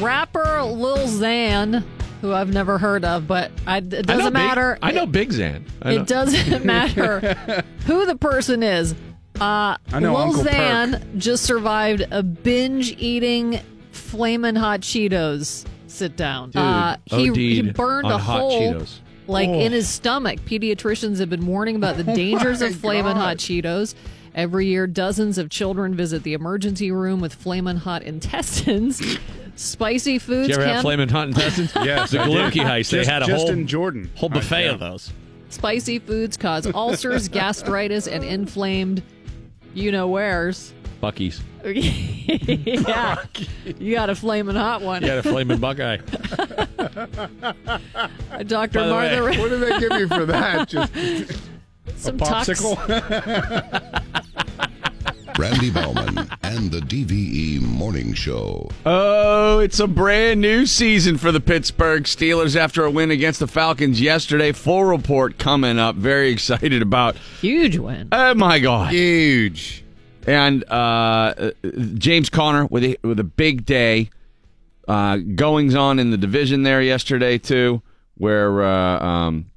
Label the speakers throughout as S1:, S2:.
S1: rapper Lil Xan, who I've never heard of, but I, it doesn't
S2: Big-
S1: matter.
S2: I know Big Zan. Know-
S1: It doesn't matter who the person is. Uh,
S3: I know
S1: Lil
S3: Uncle
S1: Xan just survived a binge eating flamin' hot Cheetos sit down.
S2: Dude,
S1: uh, he, he burned a
S2: hot
S1: hole
S2: Cheetos.
S1: like
S3: Oh.
S1: in his stomach. Pediatricians have been warning about the dangers
S3: my
S1: of flamin'
S3: God.
S1: hot Cheetos. Every year, dozens of children visit the emergency room with flamin' hot intestines. Spicy foods
S2: Did you ever
S1: can
S2: have flaming hot intestines?
S3: Yes,
S2: the
S3: I did.
S2: Galunki heist. They
S3: Just-
S2: had a
S3: just
S2: whole
S3: in Jordan.
S2: whole
S3: Uh,
S2: buffet
S3: yeah.
S2: of those.
S1: Spicy foods cause ulcers, gastritis, and inflamed you know where's.
S2: Bucky's.
S1: yeah. You got a flaming hot one.
S2: You had a flaming Buckeye.
S1: Dr.
S2: By the way,
S1: Martha,
S3: What did they give you for that? Just
S1: some
S3: a
S1: tux.
S3: popsicle?
S4: Randy Bauman and the DVE Morning Show.
S2: Oh, it's a brand new season for the Pittsburgh Steelers after a win against the Falcons yesterday. Full report coming up. Very excited about.
S1: Huge win.
S2: Oh my God!
S3: Huge.
S2: And uh, uh, James Conner with a, with a big day. Uh, goings on in the division there yesterday too, where uh, um,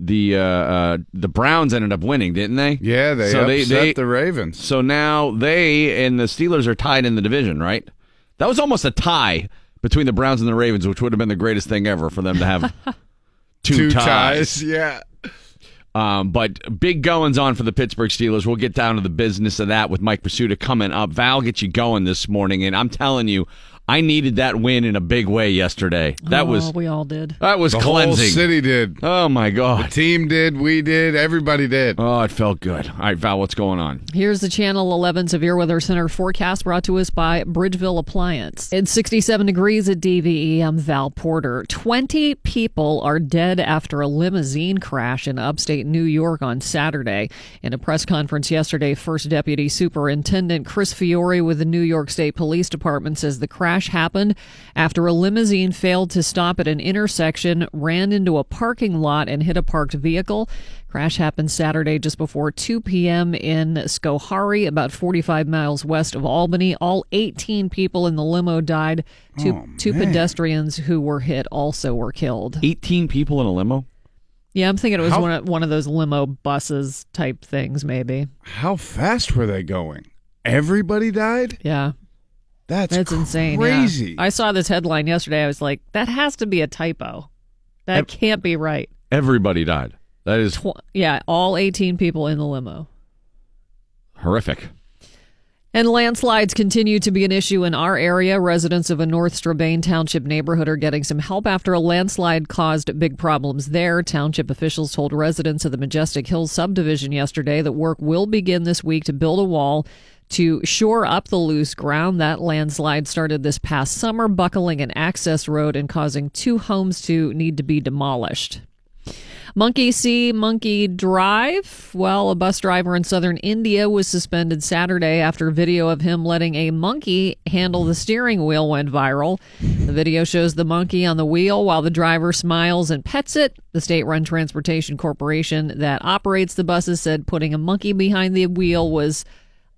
S2: the uh, uh, the Browns ended up winning, didn't they?
S3: Yeah, they
S2: So
S3: upset
S2: they- they-
S3: the Ravens.
S2: So now they and the Steelers are tied in the division, right? That was almost a tie between the Browns and the Ravens, which would have been the greatest thing ever for them to have two,
S3: Two
S2: ties.
S3: ties. Yeah.
S2: Um, but big goings on for the Pittsburgh Steelers. We'll get down to the business of that with Mike Prisuta coming up. Val get you going this morning, and I'm telling you, I needed that win in a big way yesterday. That
S1: Oh,
S2: was
S1: we all did.
S2: that was
S3: The whole
S2: cleansing.
S3: city did.
S2: Oh my god.
S3: Team did. We did. Everybody did.
S2: Oh, it felt good. All right, Val, what's going on?
S1: Here's the Channel 11 Severe Weather Center forecast brought to us by Bridgeville Appliance. It's 67 degrees at DVE. I'm Val Porter. 20 people are dead after a limousine crash in upstate New York on Saturday. In a press conference yesterday, First Deputy Superintendent Chris Fiore with the New York State Police Department says the crash happened after a limousine failed to stop at an intersection, ran into a parking lot, and hit a parked vehicle. Crash happened Saturday just before 2 p.m. in Schoharie, about 45 miles west of Albany. All 18 people in the limo died. Two,
S3: Oh,
S1: two pedestrians who were hit also were killed.
S2: 18 people in a limo?
S1: Yeah, I'm thinking it was
S3: How-
S1: one of, one of those limo buses type things, maybe.
S3: How fast were they going? Everybody died?
S1: Yeah,
S3: That's,
S1: that's insane. yeah. I saw this headline yesterday. I was like, that has to be a typo. That
S2: Ev-
S1: can't be right.
S2: Everybody died. That is
S1: Tw- yeah, all 18 people in the limo.
S2: horrific.
S1: And landslides continue to be an issue in our area. Residents of a North Strabane Township neighborhood are getting some help after a landslide caused big problems there. Township officials told residents of the Majestic Hills subdivision yesterday that work will begin this week to build a wall to shore up the loose ground. That landslide started this past summer, buckling an access road and causing two homes to need to be demolished. Monkey See, Monkey Drive. Well, a bus driver in southern India was suspended Saturday after video of him letting a monkey handle the steering wheel went viral. The video shows the monkey on the wheel while the driver smiles and pets it. The state run transportation corporation that operates the buses said putting a monkey behind the wheel was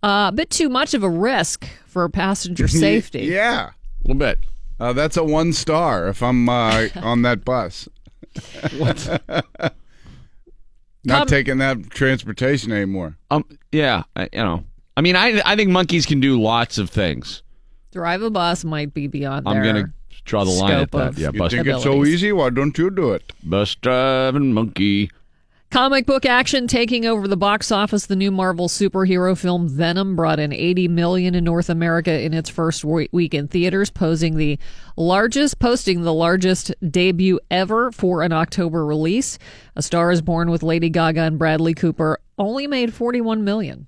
S1: uh, a bit too much of a risk for passenger safety.
S3: yeah.
S2: A little bit.
S3: Uh, that's a one star if I'm uh, on that bus. Not
S1: Come-
S3: taking that transportation anymore.
S2: Um, yeah, I, you know. I mean, I I think monkeys can do lots of things.
S1: Drive a bus might be beyond
S2: I'm
S1: their
S2: gonna draw the line at
S1: scope
S2: that.
S1: of-
S2: Yeah,
S3: You
S2: bus,
S3: think it's so
S1: abilities.
S3: easy? Why don't you do it?
S2: bus driving monkey.
S1: Comic book action taking over the box office. The new Marvel superhero film Venom brought in 80 million in North America in its first week in theaters, posing the largest, posting the largest debut ever for an October release. A Star is Born with Lady Gaga and Bradley Cooper only made 41 million,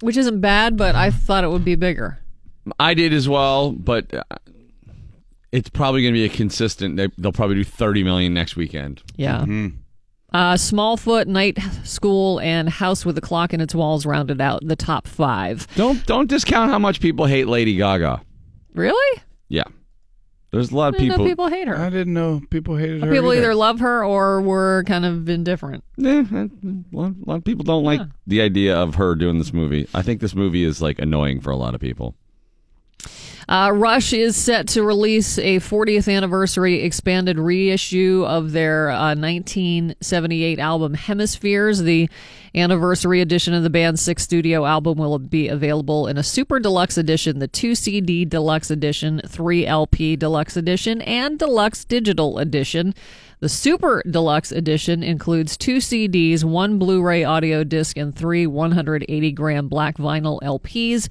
S1: which isn't bad, but I thought it would be bigger.
S2: I did as well, but uh, it's probably going to be a consistent. They, they'll probably do 30 million next weekend.
S1: Yeah. Uh, Smallfoot, Night School, and House with a Clock in Its Walls rounded out the top five.
S2: Don't don't discount how much people hate Lady Gaga.
S1: Really?
S2: Yeah, there's a lot
S1: I
S2: of
S1: didn't know
S2: people.
S1: people hate her.
S3: I didn't know people hated her.
S1: People
S3: either.
S1: either love her or were kind of indifferent.
S2: Eh, a lot, a lot of people don't like the idea of her doing this movie. I think this movie is like annoying for a lot of people.
S1: Uh, Rush is set to release a 40th anniversary expanded reissue of their uh, 1978 album Hemispheres. The anniversary edition of the band's sixth studio album will be available in a super deluxe edition, the 2 CD deluxe edition, 3 LP deluxe edition, and deluxe digital edition. The Super Deluxe Edition includes two CDs, one Blu ray audio disc, and three 180 gram black vinyl LPs.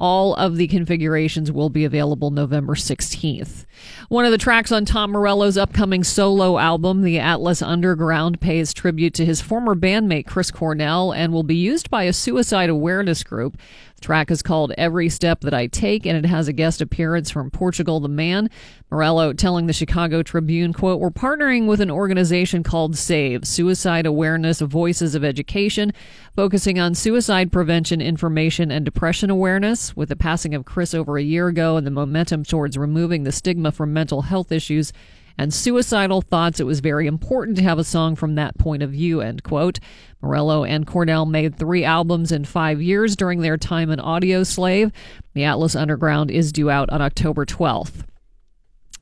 S1: All of the configurations will be available November 16th. One of the tracks on Tom Morello's upcoming solo album, The Atlas Underground, pays tribute to his former bandmate Chris Cornell and will be used by a suicide awareness group. The track is called Every Step That I Take, and it has a guest appearance from Portugal the Man. Morello telling the Chicago Tribune, quote, We're partnering with an organization called SAVE, Suicide Awareness Voices of Education, focusing on suicide prevention, information, and depression awareness. With the passing of Chris over a year ago and the momentum towards removing the stigma from mental health issues, and suicidal thoughts, it was very important to have a song from that point of view, end quote. Morello and Cornell made three albums in five years during their time in Audioslave. The Atlas Underground is due out on October 12th.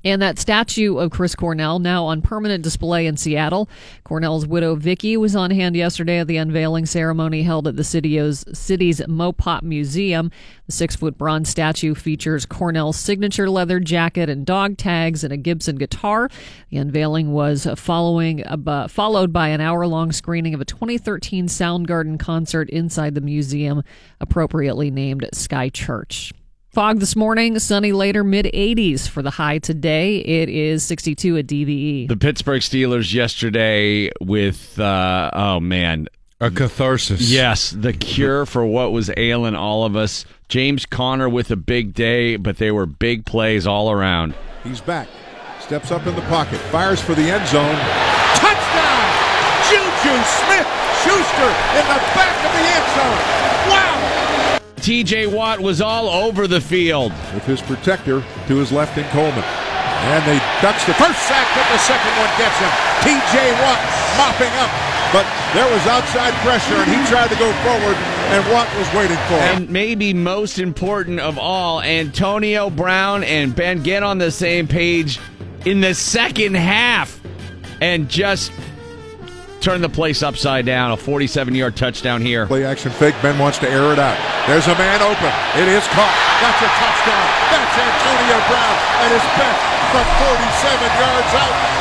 S1: And that statue of Chris Cornell now on permanent display in Seattle. Cornell's widow Vicky was on hand yesterday at the unveiling ceremony held at the city's, city's Mopop Museum. The six foot bronze statue features Cornell's signature leather jacket and dog tags and a Gibson guitar. The unveiling was following uh, followed by an hour long screening of a 2013 Soundgarden concert inside the museum, appropriately named Sky Church. Fog this morning, sunny later, mid 80s for the high today. It is 62 at DVE.
S2: The Pittsburgh Steelers yesterday with, uh, oh man.
S3: A catharsis.
S2: Yes, the cure for what was ailing all of us. James Conner with a big day, but they were big plays all around.
S5: He's back. Steps up in the pocket. Fires for the end zone. Touchdown! Juju Smith Schuster in the back of the end zone.
S2: TJ Watt was all over the field.
S5: With his protector to his left in Coleman. And they ducks the first sack, but the second one gets him. TJ Watt mopping up. But there was outside pressure, and he tried to go forward, and Watt was waiting for him.
S2: And maybe most important of all, Antonio Brown and Ben get on the same page in the second half and just turn the place upside down. A 47 yard touchdown here.
S5: Play action fake. Ben wants to air it out. There's a man open. It is caught. That's a touchdown. That's Antonio Brown at his best from 47 yards out.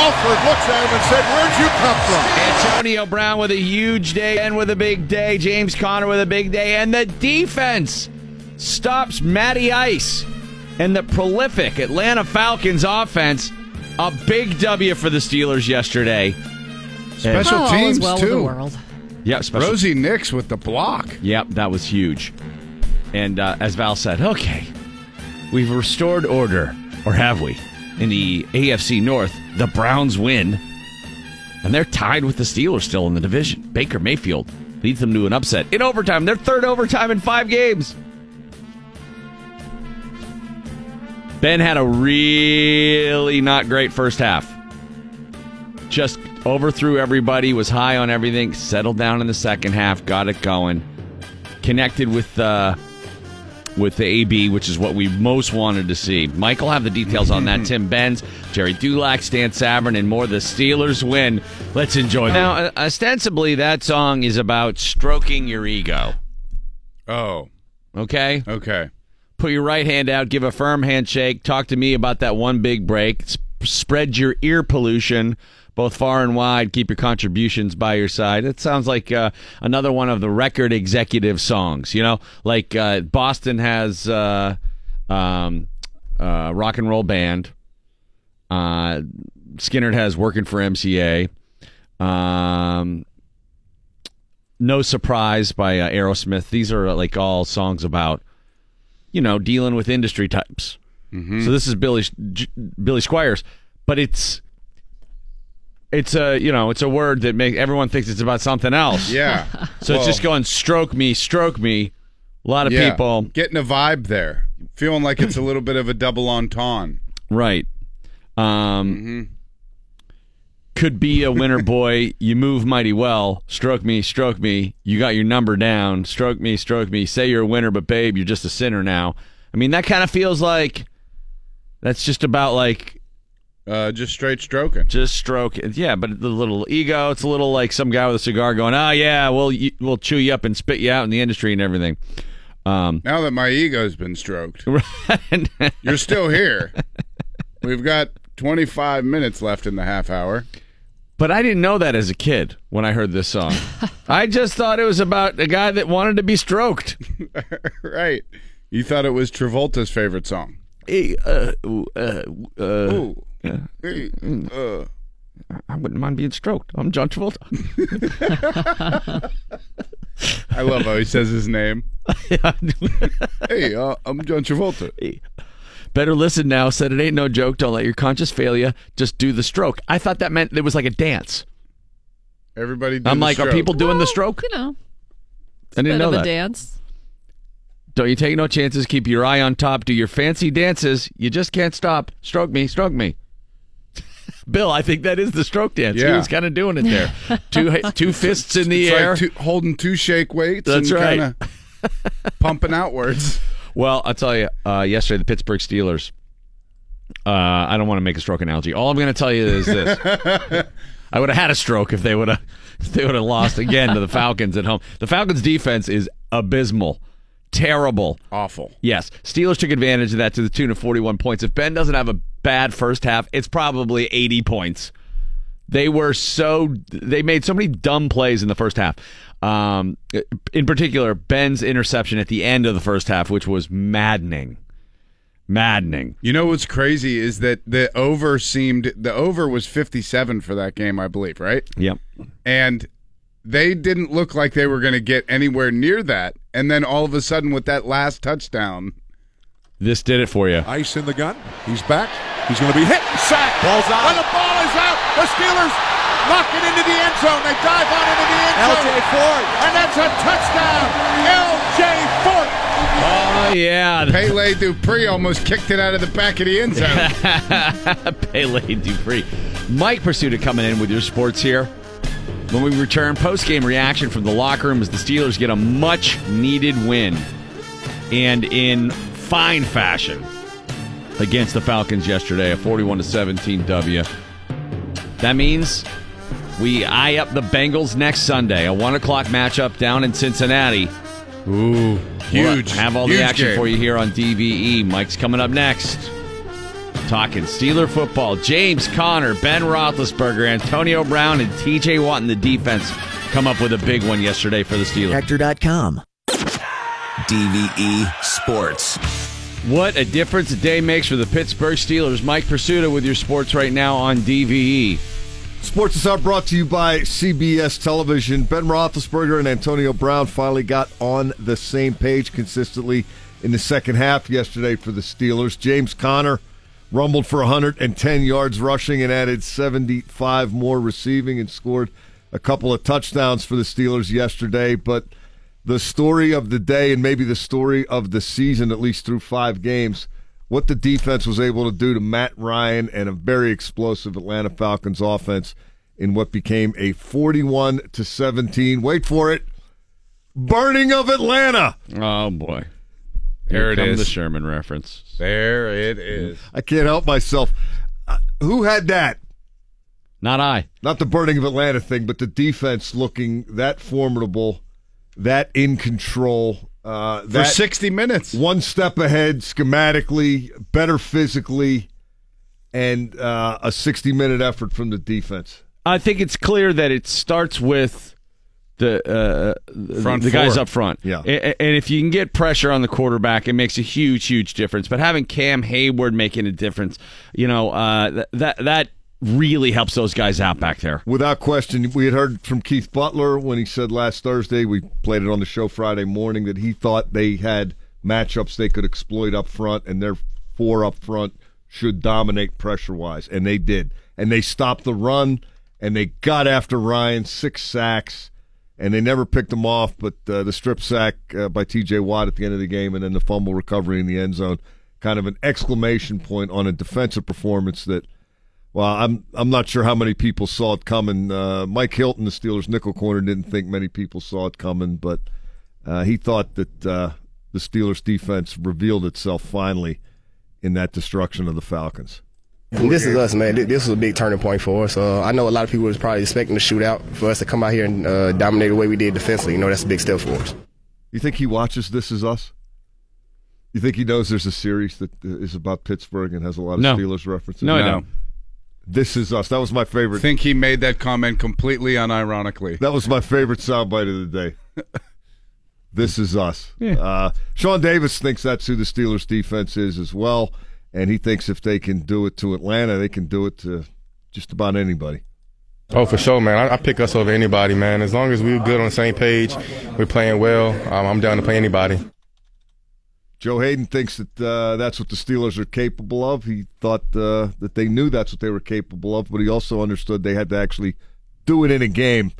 S5: Alford looks at him and said, Where'd you come from?
S2: Antonio Brown with a huge day and with a big day. James Conner with a big day. And the defense stops Matty Ice and the prolific Atlanta Falcons offense. A big W for the Steelers yesterday.
S3: Special
S1: oh,
S3: teams
S1: well
S3: too.
S1: world.
S2: Yeah, special.
S3: Rosie Nix with the block.
S2: Yep, that was huge. And uh, as Val said, okay, we've restored order, or have we? In the AFC North, the Browns win, and they're tied with the Steelers still in the division. Baker Mayfield leads them to an upset in overtime. Their third overtime in five games. Ben had a really not great first half. Just overthrew everybody, was high on everything, settled down in the second half, got it going, connected with uh, with the AB, which is what we most wanted to see. Michael have the details on that. Tim Benz, Jerry Dulac, Stan Savran, and more. The Steelers win. Let's enjoy. That. Now, uh, ostensibly, that song is about stroking your ego.
S3: Oh,
S2: Okay,
S3: okay.
S2: put your right hand out, give a firm handshake, talk to me about that one big break, sp- spread your ear pollution both far and wide. Keep your contributions by your side. It sounds like uh, another one of the record executive songs. You know, like uh, Boston has uh, um, uh, rock and roll band. Uh, Skynyrd has working for MCA. Um, no surprise by uh, Aerosmith. These are like all songs about, you know, dealing with industry types. So this is Billy Billy Squires, but it's it's a you know it's a word that make everyone thinks it's about something else.
S3: Yeah.
S2: So it's just going stroke me, stroke me. A lot of
S3: yeah.
S2: people,
S3: getting a vibe there, feeling like it's a little bit of a double entendre.
S2: right? Um, could be a winner boy. You move mighty well. Stroke me, stroke me. You got your number down. Stroke me, stroke me. Say you're a winner, but babe, you're just a sinner now. I mean, that kind of feels like that's just about like
S3: Uh, just straight stroking.
S2: just stroking. Yeah, but the little ego. It's a little like some guy with a cigar going, "Oh yeah, we'll we'll chew you up and spit you out in the industry and everything." Um,
S3: Now that my ego's been stroked, you're still here. We've got 25 minutes left in the half hour.
S2: But I didn't know that as a kid when I heard this song. I just thought it was about a guy that wanted to be stroked.
S3: right. You thought it was Travolta's favorite song.
S2: Uh, uh, uh,
S3: Ooh. Hey, uh,
S2: I wouldn't mind being stroked. I'm John Travolta.
S3: I love how he says his name. Hey, uh, I'm John Travolta.
S2: Better listen now. Said it ain't no joke. Don't let your conscience fail you. Just do the stroke. I thought that meant it was like a dance.
S3: Everybody. Do
S2: I'm
S3: the
S2: like, are people doing the stroke?
S1: You know,
S2: I didn't
S1: bit
S2: know
S1: of a
S2: that.
S1: dance.
S2: Don't you take no chances. Keep your eye on top. Do your fancy dances. You just can't stop. Stroke me. Stroke me. Bill, I think that is the stroke dance. Yeah. He
S3: Yeah.
S2: was kind of doing it there. two two fists in the
S3: It's
S2: air.
S3: like two, holding two shake weights.
S2: That's
S3: and
S2: right.
S3: Kinda pumping outwards.
S2: Well, I'll tell you, uh, yesterday the Pittsburgh Steelers. Uh, I don't want to make a stroke analogy. All I'm going to tell you is this: I would have had a stroke if they would have if they would have lost again to the Falcons at home. The Falcons' defense is abysmal, terrible.
S3: Awful.
S2: Yes, Steelers took advantage of that to the tune of 41 points. If Ben doesn't have a bad first half, it's probably 80 points. They were so they made so many dumb plays in the first half. Um, in particular, Ben's interception at the end of the first half, which was maddening, maddening.
S3: You know what's crazy is that the over seemed the over was 57 for that game, I believe, right?
S2: Yep.
S3: And they didn't look like they were going to get anywhere near that. And then all of a sudden, with that last touchdown,
S2: This did it for you.
S5: Ice in the gun. He's back. He's going to be hit. Sack. Ball's out. And the ball is out. The Steelers knock it into the end zone. They dive on into the end zone.
S6: LJ Fort.
S5: And that's a touchdown. L.J. Fort.
S2: Oh yeah,
S3: Pele Dupree almost kicked it out of the back of the end zone.
S2: Pele Dupree. Mike Prisuta coming in with your sports here. When we return, post game reaction from the locker room as the Steelers get a much needed win and in fine fashion against the Falcons yesterday, a 41 to 17 W. That means we eye up the Bengals next Sunday, a one o'clock matchup down in Cincinnati.
S3: Ooh,
S2: We'll
S3: huge.
S2: have all the action
S3: game.
S2: for you here on DVE. Mike's coming up next. Talking Steeler football. James Conner, Ben Roethlisberger, Antonio Brown, and TJ Watt in the defense come up with a big one yesterday for the Steelers.
S6: Hector.com. DVE Sports.
S2: What a difference a day makes for the Pittsburgh Steelers. Mike Prisuta with your sports right now on. DVE.
S7: Sports is out brought to you by CBS Television. Ben Roethlisberger and Antonio Brown finally got on the same page consistently in the second half yesterday for the Steelers. James Conner rumbled for 110 yards rushing and added 75 more receiving and scored a couple of touchdowns for the Steelers yesterday. But the story of the day and maybe the story of the season, at least through five games, what the defense was able to do to Matt Ryan and a very explosive Atlanta Falcons offense in what became a 41 to 17. Wait for it. Burning of Atlanta.
S2: Oh, boy.
S3: There
S2: Here
S3: it
S2: comes
S3: is.
S2: the Sherman reference.
S3: There it is.
S7: I can't help myself. Uh, who had that?
S2: Not I.
S7: Not the burning of Atlanta thing, but the defense looking that formidable, that in control, uh,
S3: For
S7: that
S3: 60 minutes.
S7: one step ahead schematically, better physically, and uh, a 60 minute effort from the defense.
S2: I think it's clear that it starts with the uh, the-
S3: Front
S2: the guys up front.
S7: Yeah.
S2: A- a- and if you can get pressure on the quarterback, it makes a huge, huge difference. But having Cam Heyward making a difference, you know, uh, th- that that really helps those guys out back there.
S7: Without question, we had heard from Keith Butler when he said last Thursday, we played it on the show Friday morning, that he thought they had matchups they could exploit up front, and their four up front should dominate pressure wise. And they did. And they stopped the run, and they got after Ryan, six sacks, and they never picked him off. But uh, the strip sack uh, by TJ Watt at the end of the game, and then the fumble recovery in the end zone, kind of an exclamation point on a defensive performance that. Well, I'm I'm not sure how many people saw it coming. Uh, Mike Hilton, the Steelers nickel corner, didn't think many people saw it coming, but uh, he thought that uh, the Steelers defense revealed itself finally in that destruction of the Falcons.
S6: This is us, man. This was a big turning point for us. Uh, I know a lot of people was probably expecting a shootout for us to come out here and uh, dominate the way we did defensively. You know, that's a big step for us.
S7: You think he watches This Is Us? You think he knows there's a series that is about Pittsburgh and has a lot of
S2: No.
S7: Steelers references?
S2: No, I don't.
S7: This Is Us. That was my favorite.
S3: I
S7: favorite.
S3: think he made that comment completely unironically.
S7: That was my favorite soundbite of the day. this is us. Uh, Sean Davis thinks that's who the Steelers defense is as well, and he thinks if they can do it to Atlanta, they can do it to just about anybody.
S8: Oh, for sure, man. I, I pick us over anybody, man. As long as we're good on the same page, we're playing well. Um, I'm down to play anybody.
S7: Joe Haden thinks that uh, that's what the Steelers are capable of. He thought uh, that they knew that's what they were capable of, but he also understood they had to actually do it in a game.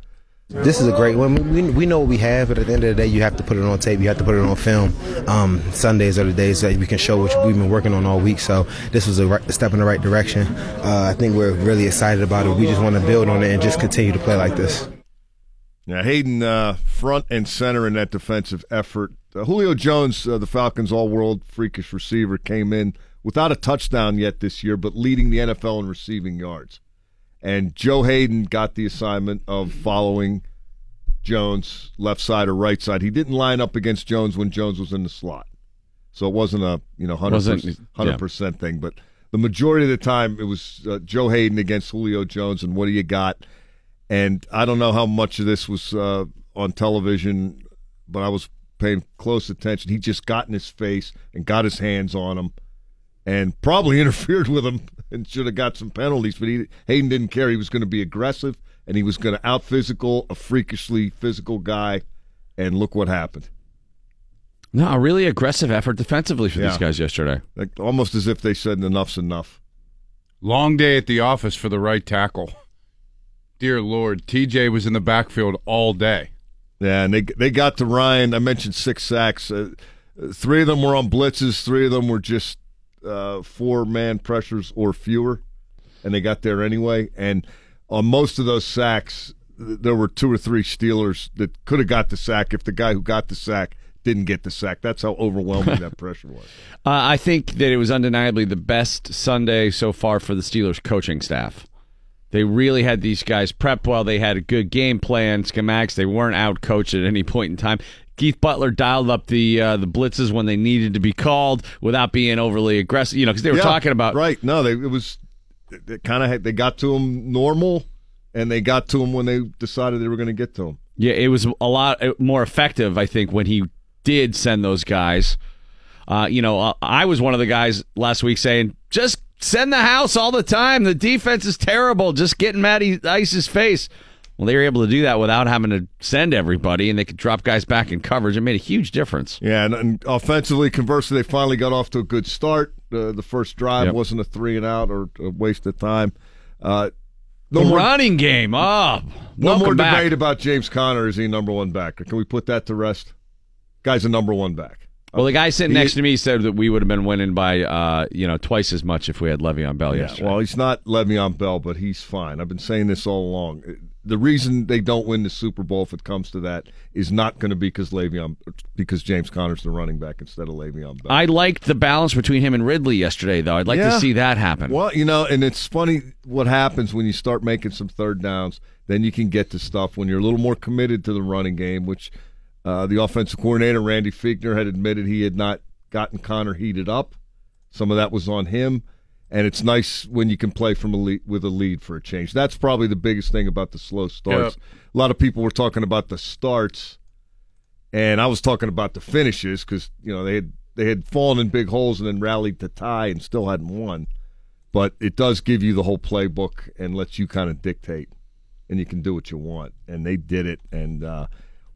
S9: This is a great one. We, we know what we have, but at the end of the day, you have to put it on tape. You have to put it on film. Um, Sundays are the days that we can show what we've been working on all week. So this was a, right, a step in the right direction. Uh, I think we're really excited about it. We just want to build on it and just continue to play like this.
S7: Now, Haden, uh, front and center in that defensive effort. Uh, Julio Jones, uh, the Falcons' all-world freakish receiver, came in without a touchdown yet this year, but leading the NFL in receiving yards. And Joe Haden got the assignment of following Jones left side or right side. He didn't line up against Jones when Jones was in the slot, so it wasn't a you know hundred
S2: Wasn't-
S7: hundred percent thing. But the majority of the time, it was uh, Joe Haden against Julio Jones. And what do you got? And I don't know how much of this was uh, on television, but I was paying close attention. He just got in his face and got his hands on him, and probably interfered with him and should have got some penalties. But he, Haden didn't care. He was going to be aggressive and he was going to out physical a freakishly physical guy. And look what happened.
S2: No, a really aggressive effort defensively for
S7: Yeah.
S2: these guys yesterday.
S7: Like, almost as if they said enough's enough.
S3: Long day at the office for the right tackle. Dear Lord, TJ was in the backfield all day.
S7: Yeah, and they they got to Ryan. I mentioned six sacks. Uh, three of them were on blitzes. Three of them were just uh, four man pressures or fewer, and they got there anyway. And on most of those sacks, there were two or three Steelers that could have got the sack if the guy who got the sack didn't get the sack. That's how overwhelming that pressure was.
S2: Uh, I think that it was undeniably the best Sunday so far for the Steelers coaching staff. They really had these guys prep well. They had a good game plan, schematics. They weren't out coached at any point in time. Keith Butler dialed up the uh, the blitzes when they needed to be called without being overly aggressive. You know, because they were
S7: Yeah,
S2: talking about
S7: right. No, they it was it kind of they got to him normal, and they got to him when they decided they were going to get to him.
S2: Yeah, it was a lot uh, more effective, I think, when he did send those guys. Uh, you know, uh, I was one of the guys last week saying, just send the house all the time. The defense is terrible. Just getting in Matty Ice's face. Well, they were able to do that without having to send everybody, and they could drop guys back in coverage. It made a huge difference.
S7: Yeah, and, and offensively, conversely, they finally got off to a good start. Uh, the first drive
S2: Yep.
S7: wasn't a three and out or a waste of time. Uh,
S2: The
S7: more,
S2: running game, oh,
S7: no more
S2: back.
S7: debate about James Conner. Is he number one back? Can we put that to rest? Guy's a number one back.
S2: Well, the guy sitting next to me said that we would have been winning by, uh, you know, twice as much if we had Le'Veon Bell
S7: Yeah,
S2: yesterday.
S7: well, he's not Le'Veon Bell, but he's fine. I've been saying this all along. The reason they don't win the Super Bowl, if it comes to that, is not going to be because Le'Veon, because James Conner's the running back instead of Le'Veon Bell.
S2: I liked the balance between him and Ridley yesterday, though. I'd like
S7: Yeah.
S2: to see that happen.
S7: Well, you know, and it's funny what happens when you start making some third downs. Then you can get to stuff when you're a little more committed to the running game, which uh, the offensive coordinator Randy Fichtner had admitted he had not gotten Conner heated up. Some of that was on him, and it's nice when you can play from a lead, with a lead for a change. That's probably the biggest thing about the slow starts. A lot of people were talking about the starts, and I was talking about the finishes because you know they had they had fallen in big holes and then rallied to tie and still hadn't won but it does give you the whole playbook and lets you kind of dictate and you can do what you want and they did it and uh,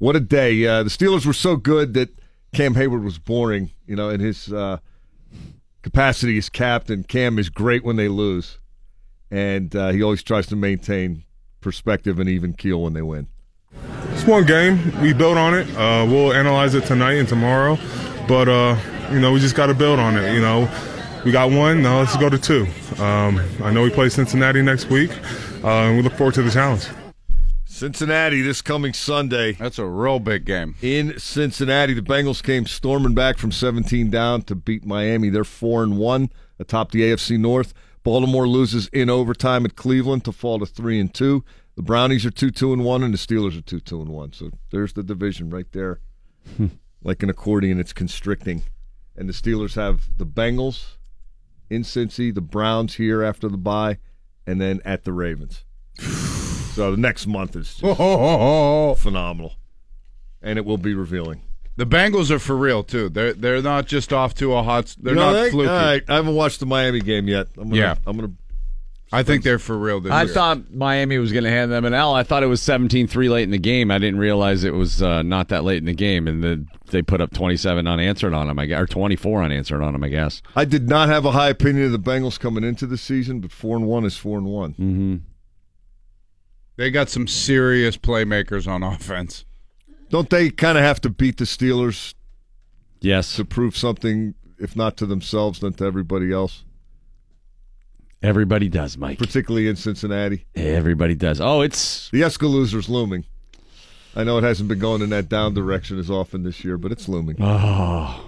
S7: what a day uh, the steelers were so good that cam heyward was boring you know in his uh, capacity as captain cam is great when they lose and uh, he always tries to maintain perspective and even keel when they win
S8: It's one game. We built on it. Uh, we'll analyze it tonight and tomorrow. But, uh, you know, we just got to build on it. You know, we got one. Now let's go to two. Um, I know we play Cincinnati next week. Uh, and we look forward to the challenge.
S7: Cincinnati this coming Sunday.
S3: That's a real big game.
S7: In Cincinnati, the Bengals came storming back from 17 down to beat Miami. They're 4 and 1 atop the AFC North. Baltimore loses in overtime at Cleveland to fall to 3 and 2. The Brownies are 2 2 and 1 and the Steelers are 2 2 and 1. So there's the division right there. Hmm. like an accordion it's constricting. And the Steelers have the Bengals in Cincy, the Browns here after the bye, and then at the Ravens. so the next month is just phenomenal, and it will be revealing.
S3: The Bengals are for real too. They're they're not just off to a hot. They're
S7: You know,
S3: not
S7: they-
S3: fluky.
S7: all right, I haven't watched the Miami game yet. I'm gonna,
S3: Yeah.
S7: I'm gonna.
S3: I think they're for real this
S2: I
S3: year.
S2: thought Miami was going to hand them an L. I thought it was 17-3 late in the game. I didn't realize it was uh, not that late in the game, and the, they put up 27 unanswered on them, I guess, or 24 unanswered on them, I guess.
S7: I did not have a high opinion of the Bengals coming into the season, but four and one is four and one.
S2: Mm-hmm.
S3: They got some serious playmakers on offense.
S7: Don't they kind of have to beat the Steelers
S2: Yes,
S7: to prove something, if not to themselves, then to everybody else,
S2: everybody does, Mike.
S7: particularly in Cincinnati?
S2: Everybody does. Oh, it's
S7: The Escaluzer's looming. I know it hasn't been going in that down direction as often this year, but it's looming.
S2: oh,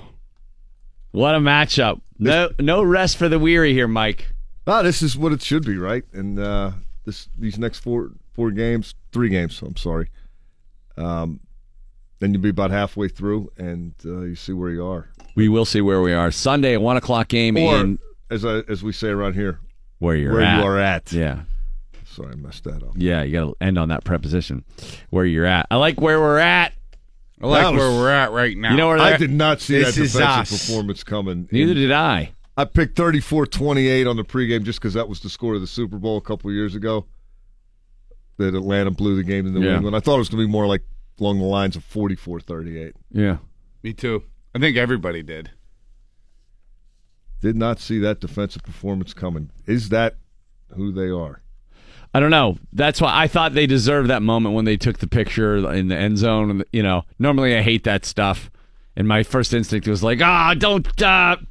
S2: what a matchup. No, no rest for the weary here, Mike.
S7: Ah, this is what it should be, right? And uh, this these next four four games, three games. I'm sorry. Um, then you'll be about halfway through, and uh, you see where you are.
S2: We will see where we are Sunday, a one o'clock game
S7: Or
S2: in
S7: as I, as we say around here,
S2: where you're
S7: where
S2: at.
S7: you are at.
S2: Yeah.
S7: Sorry, I messed that up.
S2: Yeah, you got to end on that preposition. Where you're at. I like where we're at.
S3: I like
S7: was-
S3: where we're at right now.
S2: You know where
S7: I did not see
S3: This
S7: that
S3: is
S7: defensive
S3: us.
S7: performance coming.
S2: Neither did I.
S7: I picked 34-28 on the pregame just because that was the score of the Super Bowl a couple years ago. That Atlanta blew the game to New
S2: Yeah.
S7: England. I thought it was going to be more like along the lines of 44-38.
S2: Yeah.
S3: Me too. I think everybody did.
S7: Did not see that defensive performance coming. Is that who they are?
S2: I don't know. That's why I thought they deserved that moment when they took the picture in the end zone. And you know, normally I hate that stuff, and my first instinct was like, ah, don't. Uh, but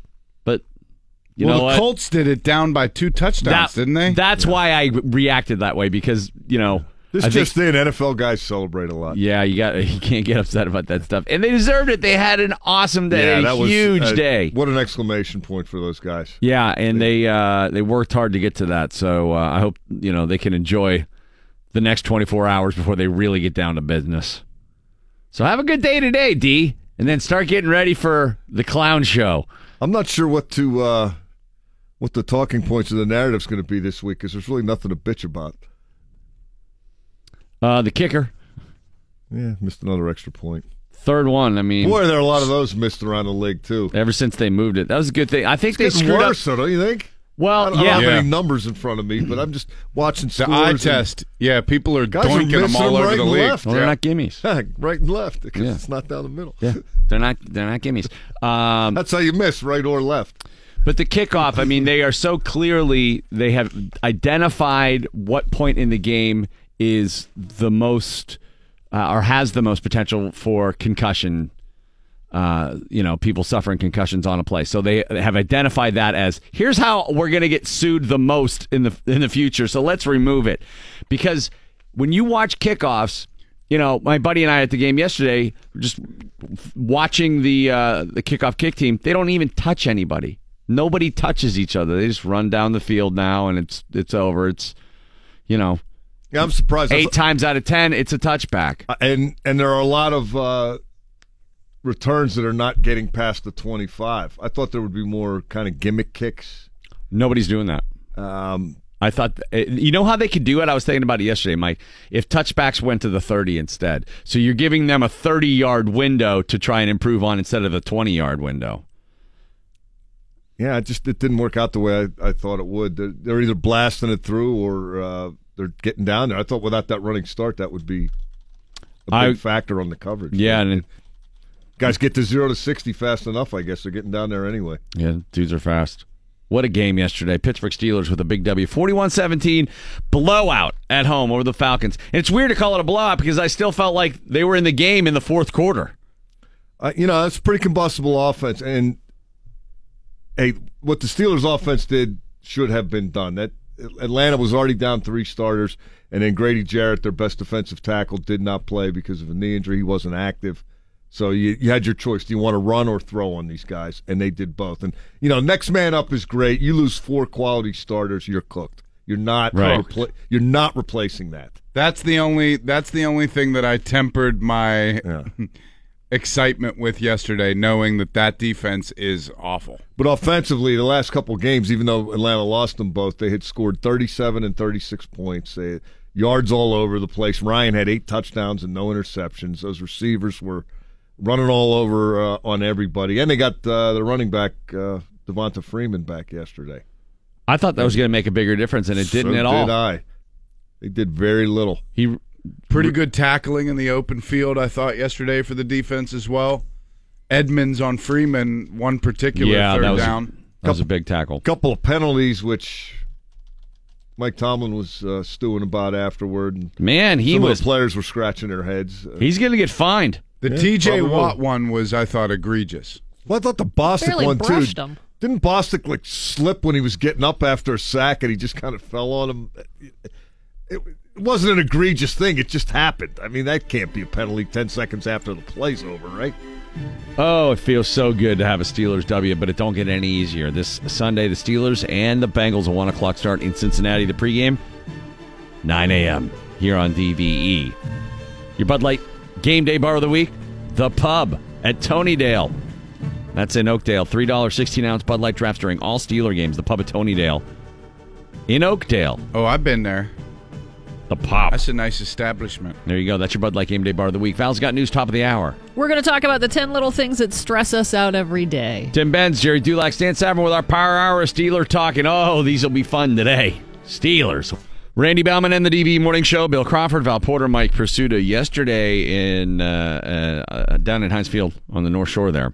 S2: you
S3: well,
S2: know
S3: the
S2: what?
S3: Colts did it down by two touchdowns,
S2: That-
S3: didn't they?
S2: That's why I reacted that way because you know.
S7: This
S2: I think-
S7: just in, NFL guys celebrate a lot.
S2: yeah, you got you can't get upset about that stuff, and they deserved it. They had an awesome day, a huge
S7: uh,
S2: day.
S7: What an exclamation point for those guys.
S2: Yeah, and they uh, they worked hard to get to that. So uh, I hope you know they can enjoy the next 24 hours before they really get down to business. So have a good day today, D, and then start getting ready for the clown show.
S7: I'm not sure what to uh, what the talking points of the narrative's going to be this week because there's really nothing to bitch about.
S2: Uh, the kicker,
S7: Yeah, missed another extra point.
S2: third one. I mean,
S7: Boy, there are a lot of those missed around the league too.
S2: ever since they moved it, that was a good thing. I think they
S7: Getting
S2: screwed
S7: worse,
S2: up.
S7: though, don't you think? I
S2: Well,
S7: don't, I
S2: yeah,
S7: don't have
S3: Yeah.
S7: any numbers in front of me, but I'm just watching
S3: the
S7: scores
S3: eye
S7: and-
S3: test. Yeah, people are
S7: Guys are
S3: them
S7: missing
S3: all
S7: them
S3: over
S7: right
S3: the
S7: and
S3: league.
S7: left.
S2: well, they're
S3: Yeah.
S2: not gimmies.
S7: right and left because
S2: Yeah.
S7: it's not down the middle.
S2: Yeah, they're not. They're not gimmies. Um,
S7: That's how you miss, right or left.
S2: But the kickoff, I mean, they are so clearly they have identified what point in the game is the most uh, or has the most potential for concussion. Uh, you know, people suffering concussions on a play. So they have identified that as here's how we're going to get sued the most in the in the future. So let's remove it because when you watch kickoffs, you know, my buddy and I at the game yesterday, just watching the uh, the kickoff kick team, they don't even touch anybody. Nobody touches each other. They just run down the field now, and it's it's over. It's you know,
S7: Yeah, I'm surprised.
S2: eight times out of ten, it's a touchback.
S7: and and there are a lot of uh, returns that are not getting past the 25. I thought there would be more kind of gimmick kicks.
S2: Nobody's doing that.
S7: Um,
S2: I thought, eh, you know how they could do it? I was thinking about it yesterday, Mike. If touchbacks went to the 30 instead. So you're giving them a 30 yard window to try and improve on instead of the 20 yard window.
S7: Yeah, it just it didn't work out the way I, I thought it would. They're, they're either blasting it through or uh, they're getting down there. I thought without that running start, that would be a big
S2: I-
S7: factor on the coverage.
S2: Yeah, and
S7: guys get to zero to 60 fast enough. I guess they're getting down there anyway.
S2: Yeah, dudes are fast. What a game yesterday. Pittsburgh Steelers with a big W. 41 17 blowout at home over the Falcons. And it's weird to call it a blowout because I still felt like they were in the game in the fourth quarter.
S7: Uh, you know, it's pretty combustible offense. And hey, what the Steelers' offense did should have been done. That Atlanta was already down three starters, and then Grady Jarrett, their best defensive tackle, did not play because of a knee injury. He wasn't active. So you, you had your choice. Do you want to run or throw on these guys? And they did both. And, you know, next man up is great. You lose four quality starters, you're cooked. You're not
S2: Right.
S7: repla- you're not replacing that.
S3: That's the only. That's the only thing that I tempered my
S7: Yeah.
S3: excitement with yesterday, knowing that that defense is awful.
S7: But offensively, the last couple games, even though Atlanta lost them both, they had scored 37 and 36 points. They had yards all over the place. Ryan had eight touchdowns and no interceptions. Those receivers were running all over uh, on everybody, and they got uh, the running back uh, Devonta Freeman back yesterday.
S2: I thought that was going to make a bigger difference, and it didn't
S7: So
S2: at all.
S7: Did I? They did very little.
S2: He
S3: Pretty good tackling in the open field, I thought yesterday for the defense as well. Edmunds on Freeman, one particular
S2: yeah,
S3: third
S2: that was
S3: down.
S2: that was a big tackle.
S7: couple of penalties, which Mike Tomlin was uh, stewing about afterward. And
S2: Man, he
S7: some
S2: was
S7: of the players were scratching their heads. Uh,
S2: he's going to get fined.
S3: The
S7: Yeah,
S3: TJ
S7: probably.
S3: Watt one was, I thought, egregious.
S7: well, I thought the Bostic
S1: Barely
S7: one too.
S1: him.
S7: Didn't Bostic like slip when he was getting up after a sack and he just kind of fell on him? It, it wasn't an egregious thing. It just happened. I mean, that can't be a penalty 10 seconds after the play's over, right?
S2: Oh, it feels so good to have a Steelers W, but it don't get any easier. This Sunday, the Steelers and the Bengals, a one o'clock start in Cincinnati. The pregame, nine a.m. here on DVE. Your Bud Light game day bar of the week, the Pub at Tonydale. That's in Oakdale. Three dollars sixteen ounce Bud Light drafts during all Steeler games. The Pub at Tonydale in Oakdale.
S3: Oh, I've been there.
S2: The Pop.
S3: That's a nice establishment.
S2: There you go. That's your Bud Light game day bar of the week. Val's got news top of the hour.
S1: We're going to talk about the 10 little things that stress us out every day.
S2: Tim Benz, Jerry Dulac, Stan Savran with our Power Hour of Steeler talking. Oh, these will be fun today. Steelers. Randy Bauman and the DV Morning Show. Bill Crawford, Val Porter, Mike Prisuta. Yesterday in uh, uh, down in Heinz Field on the North Shore there,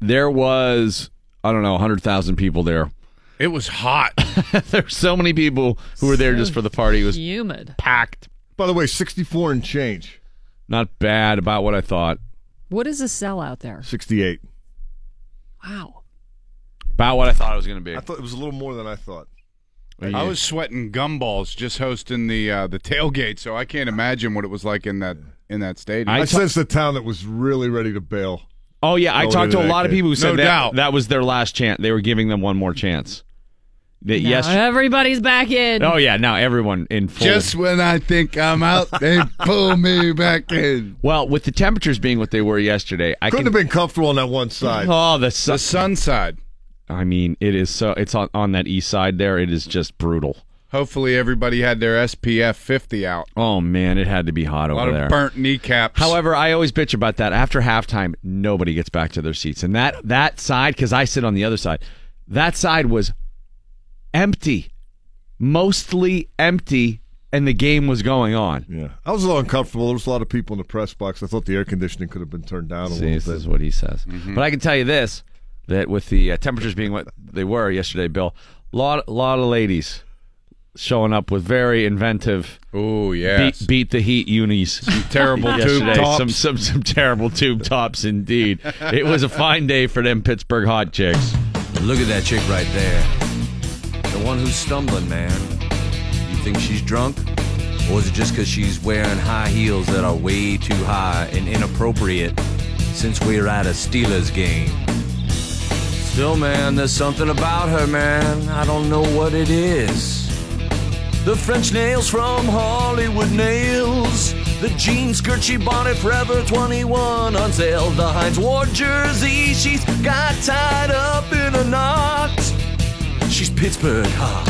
S2: there was I don't know 100,000 people there.
S3: It was hot.
S2: There's so many people who were there just for the party. It was
S1: Humid.
S2: packed.
S7: By the way, 64 and change.
S2: Not bad about what I thought.
S1: What is a cell out there?
S7: 68.
S1: Wow.
S2: About what I thought it was going to be.
S7: I thought it was a little more than I thought.
S3: I was sweating gumballs just hosting the uh, the tailgate, so I can't imagine what it was like in that in that stadium.
S7: I,
S2: I ta-
S7: sensed a town that was really ready to bail.
S2: Oh yeah, I
S7: Go
S2: talked to a
S7: that
S2: lot of people who said
S3: No
S2: that
S3: doubt.
S2: that was their last chance. They were giving them one more chance. That
S1: Now
S2: yes.
S1: everybody's back in.
S2: Oh yeah, now everyone in full.
S3: just when I think I'm out, they pull me back in.
S2: well, with the temperatures being what they were yesterday, I
S7: Couldn't
S2: can.
S7: have been comfortable on that one side.
S2: Oh, the
S3: The
S2: sun.
S3: sun side.
S2: I mean, it is so. It's on on that east side there. It is just brutal.
S3: Hopefully, everybody had their SPF 50 out.
S2: Oh man, it had to be hot
S3: A lot
S2: over
S3: of
S2: there.
S3: burnt kneecaps.
S2: However, I always bitch about that. After halftime, nobody gets back to their seats, and that that side, because I sit on the other side, that side was empty, mostly empty, and the game was going on.
S7: Yeah, I was a little uncomfortable. There was a lot of people in the press box. I thought the air conditioning could have been turned down a
S2: See, this
S7: little bit.
S2: is what he says. But I can tell you this: that with the uh, temperatures being what they were yesterday, Bill, a lot lot of ladies showing up with very inventive
S3: oh yes,
S2: beat beat the heat unis.
S3: terrible tube tops.
S2: Some some some terrible tube tops indeed. it was a fine day for them Pittsburgh hot chicks.
S10: Look at that chick right there. The one who's stumbling, man. You think she's drunk? Or is it just because she's wearing high heels that are way too high and inappropriate since we're at a Steelers game? Still, man, there's something about her, man. I don't know what it is. The French nails from Hollywood Nails. The jean skirt she bought at Forever 21 on sale. The Hines Ward jersey she's got tied up in a knot. She's Pittsburgh hot.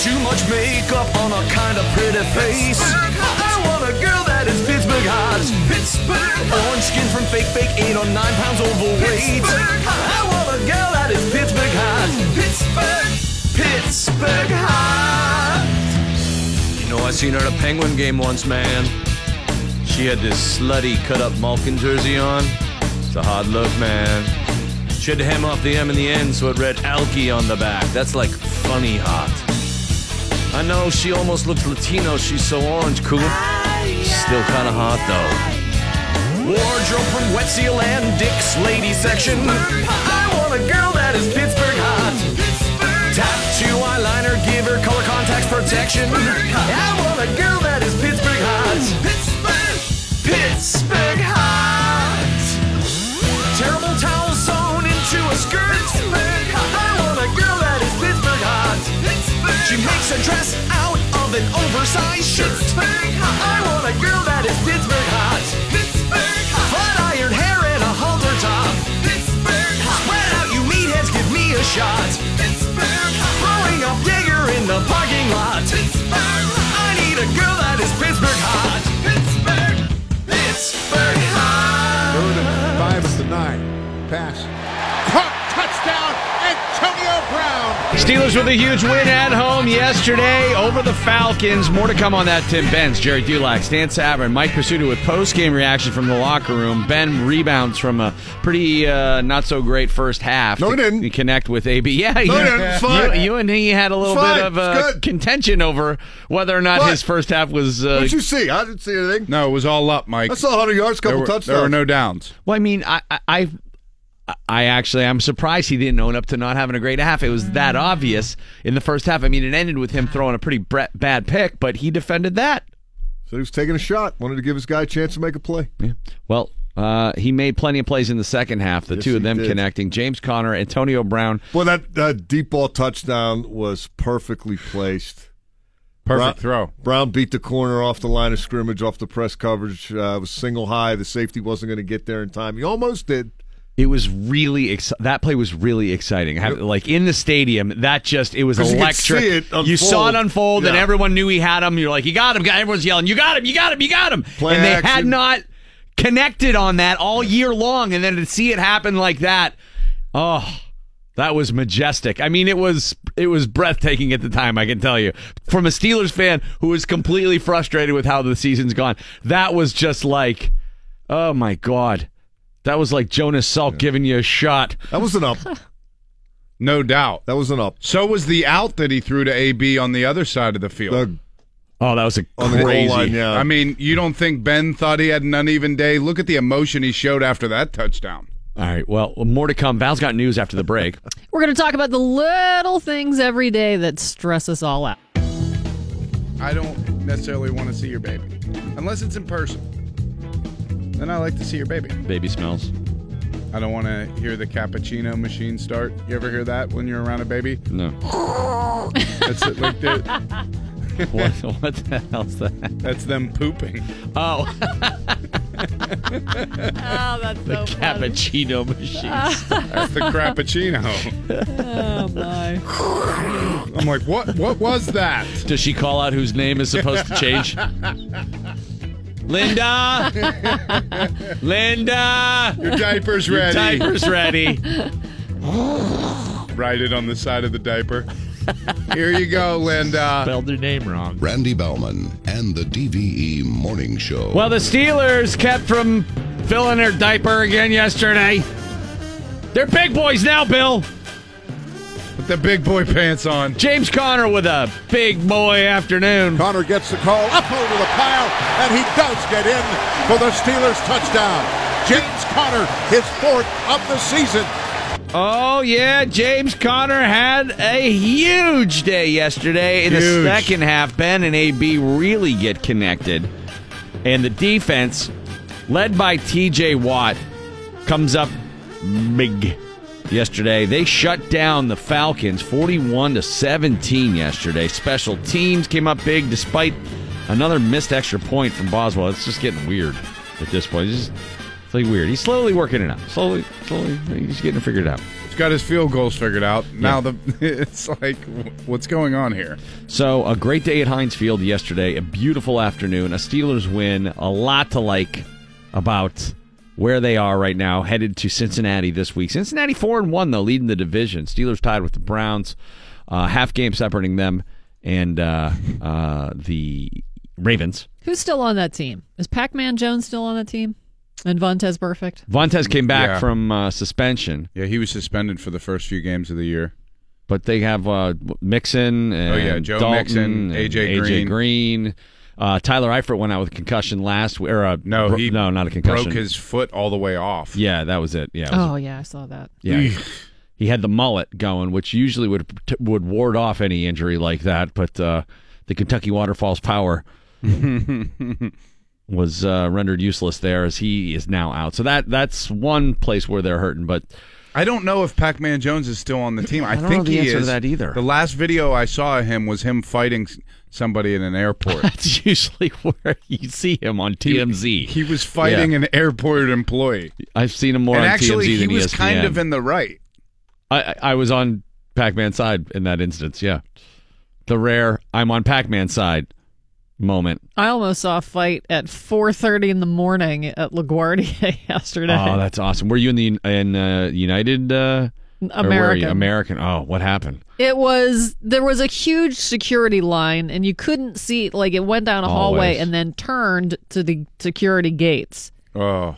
S10: Too much makeup on a kind of pretty face. I want a girl that is Pittsburgh hot. Pittsburgh Orange skin from fake fake, eight or nine pounds overweight. I want a girl that is Pittsburgh hot. Pittsburgh, Pittsburgh hot. Know, I seen her at a Penguin game once, man. She had this slutty cut up Malkin jersey on. It's a hard look, man. She had to hem off the M in the end so it read Alki on the back. That's like funny hot. I know she almost looks Latino. She's so orange cool. Still kind of hot though. Wardrobe from Wet Seal and Dick's Lady Section. I want a girl that is Pittsburgh hot. Tattoo eyeliner, give her
S11: protection. I want a girl that is Pittsburgh hot. Pittsburgh, Pittsburgh hot. Terrible towel sewn into a skirt. I want a girl that is Pittsburgh hot. She makes a dress out of an oversized shirt. I want a girl that is Pittsburgh hot. Pittsburgh Flat iron hair and a halter top. Pittsburgh hot. Spread out, you meatheads, give me a shot. Pittsburgh hot. Throwing up Jaeger in the parking is Pittsburgh hot. Pittsburgh, Pittsburgh hot.
S5: Third and five at the nine. Pass. Caught. Touchdown. Antonio Brown.
S2: Steelers with a huge win at home yesterday over the Falcons. More to come on that, Tim Benz, Gerry Dulac, Stan Savran, Mike Prisuta with post-game reaction from the locker room. Ben rebounds from a pretty uh, not so great first half.
S7: No, he didn't.
S2: Connect with AB. Yeah,
S7: No,
S2: you,
S7: he didn't. Fine.
S2: You, you and he had a little bit of uh, contention over whether or not
S7: What?
S2: his first half was. Uh,
S7: What'd you see? I didn't see anything.
S3: No, it was all up, Mike.
S7: I saw 100 yards, couple
S3: there were,
S7: touchdowns.
S3: There were no downs.
S2: Well, I mean, I, I, I, I actually, I'm surprised he didn't own up to not having a great half. It was that obvious in the first half. I mean, it ended with him throwing a pretty bre- bad pick, but he defended that.
S7: So he was taking a shot. Wanted to give his guy a chance to make a play.
S2: Yeah. Well, uh, he made plenty of plays in the second half. The
S7: Yes,
S2: two of them
S7: did.
S2: connecting. James Conner, Antonio Brown.
S7: Well, that uh, deep ball touchdown was perfectly placed.
S3: Perfect
S7: Brown,
S3: throw.
S7: Brown beat the corner off the line of scrimmage, off the press coverage. Uh, it was single high. The safety wasn't going to get there in time. He almost did.
S2: It was really ex- that play was really exciting. Have, like in the stadium, that just it was
S7: you
S2: electric.
S7: see it
S2: You saw it
S7: unfold.
S2: unfold, and everyone knew he had him. You're like, you got him. Everyone's yelling, you got him, you got him, you got him.
S7: Play
S2: and they had not connected on that all year long, and then to see it happen like that, oh. That was majestic. I mean, it was it was breathtaking at the time. I can tell you, from a Steelers fan who was completely frustrated with how the season's gone, that was just like, oh my god, that was like Jonas Salk giving you a shot.
S7: That was an up.
S3: No doubt.
S7: That was an up.
S3: So was the out that he threw to AB on the other side of the field.
S7: The-
S2: Oh, that was a
S7: on the
S2: crazy.
S7: line, yeah.
S3: I mean, you don't think Ben thought he had an uneven day? Look at the emotion he showed after that touchdown.
S2: All right. Well, more to come. Val's got news after the break.
S1: We're going to talk about the little things every day that stress us all out.
S3: I don't necessarily want to see your baby unless it's in person. Then I like to see your baby.
S2: Baby smells.
S3: I don't want to hear the cappuccino machine start. You ever hear that when you're around a baby?
S2: No.
S3: That's it, like the,
S2: what, what the hell's that?
S3: that's them pooping.
S2: Oh,
S1: Oh, that's
S2: the cappuccino machine.
S3: That's the crappuccino.
S1: Oh, my.
S3: I'm like, what? What was that?
S2: Does she call out whose name is supposed to change? Linda. Linda.
S3: Your diaper's ready!
S2: Your
S3: ready.
S2: diaper's ready.
S3: Write it on the side of the diaper. Here you go, Linda.
S2: Spelled her name wrong.
S4: Randy Bellman and the DVE Morning Show.
S2: Well, the Steelers kept from filling their diaper again yesterday. They're big boys now, Bill.
S3: Put the big boy pants on.
S2: James Conner with a big boy afternoon.
S5: Conner gets the call up over the pile, and he does get in for the Steelers touchdown. James Conner, his fourth of the season.
S2: Oh, yeah. James Conner had a huge day yesterday. In the second half, Ben and AB really get connected. And the defense, led by TJ Watt, comes up big yesterday. They shut down the Falcons 41 to 17 yesterday. Special teams came up big despite another missed extra point from Boswell. It's just getting weird at this point. It's just it's like weird. He's slowly working it out. Slowly, slowly, he's getting it figured out.
S3: He's got his field goals figured out. Now the it's like, what's going on here?
S2: So, a great day at Heinz Field yesterday, a beautiful afternoon, a Steelers win, a lot to like about where they are right now, headed to Cincinnati this week. Cincinnati 4 and 1 though, leading the division. Steelers tied with the Browns, uh, half game separating them and uh, uh, the Ravens.
S1: Who's still on that team? Is Pac Man Jones still on that team? And Vontaze Burfict?
S2: Vontaze came back
S3: Yeah.
S2: from uh, suspension,
S3: Yeah, he was suspended for the first few games of the year.
S2: but they have uh, Mixon and
S3: Oh, yeah, Joe
S2: Dalton
S3: Mixon,
S2: and
S3: A.J.
S2: AJ
S3: Green.
S2: Green. Uh, Tyler Eifert went out with a concussion last week. Or, uh,
S3: No,
S2: bro-
S3: he
S2: no, not a concussion.
S3: Broke his foot all the way off.
S2: Yeah, that was it. Yeah, it was-
S1: Oh, yeah, I saw that.
S2: yeah. He had the mullet going, which usually would would ward off any injury like that. But uh, the Kentucky Waterfalls power was uh, rendered useless there as he is now out. So that that's one place where they're hurting. But
S3: I don't know if Pac-Man Jones is still on the team. I,
S2: don't
S3: think
S2: know the
S3: he
S2: answer to
S3: is.
S2: that either.
S3: The last video I saw of him was him fighting somebody in an airport.
S2: that's usually where you see him on TMZ.
S3: he was fighting
S2: Yeah.
S3: an airport employee.
S2: I've seen him more
S3: and
S2: on
S3: actually,
S2: TMZ
S3: he
S2: than E
S3: was
S2: ESPN.
S3: kind of in the right.
S2: I, I I was on Pac-Man's side in that instance. Yeah, the rare I'm on Pac-Man's side moment.
S1: I almost saw a fight at 4:30 in the morning at LaGuardia yesterday.
S2: Oh, that's awesome. Were you in the in uh, United? Uh, or were you?
S1: American.
S2: American. Oh, what happened?
S1: It was there was a huge security line, and you couldn't see like it went down a hallway
S2: Always.
S1: and then turned to the security gates.
S3: Oh,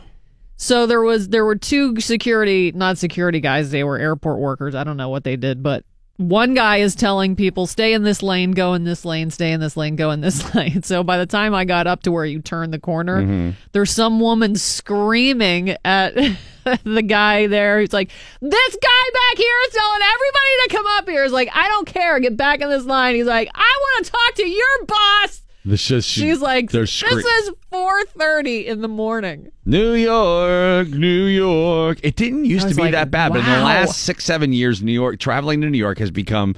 S1: So there was there were two security, not security guys. They were airport workers. I don't know what they did, but one guy is telling people stay in this lane, go in this lane, stay in this lane, go in this lane. So by the time I got up to where you turn the corner,
S2: Mm-hmm.
S1: there's some woman screaming at the guy there. He's like, "This guy back here is telling everybody to come up here." He's like, "I don't care, get back in this line." He's like, "I want to talk to your boss."
S2: This just
S1: She's like,
S2: they're
S1: "This
S2: scre-
S1: is 4:30 in the morning."
S2: New York, New York. It didn't used
S1: I
S2: to
S1: was
S2: be
S1: like,
S2: that bad, but in the
S1: wow.
S2: last six, seven years, New York, traveling to New York has become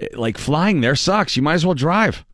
S2: eh, like flying there sucks. You might as well drive.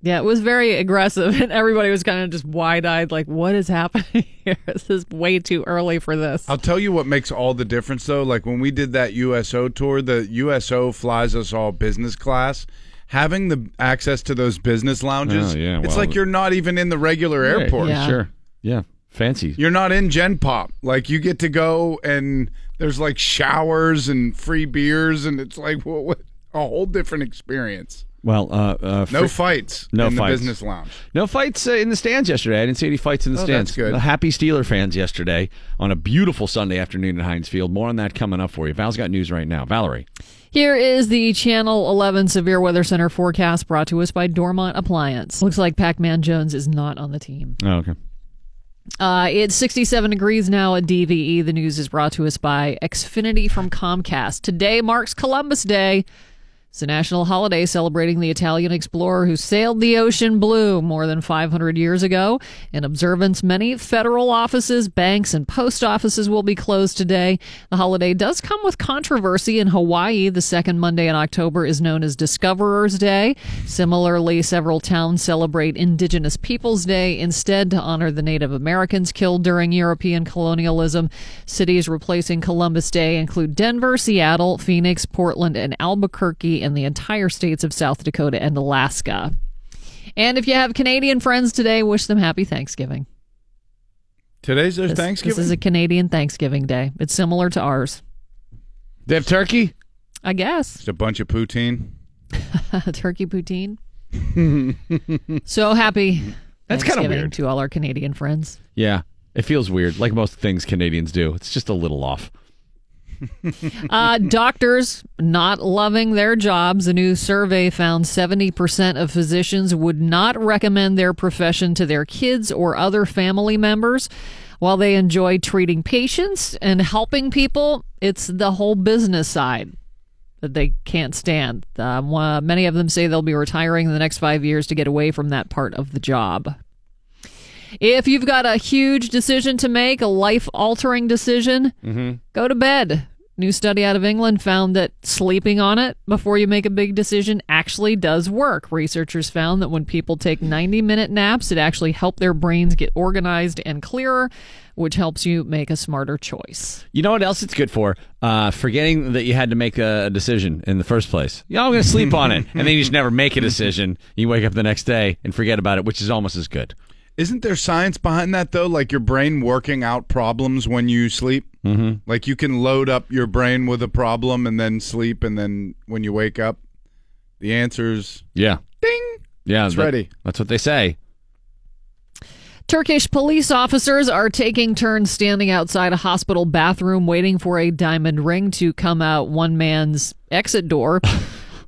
S1: Yeah, it was very aggressive, and everybody was kind of just wide eyed, like, what is happening here? This is way too early for this.
S3: I'll tell you what makes all the difference though. Like when we did that USO tour, the USO flies us all business class. Having the access to those business lounges,
S2: Oh, yeah,
S3: it's
S2: well-
S3: like you're not even in the regular airport.
S1: Yeah.
S2: Sure. Yeah. Fancy.
S3: You're not in Gen Pop. Like you get to go and there's like showers and free beers, and it's like what, what a whole different experience.
S2: Well, uh, uh,
S3: No fights
S2: No
S3: in
S2: fights.
S3: the business lounge.
S2: No fights uh, in the stands yesterday. I didn't see any fights in the
S3: Oh,
S2: stands.
S3: that's good.
S2: The happy Steeler fans yesterday on a beautiful Sunday afternoon at Heinz Field. More on that coming up for you. Val's got news right now. Valerie.
S1: Here is the Channel 11 Severe Weather Center forecast brought to us by Dormont Appliance. Looks like Pac Man Jones is not on the team.
S2: Oh, okay.
S1: Uh, it's 67 degrees now at DVE. The news is brought to us by Xfinity from Comcast. Today marks Columbus Day. It's a national holiday celebrating the Italian explorer who sailed the ocean blue more than 500 years ago. In observance, many federal offices, banks, and post offices will be closed today. The holiday does come with controversy in Hawaii. The second Monday in October is known as Discoverers Day. Similarly, several towns celebrate Indigenous Peoples Day instead to honor the Native Americans killed during European colonialism. Cities replacing Columbus Day include Denver, Seattle, Phoenix, Portland, and Albuquerque, and the entire states of South Dakota and Alaska. And if you have Canadian friends today, wish them happy Thanksgiving.
S3: Today's their
S1: This,
S3: Thanksgiving.
S1: this is a Canadian Thanksgiving Day. It's similar to ours,
S2: They have turkey?
S1: I guess.
S3: Just a bunch of poutine.
S1: Turkey poutine. so happy.
S2: That's kinda weird.
S1: to all our Canadian friends.
S2: Yeah. It feels weird, like most things Canadians do. It's just a little off.
S1: Uh, doctors not loving their jobs. A new survey found 70% of physicians would not recommend their profession to their kids or other family members. While they enjoy treating patients and helping people, it's the whole business side that they can't stand. Um, uh, many of them say they'll be retiring in the next five years to get away from that part of the job. If you've got a huge decision to make, a life altering decision, go to bed. New study out of England found that sleeping on it before you make a big decision actually does work. Researchers found that when people take 90 minute naps, it actually helped their brains get organized and clearer, which helps you make a smarter choice.
S2: You know what else it's good for? Uh, forgetting that you had to make a decision in the first place. Yeah, I'm going to sleep on it. And then you just never make a decision. You wake up the next day and forget about it, which is almost as good.
S3: Isn't there science behind that though? Like your brain working out problems when you sleep. Mm-hmm. Like you can load up your brain with a problem and then sleep, and then when you wake up, the answers
S2: Yeah.
S3: ding.
S2: Yeah.
S3: It's
S2: that-
S3: ready.
S2: That's what they say.
S1: Turkish police officers are taking turns standing outside a hospital bathroom waiting for a diamond ring to come out one man's exit door.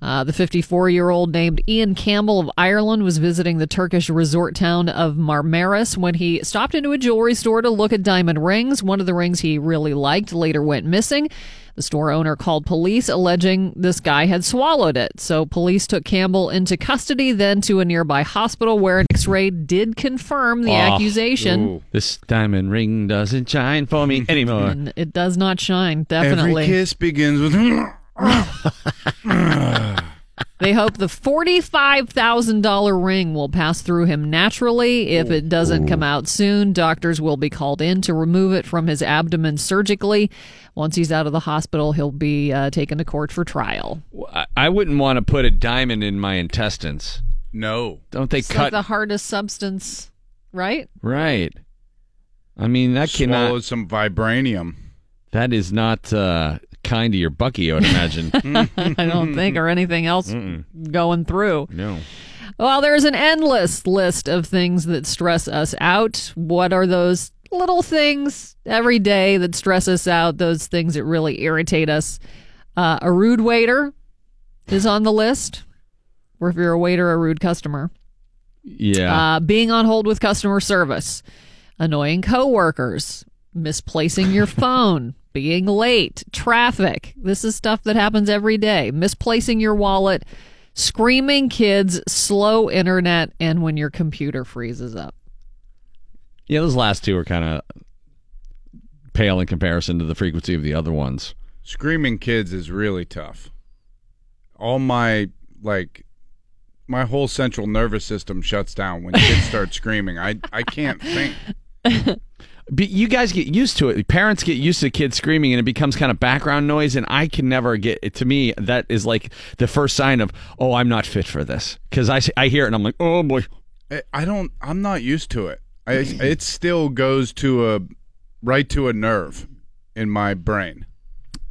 S1: Uh, the 54 year old named Ian Campbell of Ireland was visiting the Turkish resort town of Marmaris when he stopped into a jewelry store to look at diamond rings. One of the rings he really liked later went missing. The store owner called police alleging this guy had swallowed it. So police took Campbell into custody, then to a nearby hospital where an x ray did confirm the
S2: Oh,
S1: accusation.
S2: This diamond ring doesn't shine for me anymore.
S1: And it does not shine, definitely.
S3: Every kiss begins with.
S1: They hope the $45,000 ring will pass through him naturally. If it doesn't come out soon, doctors will be called in to remove it from his abdomen surgically. Once he's out of the hospital, he'll be uh, taken to court for trial.
S2: I, I wouldn't want to put a diamond in my intestines.
S3: No.
S2: Don't they
S1: It's
S2: cut?
S1: like the hardest substance, right?
S2: right. I mean, that can
S3: Swallow
S2: cannot.
S3: some vibranium.
S2: That is not uh, kind to your Bucky, I would imagine.
S1: I don't think, or anything else going through.
S2: no.
S1: Well, there's an endless list of things that stress us out. What are those little things every day that stress us out? Those things that really irritate us. Uh, a rude waiter is on the list. Or if you're a waiter, a rude customer.
S2: Yeah.
S1: Uh, being on hold with customer service, annoying coworkers, misplacing your phone, being late, traffic. This is stuff that happens every day. Misplacing your wallet, screaming kids, slow internet, and when your computer freezes up.
S2: yeah, those last two are kind of pale in comparison to the frequency of the other ones.
S3: Screaming kids is really tough. All my like my whole central nervous system shuts down when kids start screaming. I I can't think.
S2: But you guys get used to it. Parents get used to kids screaming, and it becomes kind of background noise. And I can never get it. To me, that is like the first sign of, oh, I'm not fit for this. Because I, I hear it and I'm like, oh boy.
S3: I- I don't I'm not used to it. I it still goes to a right to a nerve in my brain.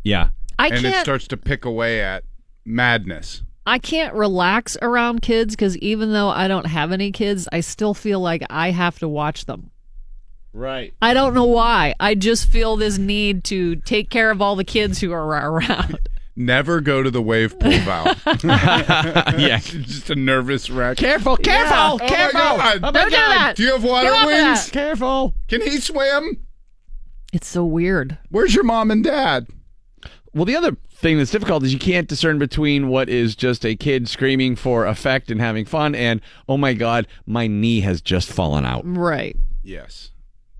S2: Yeah.
S1: I
S3: and it
S1: can't
S3: starts to pick away at madness.
S1: I can't relax around kids because even though I don't have any kids, I still feel like I have to watch them.
S2: Right.
S1: I don't know why. I just feel this need to take care of all the kids who are around.
S3: Never go to the wave pool valve.
S2: yeah.
S3: Just a nervous wreck.
S2: Careful, careful, careful!
S3: Oh my
S2: careful.
S3: God.
S2: Oh my
S1: Don't do
S2: God.
S1: that.
S3: Do you have water
S1: Get
S3: wings?
S2: Careful.
S3: Can he swim?
S1: It's so weird.
S3: Where's your mom and dad?
S2: Well, the other thing that's difficult is you can't discern between what is just a kid screaming for effect and having fun and, oh my God, my knee has just fallen out.
S1: Right.
S3: Yes,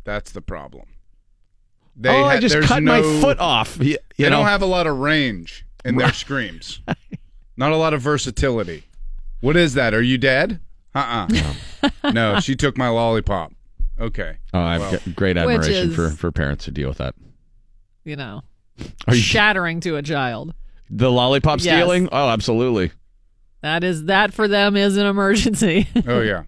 S3: that's the problem. They
S2: oh, I just
S3: there's
S2: cut my foot off. You, you
S3: They
S2: know?
S3: don't have a lot of range in their screams. Not a lot of versatility. What is that? Are you dead? Uh uh no, she took my lollipop. Okay.
S2: oh, I have
S3: Well,
S2: g- great admiration
S1: is-
S2: for, for parents who deal with that.
S1: You know,
S2: Are you
S1: shattering to a child.
S2: the lollipop
S1: Yes.
S2: stealing? Oh, absolutely.
S1: That is that for them is an emergency.
S3: Oh yeah.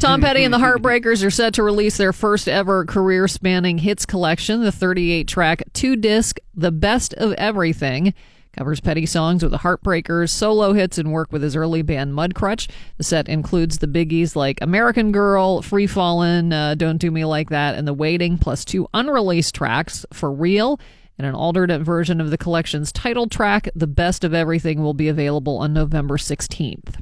S1: Tom Petty and the Heartbreakers are set to release their first ever career spanning hits collection, the 38 track two disc The Best of Everything. Covers Petty songs with the Heartbreakers, solo hits, and work with his early band Mudcrutch. The set includes the biggies like American Girl, Free Fallin', uh, Don't Do Me Like That, and The Waiting, plus two unreleased tracks, For Real, and an alternate version of the collection's title track, The Best of Everything, will be available on November 16th.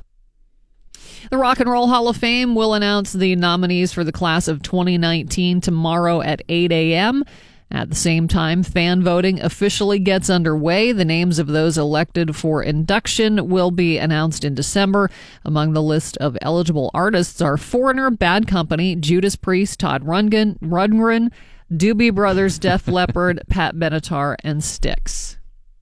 S1: The Rock and Roll Hall of Fame will announce the nominees for the class of 2019 tomorrow at 8 a.m. At the same time, fan voting officially gets underway. The names of those elected for induction will be announced in December. Among the list of eligible artists are Foreigner, Bad Company, Judas Priest, Todd Rundgren, Rundgren Doobie Brothers, Def Leppard, Pat Benatar, and Styx.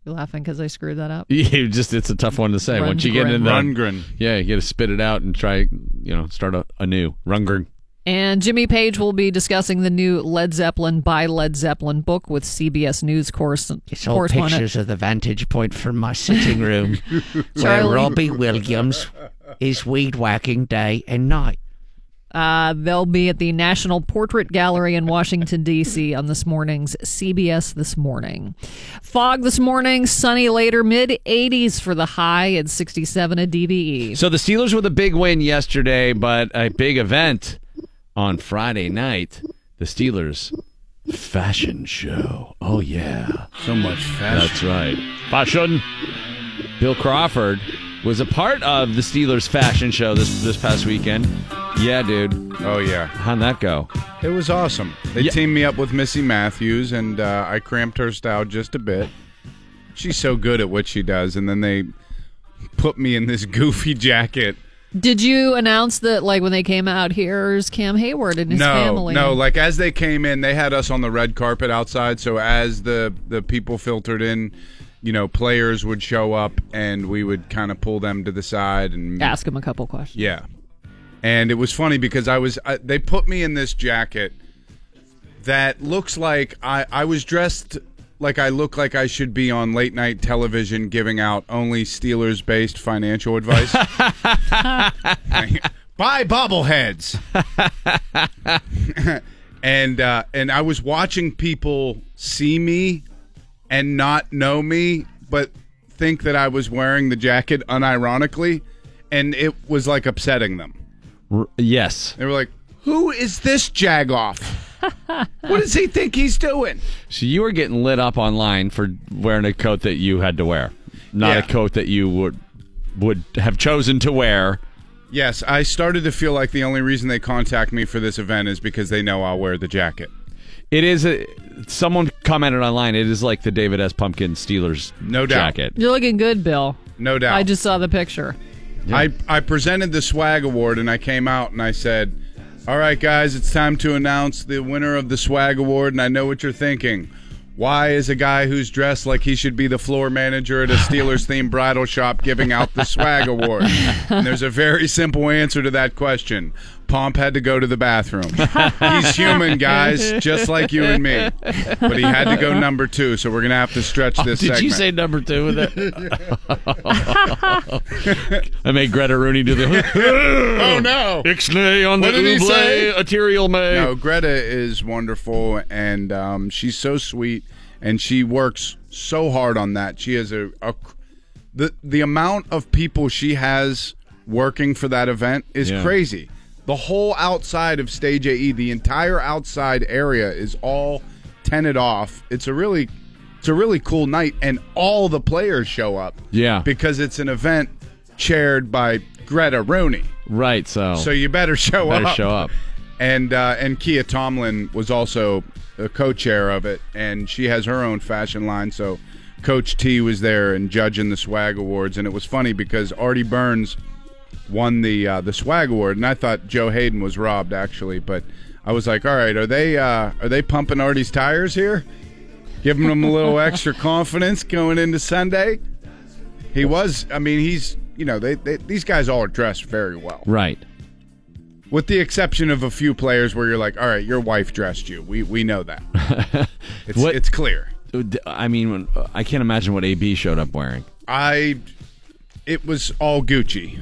S1: You laughing because I screwed that up?
S2: You just it's a tough one to say. Once you get
S1: in
S2: into
S3: Rundgren.
S2: yeah, you got to spit it out and try, you know, start a, anew. Rundgren.
S1: And Jimmy Page will be discussing the new Led Zeppelin by Led Zeppelin book with CBS News course-
S12: It's all
S1: correspondent.
S12: pictures of the vantage point from my sitting room where Robbie Williams is weed whacking day and night.
S1: Uh, they'll be at the National Portrait Gallery in Washington, D.C. on this morning's CBS This Morning. Fog this morning, sunny later, mid 80s for the high at 67 at DVE.
S2: So the Steelers with a big win yesterday, but a big event on Friday night. The Steelers fashion show. Oh yeah,
S3: So much fashion.
S2: that's right. Fashion. Bill Crawford was a part of the Steelers fashion show this this past weekend. Yeah, dude.
S3: Oh yeah.
S2: How'd that go?
S3: It was awesome. They
S2: Yeah.
S3: teamed me up with Missy Matthews, and uh, I cramped her style just a bit. She's so good at what she does, and then they put me in this goofy jacket.
S1: Did you announce that, like, when they came out, here's Cam Heyward and his
S3: no,
S1: family?
S3: no. Like as they came in, they had us on the red carpet outside. So as the the people filtered in, you know, players would show up, and we would kind of pull them to the side and
S1: Ask them a couple questions.
S3: Yeah, and it was funny because I was I, they put me in this jacket that looks like I I was dressed like I look like I should be on late night television giving out only Steelers based financial advice. Buy bobbleheads. and uh, and I was watching people see me and not know me, but think that I was wearing the jacket unironically, and it was like upsetting them.
S2: R- yes.
S3: They were like, "Who is this jagoff? what does he think he's doing?"
S2: So you were getting lit up online for wearing a coat that you had to wear, not
S3: Yeah.
S2: a coat that you would would have chosen to wear.
S3: Yes, I started to feel like the only reason they contact me for this event is because they know I'll wear the jacket.
S2: It is a. Someone commented online. It is like the David S. Pumpkin Steelers
S3: No doubt.
S2: jacket.
S1: You're looking good, Bill.
S3: No doubt.
S1: I just saw the picture.
S3: I, I presented the swag award and I came out and I said, All right, guys, it's time to announce the winner of the swag award. And I know what you're thinking. Why is a guy who's dressed like he should be the floor manager at a Steelers themed bridal shop giving out the swag award? And there's a very simple answer to that question. Pomp had to go to the bathroom. He's human, guys, just like you and me. But he had to go number two, so we're going to have to stretch this
S2: Did
S3: segment.
S2: you say number two with it? I made Greta Rooney do the.
S3: oh, no.
S2: Ixnay on the
S3: What did he say?
S2: ouble, arterial may.
S3: No, Greta is wonderful, and um, she's so sweet, and she works so hard on that. She has a, a the the amount of people she has working for that event is
S2: Yeah.
S3: crazy. The whole outside of Stage AE, the entire outside area is all tented off. It's a really it's a really cool night, and all the players show up.
S2: Yeah.
S3: because it's an event chaired by Greta Rooney.
S2: Right. So.
S3: So you better show up.
S2: You better
S3: up.
S2: show up.
S3: And uh, and Kiya Tomlin was also a co-chair of it, and she has her own fashion line. So Coach T was there and judging the swag awards, and it was funny because Artie Burns won the uh, the swag award, and I thought Joe Haden was robbed actually, but I was like, all right, are they uh, are they pumping Artie's tires here, giving him a little extra confidence going into Sunday? He was. I mean, he's you know they, they these guys all are dressed very well.
S2: Right.
S3: With the exception of a few players where you're like, all right, your wife dressed you. We we know that. It's
S2: What-
S3: it's clear.
S2: I mean, I can't imagine what AB showed up wearing.
S3: I it was all Gucci.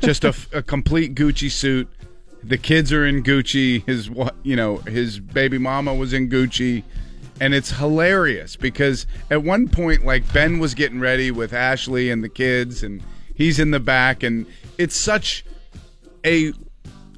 S3: Just a, a complete Gucci suit. The kids are in Gucci. His what you know, his baby mama was in Gucci. And it's hilarious because at one point like Ben was getting ready with Ashley and the kids and he's in the back and it's such a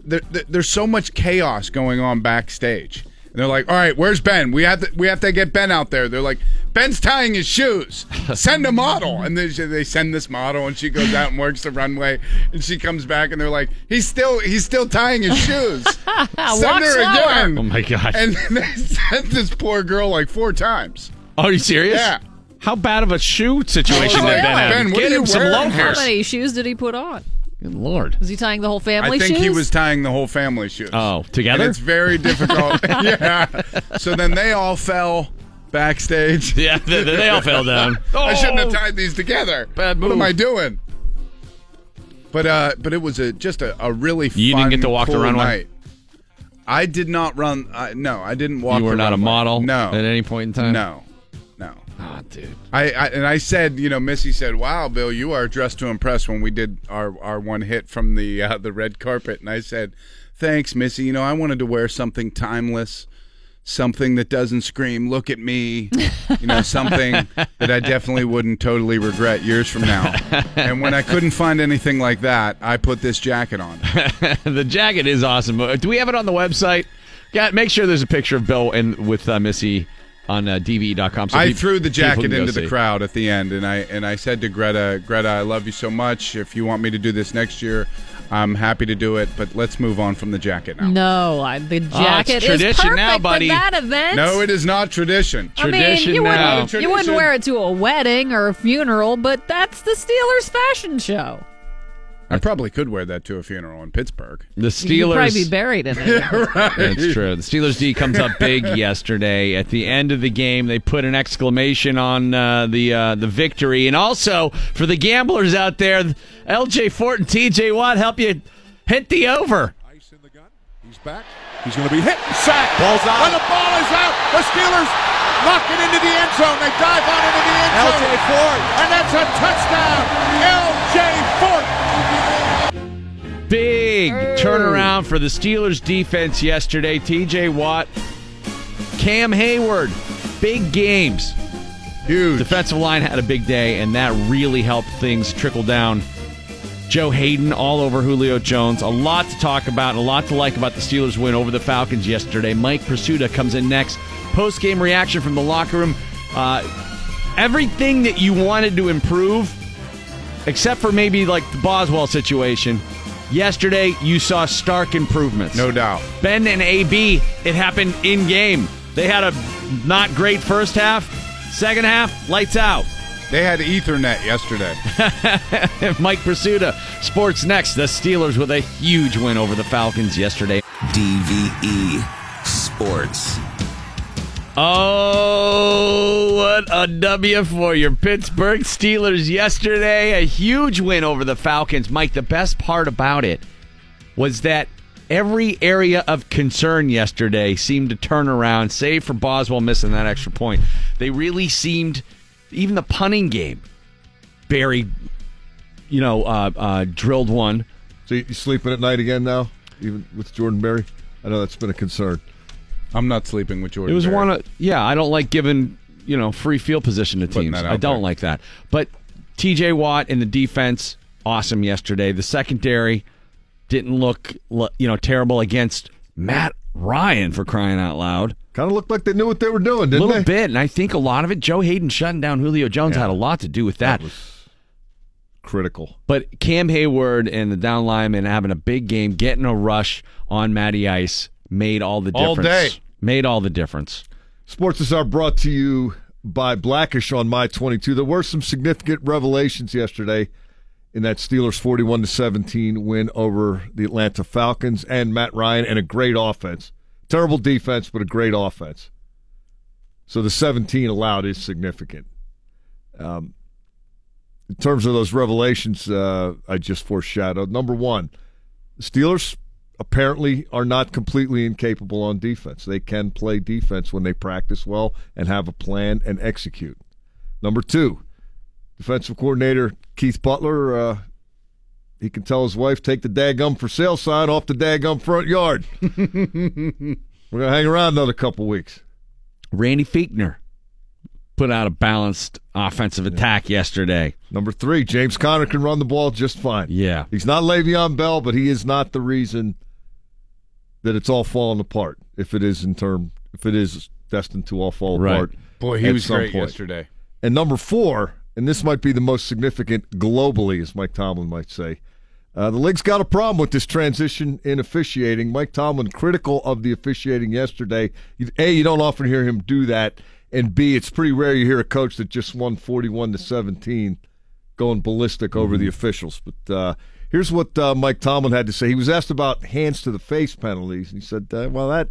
S3: there, there- there's so much chaos going on backstage. And they're like, "All right, where's Ben? We have to we have to get Ben out there." They're like, "Ben's tying his shoes. Send a model." And they they send this model, and she goes out and works the runway, and she comes back, and they're like, "He's still he's still tying his shoes. Send
S1: Walk
S3: her
S1: slower.
S3: again."
S2: Oh my god.
S3: And they sent this poor girl like four times.
S2: Oh, are you serious?
S3: Yeah.
S2: How bad of a shoe situation
S3: I
S2: did
S3: like,
S2: Ben have?
S3: Ben, what
S2: Get
S3: are
S2: him
S3: you
S2: some
S3: wearing?
S1: How
S2: loafers.
S1: many shoes did he put on?
S2: Good lord.
S1: Was he tying the whole family
S3: I think
S1: shoes?
S3: he was tying the whole family shoes.
S2: Oh,
S3: And
S2: together?
S3: it's very difficult. yeah. So then they all fell backstage.
S2: Yeah, they, they all fell down.
S3: oh, I shouldn't have
S2: Oh.
S3: tied these together.
S2: Bad
S3: What am. I doing? But uh, but it was a just a, a really
S2: You didn't get to walk the runway?
S3: night. I did not run. I no, I didn't walk.
S2: You were
S3: the
S2: not a model
S3: No,
S2: at any point in time?
S3: no, no.
S2: Oh, dude.
S3: I, I and I said, you know, Missy said, "Wow, Bill, you are dressed to impress." When we did our our one hit from the uh, the red carpet, and I said, "Thanks, Missy. You know, I wanted to wear something timeless, something that doesn't scream, look at me. You know, something that I definitely wouldn't totally regret years from now." And when I couldn't find anything like that, I put this jacket on.
S2: the jacket is awesome. Do we have it on the website? Yeah, make sure there's a picture of Bill and with uh, Missy on uh, DVE.com. So
S3: I
S2: peop-
S3: threw the jacket into the
S2: see.
S3: crowd at the end, and I and I said to Greta, Greta, I love you so much. If you want me to do this next year, I'm happy to do it. But let's move on from the jacket now.
S1: No, I, the
S2: Oh, it's
S1: jacket is
S2: tradition
S1: perfect
S2: now, buddy.
S1: for that event.
S3: No, it is not tradition.
S1: I mean,
S2: tradition
S1: you
S2: now.
S1: wouldn't, you wouldn't wear it to a wedding or a funeral, but that's the Steelers fashion show.
S3: I probably could wear that to a funeral in Pittsburgh.
S2: The
S1: You'd probably be
S2: Steelers.
S1: buried in it.
S2: That's true. The Steelers D comes up big yesterday. At the end of the game, they put an exclamation on uh, the uh, the victory, and also for the gamblers out there, L.J. Fort and T.J. Watt help you hit the over.
S5: Ice in the gun. He's back. He's going to be hit. Sack. Ball's out. And the ball is out. The Steelers knock it into the end zone. They dive on it into the end zone.
S11: LJ Fort.
S5: And that's a touchdown. L.J. Fort.
S2: Big turnaround for the Steelers defense yesterday. T.J. Watt, Cam Heyward, big games.
S3: Huge.
S2: Defensive line had a big day, and that really helped things trickle down. Joe Haden all over Julio Jones. A lot to talk about, and a lot to like about the Steelers win over the Falcons yesterday. Mike Prisuta comes in next. Post game reaction from the locker room. Uh, everything that you wanted to improve, except for maybe like the Boswell situation. Yesterday, you saw stark improvements.
S3: No doubt.
S2: Ben and AB, it happened in game. They had a not great first half. Second half, lights out.
S3: They had Ethernet yesterday.
S2: Mike Prisuta, Sports Next. The Steelers with a huge win over the Falcons yesterday.
S11: DVE Sports.
S2: Oh, what a W for your Pittsburgh Steelers yesterday. A huge win over the Falcons. Mike, the best part about it was that every area of concern yesterday seemed to turn around, save for Boswell missing that extra point. They really seemed, even the punting game, Barry, you know, uh, uh, drilled one.
S7: So you sleeping at night again now, even with Jordan Berry? I know that's been a concern.
S3: I'm not sleeping with Jordan.
S2: It was
S3: Berry.
S2: one of yeah. I don't like giving you know free field position to
S3: Putting
S2: teams. I don't
S3: there.
S2: like that. But T.J. Watt in the defense, awesome yesterday. The secondary didn't look you know terrible against Matt Ryan for crying out loud.
S7: Kind of looked like they knew what they were doing,
S2: A
S7: didn't they?
S2: A little
S7: they?
S2: bit, and I think a lot of it. Joe Haden shutting down Julio Jones
S7: Yeah.
S2: had a lot to do with that.
S7: That was critical.
S2: But Cam Heyward and the down lineman having a big game, getting a rush on Matty Ice made all the
S3: All
S2: difference.
S3: day.
S2: Made all the difference.
S7: Sports is are brought to you by Blackish on My 22. There were some significant revelations yesterday in that Steelers 41 to 17 win over the Atlanta Falcons and Matt Ryan and a great offense. Terrible defense, but a great offense. So the 17 allowed is significant. Um, in terms of those revelations, uh, I just foreshadowed. Number one, Steelers apparently are not completely incapable on defense. They can play defense when they practice well and have a plan and execute. Number two, defensive coordinator Keith Butler, uh, he can tell his wife, take the daggum for sale sign off the daggum front yard. We're going to hang around another couple weeks.
S2: Randy Fichtner put out a balanced offensive attack yesterday.
S7: Number three, James Conner can run the ball just fine.
S2: Yeah.
S7: He's not Le'Veon Bell, but he is not the reason that it's all falling apart. If it is in term, if it is destined to all fall
S2: Right.
S7: apart.
S3: Boy, he
S7: at
S3: was
S7: some
S3: great
S7: point.
S3: yesterday.
S7: And number four, and this might be the most significant globally, as Mike Tomlin might say. Uh, the league's got a problem with this transition in officiating. Mike Tomlin critical of the officiating yesterday. A, you don't often hear him do that, and B, it's pretty rare you hear a coach that just won forty-one to seventeen going ballistic over the officials. But uh, here's what uh, Mike Tomlin had to say. He was asked about hands to the face penalties, and he said, uh, "Well, that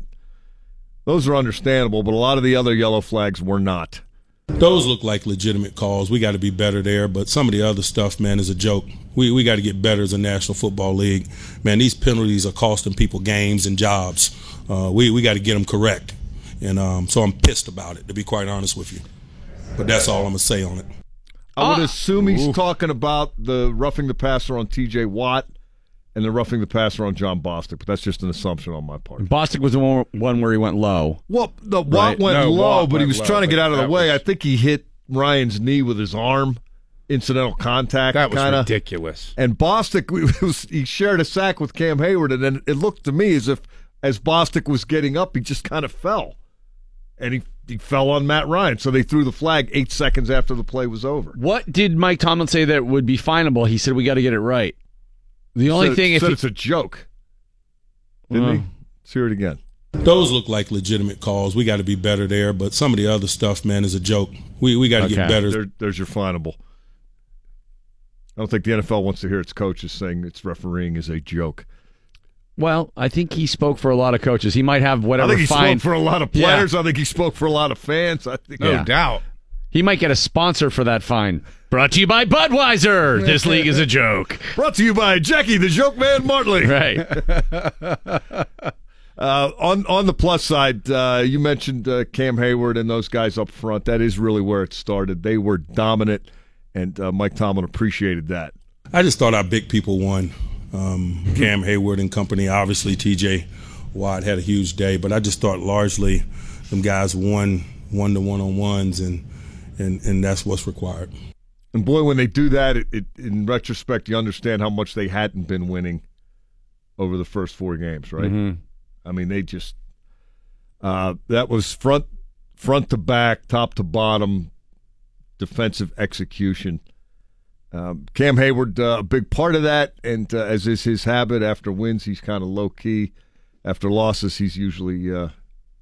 S7: those are understandable, but a lot of the other yellow flags were not."
S13: Those look like legitimate calls. We got to be better there, but some of the other stuff, man, is a joke. We we got to get better as a National Football League. Man, these penalties are costing people games and jobs. Uh, we we got to get them correct, and um, so I'm pissed about it, to be quite honest with you. But that's all I'm gonna say on it.
S7: I would ah. assume he's talking about the roughing the passer on T.J. Watt and the roughing the passer on John Bostic, but that's just an assumption on my part.
S2: Bostic was the one, one where he went low.
S7: Well, the Watt
S2: Right.
S7: went
S3: No,
S7: low,
S3: Watt
S7: but he was
S3: low,
S7: trying to get out of the way.
S3: was-
S7: I think he hit Ryan's knee with his arm, incidental contact.
S3: That was
S7: kinda.
S3: ridiculous.
S7: And Bostic, was, he shared a sack with Cam Heyward, and then it looked to me as if as Bostic was getting up, he just kind of fell, and he he fell on Matt Ryan, so they threw the flag eight seconds after the play was over.
S2: What did Mike Tomlin say that would be finable? He said we got to get it right. The only
S7: Said-
S2: thing if
S7: said
S2: he-
S7: it's a joke, didn't
S2: Uh.
S7: he? Let's hear it again.
S13: Those look like legitimate calls. We got to be better there, but some of the other stuff, man, is a joke. We we got to get better.
S7: There, there's your finable. I don't think the NFL wants to hear its coaches saying its refereeing is a joke.
S2: Well, I think he spoke for a lot of coaches. He might have whatever
S7: I think he
S2: fine
S7: spoke for a lot of
S2: Yeah.
S7: players. I think he spoke for a lot of fans. I think,
S2: No
S3: doubt.
S2: He might get a sponsor for that fine. Brought to you by Budweiser. This league is a joke.
S7: Brought to you by Jackie the Joke Man Martling.
S2: Right.
S7: Uh, on on the plus side, uh, you mentioned uh, Cam Heyward and those guys up front. That is really where it started. They were dominant, and uh, Mike Tomlin appreciated that.
S13: I just thought our big people won. Um, Cam Heyward and company. Obviously, T.J. Watt had a huge day, but I just thought largely them guys won one to one on ones, and and and that's what's required.
S7: And boy, when they do that, it, it, in retrospect, you understand how much they hadn't been winning over the first four games, right?
S2: Mhm.
S7: I mean, they just uh, that was front front to back, top to bottom, defensive execution. Um, Cam Heyward, uh, a big part of that, and uh, as is his habit, after wins, he's kind of low key. After losses, he's usually uh,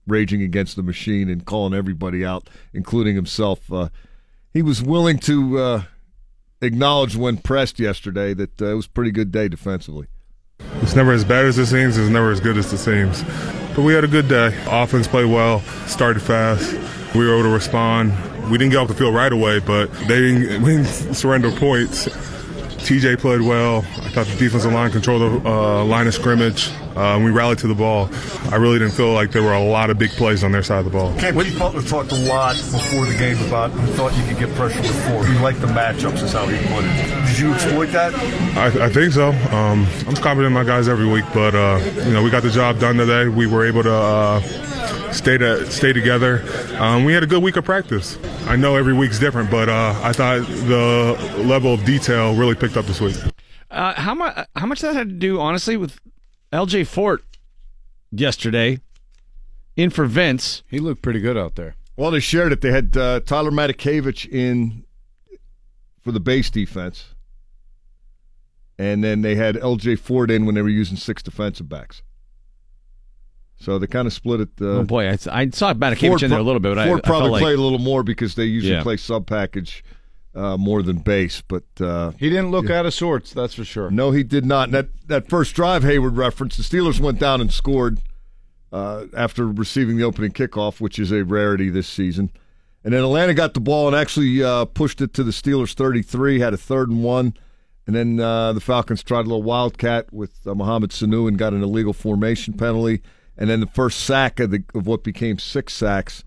S7: raging against the machine and calling everybody out, including himself. Uh, he was willing to uh, acknowledge when pressed yesterday that uh, it was a pretty good day defensively.
S8: It's never as bad as it seems. It's never as good as it seems. But we had a good day. Offense played well, started fast. We were able to respond. We didn't get off the field right away, but they didn't, we didn't surrender points. TJ played well. I thought the defensive line controlled the uh, line of scrimmage. Uh, we rallied to the ball. I really didn't feel like there were a lot of big plays on their side of the ball.
S14: Cam Keith Butler talked a lot before the game about he thought you could get pressure before. He liked the matchups, is how he put it. Did you exploit that?
S8: I, I think so. Um, I'm confident in my guys every week, but uh, you know we got the job done today. We were able to uh, stay to stay together. Um, we had a good week of practice. I know every week's different, but uh, I thought the level of detail really picked up this week.
S2: Uh, how much? How much that had to do, honestly, with L.J. Fort yesterday in for Vince.
S3: He looked pretty good out there.
S7: Well, they shared it. They had uh, Tyler Matakevich in for the base defense, and then they had L.J. Fort in when they were using six defensive backs. So they kind of split it. Uh,
S2: oh boy, I, I saw Matakevich in there a little bit. But I,
S7: Fort
S2: I felt
S7: probably
S2: like,
S7: played a little more because they usually
S2: Yeah.
S7: play sub package uh, more than base. But uh,
S3: He didn't look out of sorts, that's for sure.
S7: no, he did not. And that that first drive Heyward referenced, the Steelers went down and scored uh, after receiving the opening kickoff, which is a rarity this season. And then Atlanta got the ball and actually uh, pushed it to the Steelers 33, had a third and one. And then uh, the Falcons tried a little wildcat with uh, Mohamed Sanu and got an illegal formation penalty. And then the first sack of, the, of what became six sacks,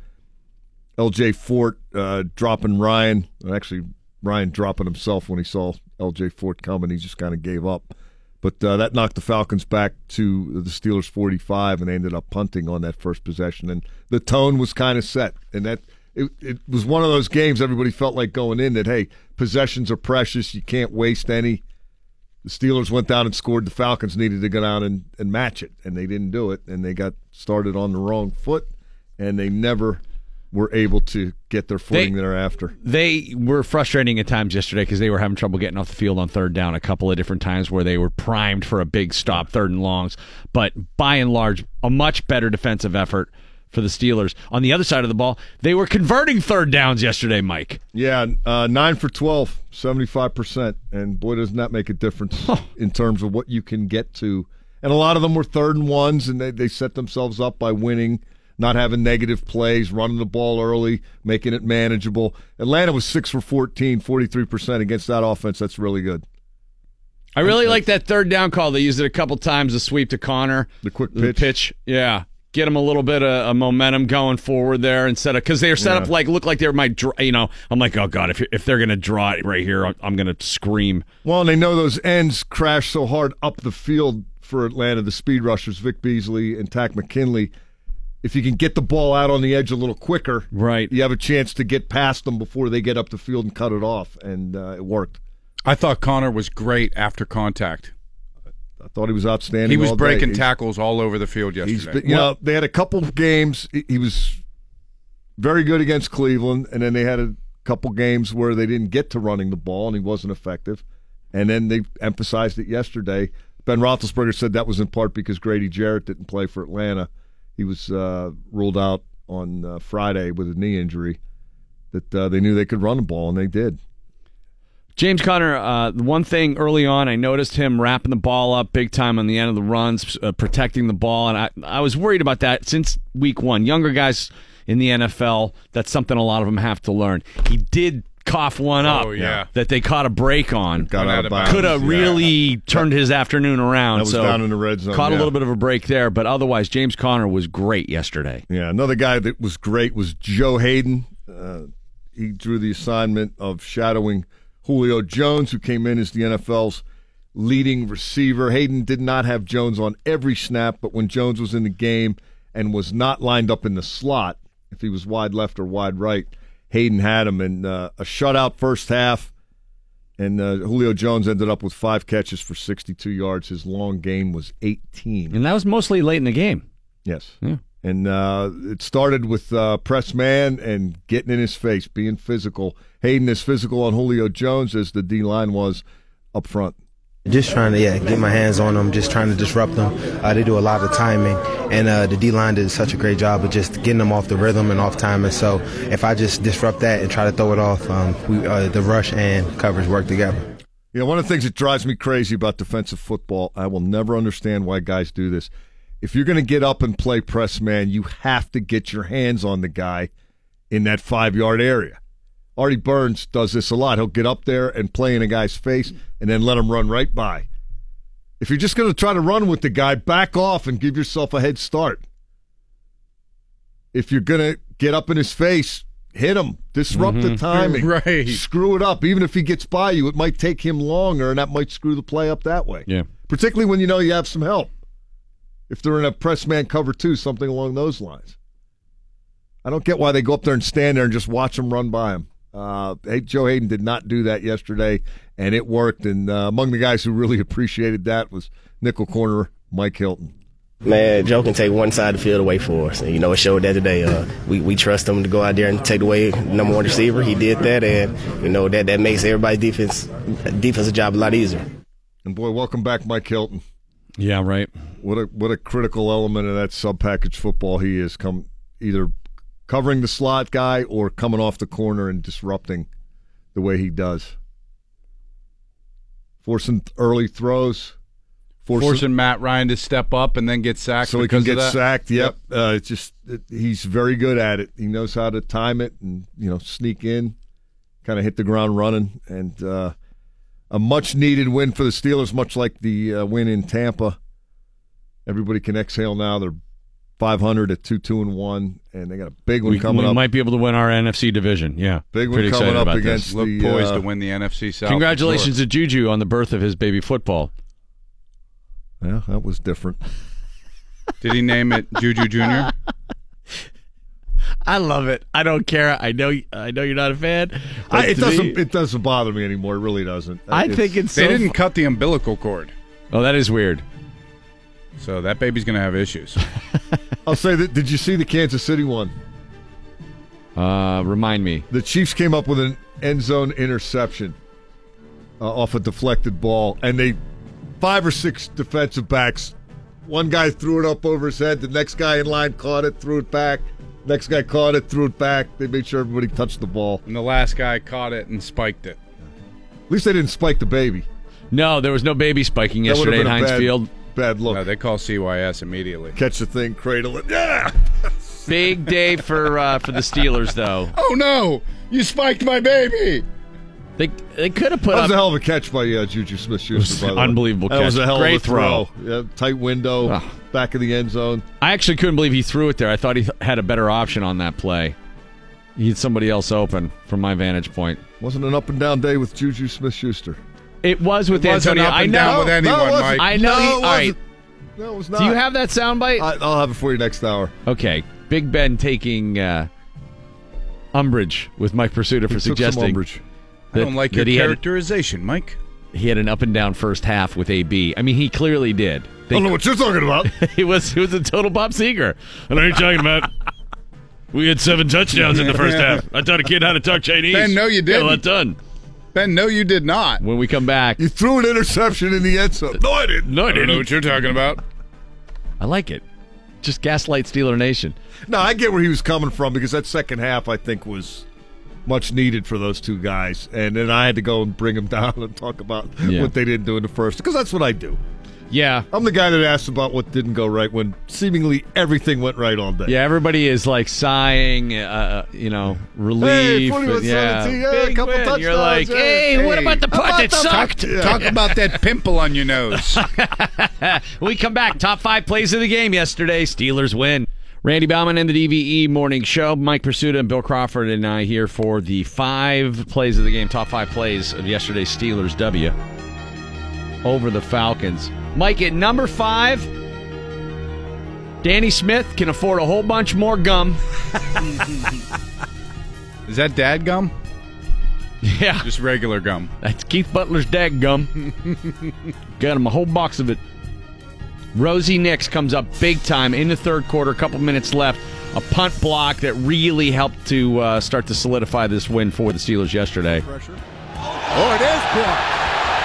S7: L.J. Fort uh, dropping Ryan. Actually, Ryan dropping himself when he saw L.J. Fort coming. He just kind of gave up. But uh, that knocked the Falcons back to the Steelers 45, and they ended up punting on that first possession. And the tone was kind of set. And that it, it was one of those games everybody felt like going in that, hey, possessions are precious. You can't waste any. The Steelers went down and scored. The Falcons needed to go down and, and match it, and they didn't do it. And they got started on the wrong foot, and they never were able to get their footing
S2: They-
S7: thereafter.
S2: they were frustrating at times yesterday because they were having trouble getting off the field on third down a couple of different times where they were primed for a big stop, third and longs. But by and large, a much better defensive effort for the Steelers. On the other side of the ball, they were converting third downs yesterday, Mike.
S7: Yeah, uh, nine for 12, 75%. And boy, doesn't that make a difference in terms of what you can get to. And a lot of them were third and ones, and they, they set themselves up by winning, not having negative plays, running the ball early, making it manageable. Atlanta was 6 for 14, 43% against that offense. That's really good.
S2: I really like that third down call. They used it a couple times, the sweep to Conner.
S7: The quick
S2: The
S7: pitch.
S2: pitch. Yeah. Get them a little bit of, of momentum going forward there instead of because they are set up like look like they might dr- you know I'm like oh god if if they're gonna draw it right here I'm, I'm gonna scream
S7: Well, and they know those ends crash so hard up the field for Atlanta, the speed rushers, Vic Beasley and Takk McKinley. If you can get the ball out on the edge a little quicker,
S2: right,
S7: you have a chance to get past them before they get up the field and cut it off, and uh, it worked.
S3: I thought Conner was great after contact.
S7: I thought he was outstanding.
S3: He was
S7: day.
S3: breaking
S7: He's-
S3: tackles all over the field
S7: He's
S3: yesterday.
S7: been, you know, they had a couple games. He- He was very good against Cleveland, and then they had a couple games where they didn't get to running the ball, and he wasn't effective. And then they emphasized it yesterday. Ben Roethlisberger said that was in part because Grady Jarrett didn't play for Atlanta. He was uh, ruled out on uh, Friday with a knee injury. That uh, they knew they could run the ball, and they did.
S2: James Conner, uh, one thing early on, I noticed him wrapping the ball up big time on the end of the runs, uh, protecting the ball, and I, I was worried about that since week one. Younger guys in the NFL, that's something a lot of them have to learn. He did cough one up
S3: Oh, yeah.
S2: that they caught a break on.
S7: Got out of.
S2: Could have
S7: Yeah.
S2: really turned his afternoon around.
S7: That was
S2: so
S7: down in the red zone,
S2: Caught a little bit of a break there, but otherwise, James Conner was great yesterday.
S7: Yeah, another guy that was great was Joe Haden. Uh, he drew the assignment of shadowing Julio Jones, who came in as the NFL's leading receiver. Haden did not have Jones on every snap, but when Jones was in the game and was not lined up in the slot, if he was wide left or wide right, Haden had him. And uh, a shutout first half, and uh, Julio Jones ended up with five catches for 62 yards. His long game was 18.
S2: And that was mostly late in the game.
S7: Yes.
S2: Yeah.
S7: And uh, it started with uh, press man and getting in his face, being physical. Haden is physical on Julio Jones as the D line was up front.
S9: Just trying to yeah get my hands on them, just trying to disrupt them. Uh, they do a lot of timing, and uh, the D line did such a great job of just getting them off the rhythm and off timing. So if I just disrupt that and try to throw it off, um, we, uh, the rush and coverage work together.
S7: You know, one of the things that drives me crazy about defensive football, I will never understand why guys do this. If you're going to get up and play press man, you have to get your hands on the guy in that five yard area. Artie Burns does this a lot. He'll get up there and play in a guy's face and then let him run right by. If you're just going to try to run with the guy, back off and give yourself a head start. If you're going to get up in his face, hit him, disrupt the
S3: Mhm.
S7: timing,
S3: Right.
S7: Screw it up. Even if he gets by you, it might take him longer, and that might screw the play up that way.
S2: Yeah.
S7: Particularly when you know you have some help. If they're in a press man cover two, something along those lines. I don't get why they go up there and stand there and just watch him run by him. Uh, hey, Joe Haden did not do that yesterday, and it worked. And uh, among the guys who really appreciated that was nickel corner Mike Hilton.
S6: Man, Joe can take one side of the field away for us. And, you know, it showed that today. Uh, we, we trust him to go out there and take away number one receiver. He did that, and, you know, that, that makes everybody's defense defensive job a lot easier.
S7: And boy, welcome back, Mike Hilton.
S2: Yeah, right.
S7: What a what a critical element of that sub package football he is. Come either covering the slot guy or coming off the corner and disrupting the way he does. Forcing early throws,
S3: Forcing, Matt Ryan to step up and then get sacked.
S7: so he can get sacked. Yep, Uh, it's just it, he's very good at it. He knows how to time it and you know sneak in, kind of hit the ground running, and uh, a much needed win for the Steelers, much like the uh, win in Tampa. Everybody can exhale now. They're 500 at two two and one, and they got a big one
S2: We,
S7: coming
S2: we
S7: up.
S2: might be able to win our NFC division. Yeah,
S7: Big one
S2: Pretty
S7: coming up against
S2: this.
S3: Look
S7: the,
S3: poised
S7: uh,
S3: to win the NFC South.
S2: Congratulations
S3: for
S2: to Juju on the birth of his baby football.
S7: Yeah, that was different.
S3: Did he name it Juju Junior?
S2: I love it. I don't care. I know. I know you're not a fan.
S7: I, it doesn't.
S2: me-
S7: it doesn't bother me anymore. It really doesn't.
S2: I think it's.
S3: They
S2: so
S3: didn't
S2: fu-
S3: cut the umbilical cord,
S2: Oh, that is weird.
S3: So that baby's gonna have issues.
S7: I'll say that. Did you see the Kansas City one?
S2: Uh, remind me.
S7: The Chiefs came up with an end zone interception uh, off a deflected ball, and they five or six defensive backs. One guy threw it up over his head. The next guy in line caught it, threw it back. Next guy caught it, threw it back. They made sure everybody touched the ball.
S3: and the last guy caught it and spiked it.
S7: At least they didn't spike the baby.
S2: No, there was no baby spiking yesterday at Heinz
S7: bad-
S2: Field.
S7: Bad look.
S3: No, they call CYS immediately.
S7: Catch the thing, cradle it. Yeah.
S2: Big day for uh, for the Steelers, though.
S3: Oh no! You spiked my baby.
S2: They they could have put
S7: That
S2: up
S7: was a hell of a catch by uh, Juju by the way.
S2: unbelievable
S7: That was a hell
S2: Great
S7: of a throw. Yeah, tight window,
S2: Ah.
S7: back of the end zone.
S2: I actually couldn't believe he threw it there. I thought he had a better option on that play. He had somebody else open from my vantage point.
S7: Wasn't an up and down day with Juju Smith-Schuster.
S2: It was with
S3: It wasn't
S2: Antonio.
S3: up
S2: I know.
S3: down with anyone,
S7: it wasn't.
S3: Mike.
S2: I know.
S7: No,
S2: he,
S7: it
S2: all right.
S7: wasn't. No, it was not.
S2: Do you have that soundbite?
S7: I, I'll have it for you next hour.
S2: okay. Big Ben taking uh, umbrage with Mike Prisuta for
S7: He took some
S2: suggesting
S7: umbrage.
S3: I don't like your
S2: that he had,
S3: characterization, Mike.
S2: he had an up and down first half with AB. I mean, he clearly did.
S7: I don't know what you're talking about.
S2: he was he was a total Bob Seger. I know what you're talking about. We had seven touchdowns in the first half. I taught a kid how to talk Chinese.
S3: Ben, no, you
S2: Got a
S3: didn't.
S2: lot done.
S3: Ben, no, you did not.
S2: When we come back,
S7: You threw an interception in the end zone. No, I didn't.
S2: no, I
S3: I don't know what you're talking about.
S2: I like it. Just gaslight Steeler Nation.
S7: No, I get where he was coming from because that second half, I think, was much needed for those two guys. And then I had to go and bring them down and talk about
S2: Yeah.
S7: what they didn't do in the first because that's what I do.
S2: Yeah.
S7: I'm the guy that asked about what didn't go right when seemingly everything went right all day.
S2: Yeah, everybody is like sighing, uh, you know, relief.
S7: Hey,
S2: and- yeah,
S7: yeah, a couple
S2: win.
S7: touchdowns.
S2: You're like, hey, what about the
S7: how
S2: part that
S7: about the-
S2: sucked?
S7: Yeah.
S3: Talk about that pimple on your nose.
S2: we come back. Top five plays of the game yesterday. Steelers win. Randy Baumann and the DVE Morning Show. Mike Prisuta and Bill Crawford and I here for the five plays of the game. Top five plays of yesterday's Steelers W over the Falcons. Mike at number five. Danny Smith can afford a whole bunch more gum.
S3: Is that dad gum?
S2: Yeah,
S3: Just regular gum.
S2: that's Keith Butler's dad gum. Got him a whole box of it. Rosie Nix comes up big time in the third quarter, a couple minutes left. A punt block that really helped to uh, start to solidify this win for the Steelers yesterday.
S5: Oh, it is blocked.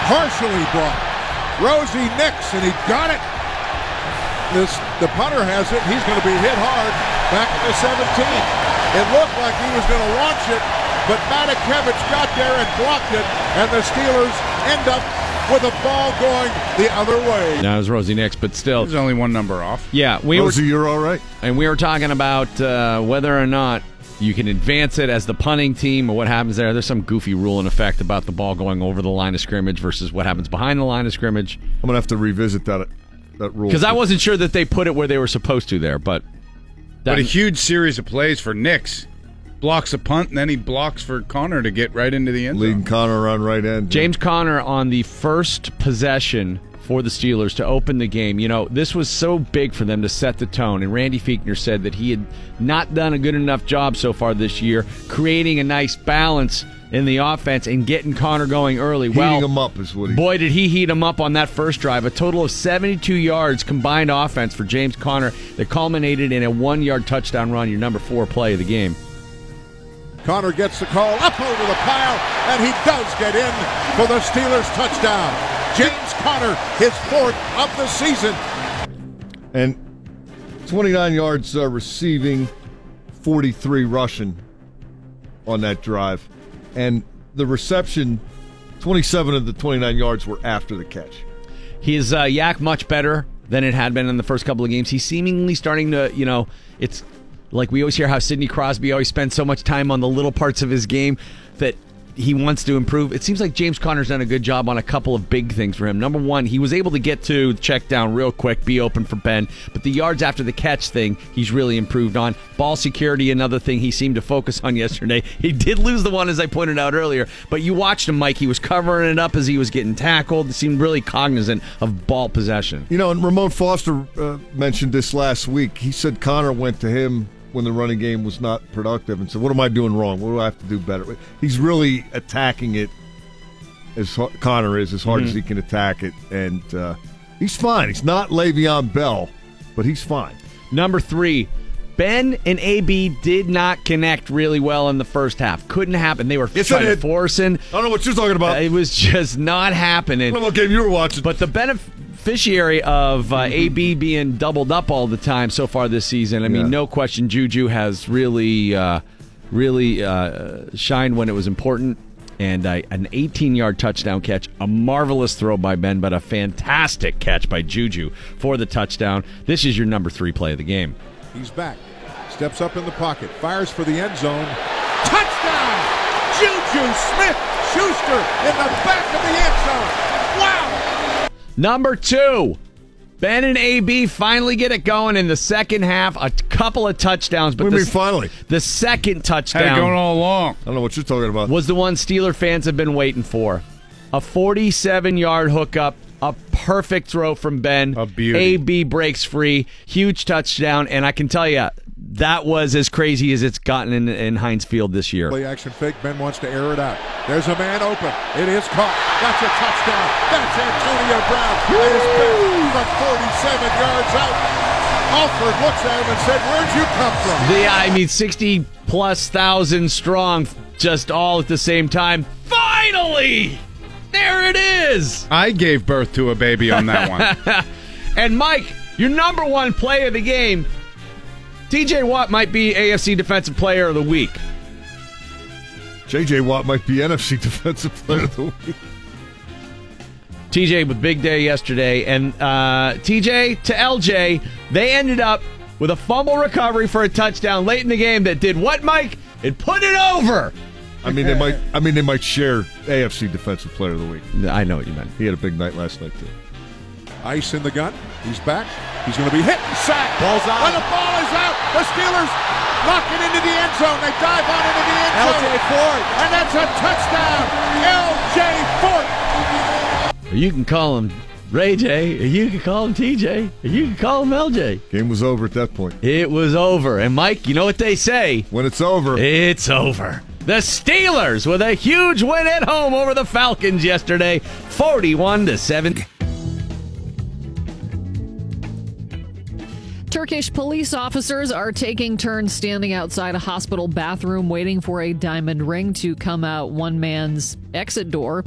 S5: Partially blocked. Rosie Nix, and he got it. This the punter has it. He's going to be hit hard back at the 17. It looked like he was going to launch it, but Matakevich got there and blocked it, and the Steelers end up with a ball going the other way.
S2: Now it was Rosie Nix, but still,
S3: There's only one number off.
S2: yeah, we
S7: Rosie,
S2: were
S7: you're all right.
S2: and we were talking about uh, whether or not you can advance it as the punting team or what happens there. There's some goofy rule in effect about the ball going over the line of scrimmage versus what happens behind the line of scrimmage.
S7: I'm gonna have to revisit that that rule
S2: Because I wasn't sure that they put it where they were supposed to there, but
S3: But a huge series of plays for Nix. Blocks a punt, and then he blocks for Conner to get right into the end zone.
S7: leading Conner around right end.
S2: James Conner on the first possession for the Steelers to open the game. You know, this was so big for them to set the tone. And Randy Fichtner said that he had not done a good enough job so far this year, creating a nice balance in the offense and getting Conner going early.
S7: Heating
S2: well,
S7: him up is what he.
S2: Boy, did he heat him up on that first drive. A total of 72 yards combined offense for James Conner that culminated in a one yard touchdown run, your number four play of the game.
S5: Conner gets the call up over the pile, and he does get in for the Steelers touchdown. James Conner, his fourth of the season.
S7: and 29 yards uh, receiving, 43 rushing on that drive, and the reception, 27 of the 29 yards were after the catch.
S2: His uh, yak much better than it had been in the first couple of games. He's seemingly starting to, you know, it's like we always hear how Sidney Crosby always spends so much time on the little parts of his game that he wants to improve. It seems like James Conner's done a good job on a couple of big things for him. Number one, he was able to get to the check down real quick, be open for Ben, but the yards after the catch thing, he's really improved on. Ball security, another thing he seemed to focus on yesterday. He did lose the one, as I pointed out earlier, but you watched him, Mike. He was covering it up as he was getting tackled. He seemed really cognizant of ball possession.
S7: You know, and Ramon Foster uh, mentioned this last week. He said Conner went to him when the running game was not productive and said, "What am I doing wrong? What do I have to do better?" He's really attacking it as Conner is as hard as
S2: Mhm.
S7: he can attack it, and uh, he's fine. He's not Le'Veon Bell, but he's fine.
S2: Number three, Ben and AB did not connect really well in the first half. Couldn't happen. They were
S7: Yes,
S2: trying to force in.
S7: I don't know what you're talking about.
S2: It was just not happening.
S7: I don't know what game you were watching.
S2: But the beneficiary of uh, AB being doubled up all the time so far this season, I mean,
S7: Yeah.
S2: no question, Juju has really, uh, really uh, shined when it was important. And uh, an 18 yard touchdown catch, a marvelous throw by Ben, but a fantastic catch by Juju for the touchdown. This is your number three play of the game.
S5: He's back. Steps up in the pocket. Fires for the end zone. Touchdown! Juju Smith Schuster in the back of the end zone. Wow!
S2: Number two, Ben and AB finally get it going in the second half. A couple of touchdowns, but
S7: What do you
S2: the,
S7: mean finally?
S2: the second touchdown
S3: Had it
S2: touchdown
S3: going all along.
S7: I don't know what you're talking about.
S2: was the one Steeler fans have been waiting for. A 47 yard hookup, a perfect throw from Ben.
S3: A beauty.
S2: AB breaks free, huge touchdown, and I can tell you, that was as crazy as it's gotten in, in Heinz Field this year.
S5: Play action fake. Ben wants to air it out. There's a man open. It is caught. That's a touchdown. That's Antonio Brown. It is Ben from 47 yards out. Alford looks at him and said, Where'd you come from?
S2: The I mean, sixty plus thousand strong, just all at the same time. Finally, there it is.
S3: I gave birth to a baby on that one.
S2: and Mike, your number one play of the game, TJ Watt might be AFC Defensive Player of the Week.
S7: JJ Watt might be NFC Defensive Player of the Week.
S2: TJ with big day yesterday, and uh, TJ to LJ, they ended up with a fumble recovery for a touchdown late in the game that did what, Mike? It put it over.
S7: I mean, they might. I mean, they might share AFC Defensive Player of the Week.
S2: I know what you meant.
S7: He had a big night last night too.
S5: Ice in the gun. He's back. He's going to be hit and sacked.
S11: Ball's out.
S5: And the ball is out. The Steelers knock it into the end zone. They dive on into the end zone.
S11: LJ Fort.
S5: And that's a touchdown. LJ
S2: Fort. You can call him Ray J, or you can call him TJ, or you can call him LJ.
S7: Game was over at that point.
S2: It was over. And Mike, you know what they say?
S7: When it's over,
S2: It's over. The Steelers with a huge win at home over the Falcons yesterday, 41 to 7.
S1: Turkish police officers are taking turns standing outside a hospital bathroom waiting for a diamond ring to come out one man's exit door.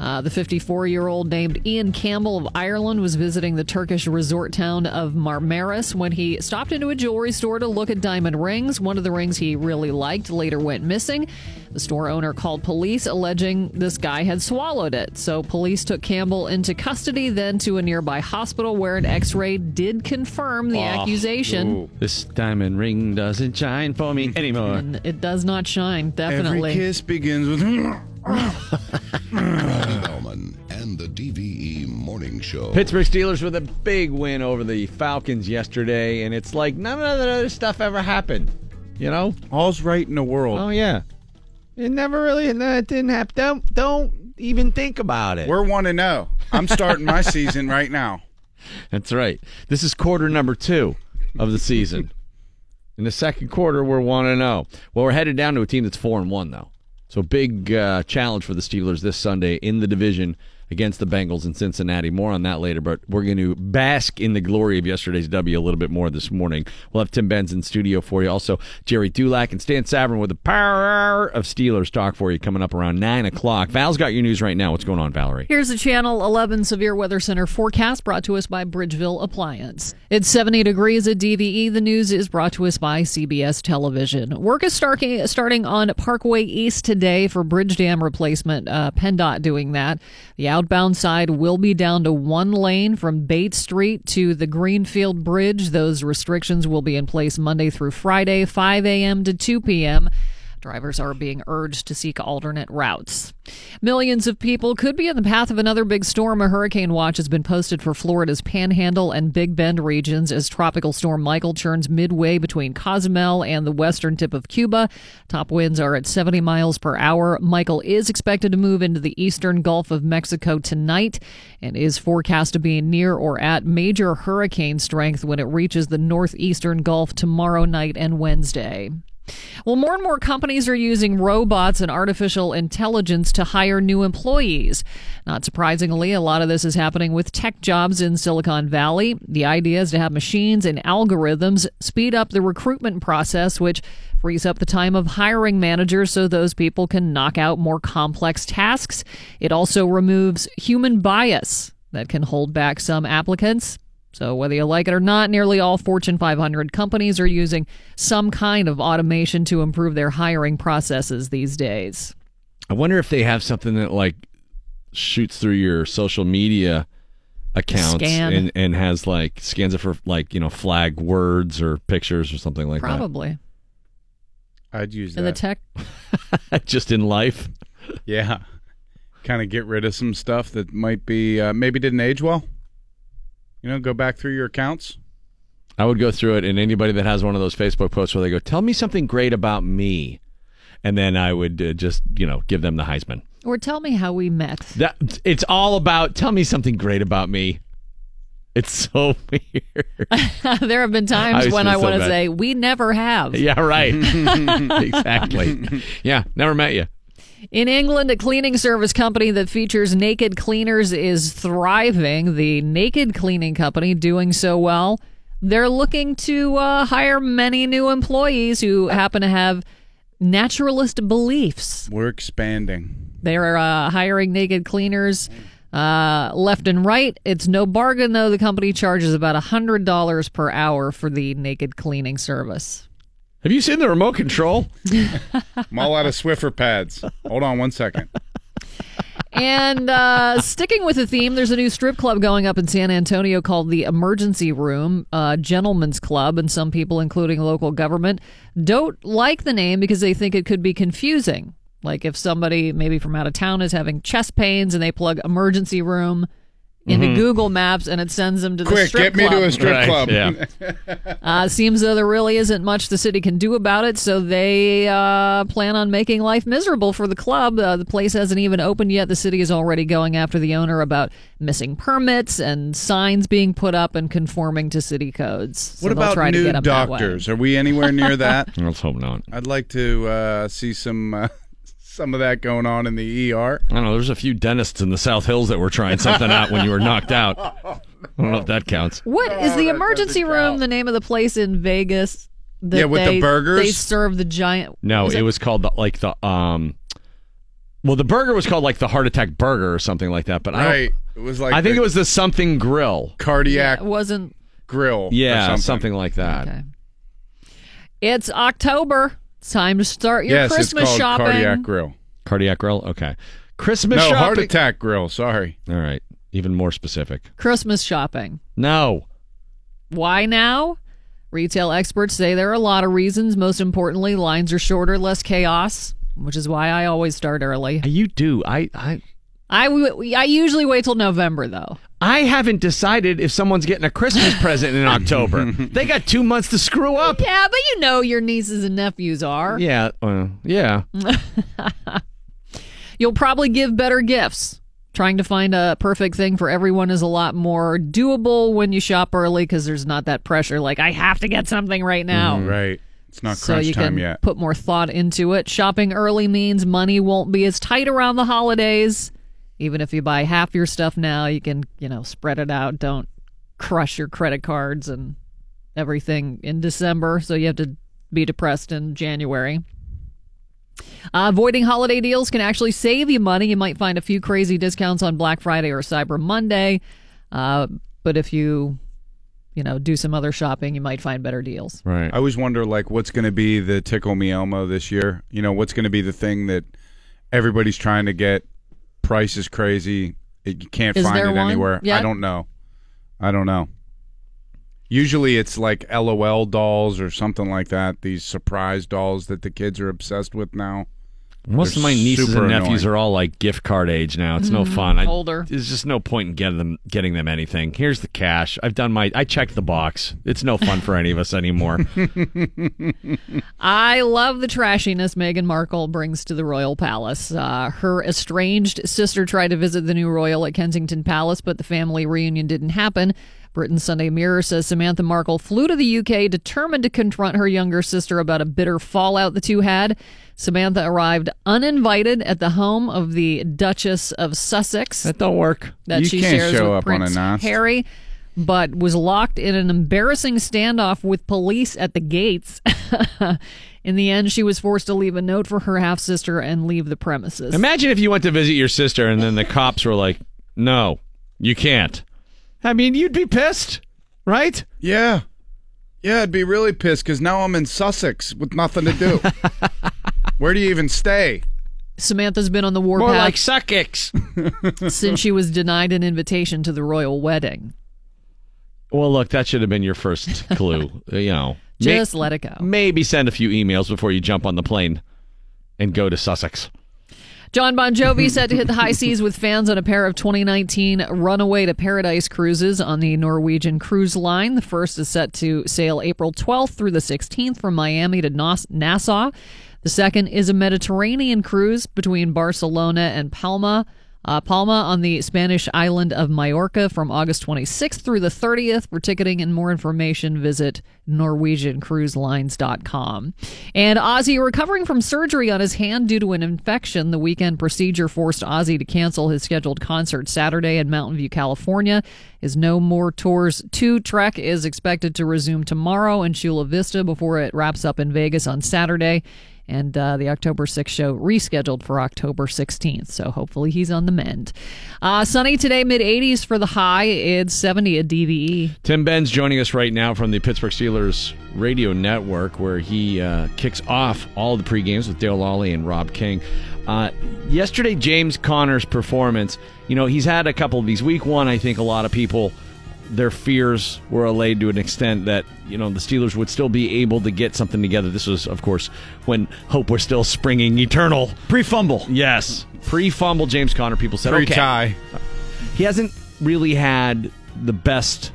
S1: Uh, the 54 year old named Ian Campbell of Ireland was visiting the Turkish resort town of Marmaris when he stopped into a jewelry store to look at diamond rings. One of the rings he really liked later went missing. The store owner called police alleging this guy had swallowed it. So police took Campbell into custody, then to a nearby hospital where an x ray did confirm the accusation.
S2: This diamond ring doesn't shine for me anymore.
S1: And it does not shine, definitely.
S3: Every
S1: definitely.
S3: kiss begins with.
S4: Bellman and the DVE Morning Show.
S2: Pittsburgh Steelers with a big win over the Falcons yesterday, and it's like none of that other stuff ever happened. You know?
S3: All's right in the world.
S2: Oh yeah. It never really no, it didn't happen. Don't don't even think about it.
S3: We're 1 to 0. I'm starting my season right now.
S2: That's right. This is quarter number two of the season. In the second quarter, we're one and zero. Well, we're headed down to a team that's four and one though. So big uh, challenge for the Steelers this Sunday in the division against the Bengals in Cincinnati. More on that later, but we're going to bask in the glory of yesterday's W a little bit more this morning. We'll have Tim Benz in studio for you. Also, Gerry Dulac and Stan Savran with the power of Steelers talk for you coming up around 9 o'clock. Val's got your news right now. What's going on, Valerie?
S1: Here's the Channel 11 Severe Weather Center forecast brought to us by Bridgeville Appliance. It's 70 degrees at DVE. The news is brought to us by CBS Television. Work is starting, starting on Parkway East today for bridge dam replacement. Uh, PennDOT doing that. The outbound side will be down to one lane from Bates Street to the Greenfield Bridge. Those restrictions will be in place Monday through Friday, 5 a.m. to 2 p.m. Drivers are being urged to seek alternate routes. Millions of people could be in the path of another big storm. A hurricane watch has been posted for Florida's Panhandle and Big Bend regions as Tropical Storm Michael churns midway between Cozumel and the western tip of Cuba. Top winds are at 70 miles per hour. Michael is expected to move into the eastern Gulf of Mexico tonight and is forecast to be near or at major hurricane strength when it reaches the northeastern Gulf tomorrow night and Wednesday. Well, more and more companies are using robots and artificial intelligence to hire new employees. Not surprisingly, a lot of this is happening with tech jobs in Silicon Valley. The idea is to have machines and algorithms speed up the recruitment process, which frees up the time of hiring managers so those people can knock out more complex tasks. It also removes human bias that can hold back some applicants. So, whether you like it or not, nearly all Fortune 500 companies are using some kind of automation to improve their hiring processes these days.
S2: I wonder if they have something that like shoots through your social media accounts
S1: Scan.
S2: and and has like scans it for like you know flag words or pictures or something like that.
S1: Probably.
S3: I'd use
S1: In the tech.
S2: Just in life.
S3: yeah. Kind of get rid of some stuff that might be, uh, maybe didn't age well. You know, go back through your accounts.
S2: I would go through it, and anybody that has one of those Facebook posts where they go, "Tell me something great about me," and then I would uh, just you know give them the Heisman.
S1: or tell me how we met.
S2: That it's all about. Tell me something great about me. It's so weird.
S1: there have been times
S2: was
S1: when I
S2: so
S1: want to say, we never have.
S2: Yeah, right. exactly. Yeah, never met you.
S1: In England, a cleaning service company that features naked cleaners is thriving. The Naked Cleaning Company doing so well. They're looking to uh, hire many new employees who happen to have naturalist beliefs.
S3: We're expanding.
S1: They're uh, hiring naked cleaners uh, left and right. It's no bargain, though. The company charges about $100 per hour for the naked cleaning service.
S2: Have you seen the remote control?
S3: I'm all out of Swiffer pads. Hold on one second.
S1: And uh, sticking with the theme, there's a new strip club going up in San Antonio called the Emergency Room, uh, Gentlemen's Club, and some people, including local government, don't like the name because they think it could be confusing. Like if somebody maybe from out of town is having chest pains and they plug emergency room into
S3: Mhm.
S1: Google Maps and it sends them to the strip club.
S3: Quick,
S1: strip
S3: get me
S1: club.
S3: to a strip
S2: Right,
S3: club.
S2: yeah.
S1: Uh, seems though there really isn't much the city can do about it, so they uh, plan on making life miserable for the club. Uh, the place hasn't even opened yet. The city is already going after the owner about missing permits and signs being put up and conforming to city codes. So
S3: what
S1: they'll
S3: about
S1: try to get
S3: nude
S1: 'em
S3: doctors? Are we anywhere near that?
S2: Let's hope not.
S3: I'd like to uh, see some uh, some of that going on in the ER.
S2: I don't know. There's a few dentists in the South Hills that were trying something out when you were knocked out. I don't know if that counts.
S1: What is the emergency room? The name of the place in Vegas? that
S2: Yeah, with the
S1: they-
S2: burgers?
S1: They serve the giant.
S2: No,
S1: was
S2: it was called the, like the um. Well, the burger was called like the heart attack burger or something like that. But I
S3: Right.
S2: don't,
S3: It was like
S2: I think it was the something grill.
S3: cardiac
S1: It wasn't.
S3: grill. or
S2: Yeah,
S3: something.
S2: something like that.
S1: Okay. It's October. It's time to start your
S3: yes,
S1: Christmas
S3: it's called
S1: shopping.
S3: cardiac grill.
S2: Cardiac grill. Okay. Christmas
S3: no,
S2: shopping.
S3: heart attack grill. Sorry.
S2: All right. Even more specific.
S1: Christmas shopping.
S2: No.
S1: Why now? Retail experts say there are a lot of reasons. Most importantly, lines are shorter, less chaos, which is why I always start early.
S2: You do. I I
S1: I, w- I usually wait till November though.
S2: I haven't decided if someone's getting a Christmas present in October. they got two months to screw up.
S1: Yeah, but you know your nieces and nephews are.
S2: Yeah. Uh, yeah.
S1: You'll probably give better gifts. Trying to find a perfect thing for everyone is a lot more doable when you shop early because there's not that pressure. Like I have to get something right now.
S3: Right. It's not
S1: so
S3: crunch
S1: you
S3: time
S1: can
S3: yet.
S1: put more thought into it. Shopping early means money won't be as tight around the holidays. Even if you buy half your stuff now, you can, you know, spread it out. Don't crush your credit cards and everything in December, so you have to be depressed in January. Uh, avoiding holiday deals can actually save you money. You might find a few crazy discounts on Black Friday or Cyber Monday, uh, but if you, you know, do some other shopping, you might find better deals.
S2: Right.
S3: I always wonder, like, what's going to be the tickle me Elmo this year? You know, what's going to be the thing that everybody's trying to get? Price is crazy. It, you can't
S1: Is
S3: find
S1: there
S3: it
S1: one
S3: anywhere.
S1: yet?
S3: I don't know. I don't know. Usually it's like LOL dolls or something like that. These surprise dolls that the kids are obsessed with now.
S2: Most
S3: They're
S2: of my nieces and nephews
S3: annoying.
S2: are all like gift card age now. It's no
S1: Mhm.
S2: fun. I,
S1: Older.
S2: There's just no point in getting them getting them anything. Here's the cash. I've done my. I checked the box. It's no fun for any of us anymore.
S1: I love the trashiness Meghan Markle brings to the royal palace. Uh, her estranged sister tried to visit the new royal at Kensington Palace, but the family reunion didn't happen. Britain's Sunday Mirror says Samantha Markle flew to the UK determined to confront her younger sister about a bitter fallout the two had. Samantha arrived uninvited at the home of the Duchess of Sussex.
S2: That don't work.
S1: That
S3: You
S1: she
S3: can't
S1: shares
S3: show
S1: with
S3: up
S1: Prince
S3: unannounced.
S1: Harry, but was locked in an embarrassing standoff with police at the gates. in the end, she was forced to leave a note for her half sister and leave the premises.
S2: Imagine if you went to visit your sister and then the cops were like, "No, you can't." I mean, you'd be pissed, right?
S3: Yeah. Yeah, I'd be really pissed because now I'm in Sussex with nothing to do. Where do you even stay?
S1: Samantha's been on the
S2: More
S1: warpath
S2: like Sussex.
S1: since she was denied an invitation to the royal wedding.
S2: Well, look, that should have been your first clue. you know, May-
S1: Just let it go.
S2: maybe send a few emails before you jump on the plane and go to Sussex.
S1: John Bon Jovi set to hit the high seas with fans on a pair of 2019 Runaway to Paradise cruises on the Norwegian Cruise Line. The first is set to sail April 12th through the 16th from Miami to Nas- Nassau. The second is a Mediterranean cruise between Barcelona and Palma Uh, Palma on the Spanish island of Majorca from August 26th through the 30th. For ticketing and more information, visit NorwegianCruiseLines.com. And Ozzy recovering from surgery on his hand due to an infection. The weekend procedure forced Ozzy to cancel his scheduled concert Saturday in Mountain View, California. His No More Tours 2 trek is expected to resume tomorrow in Chula Vista before it wraps up in Vegas on Saturday and uh, the October 6th show rescheduled for October 16th. So hopefully he's on the mend. Uh, sunny today, mid 80s for the high. It's 70 at DVE.
S2: Tim Benz joining us right now from the Pittsburgh Steelers radio network, where he uh, kicks off all the pre-games with Dale Lawley and Rob King. Uh, yesterday, James Conner's performance, you know, he's had a couple of these. Week one, I think a lot of people their fears were allayed to an extent that you know the Steelers would still be able to get something together. This was, of course, when hope was still springing eternal.
S15: Pre-fumble,
S2: yes, pre-fumble. James Conner. People said,
S3: Pre-tie.
S2: okay, he hasn't really had the best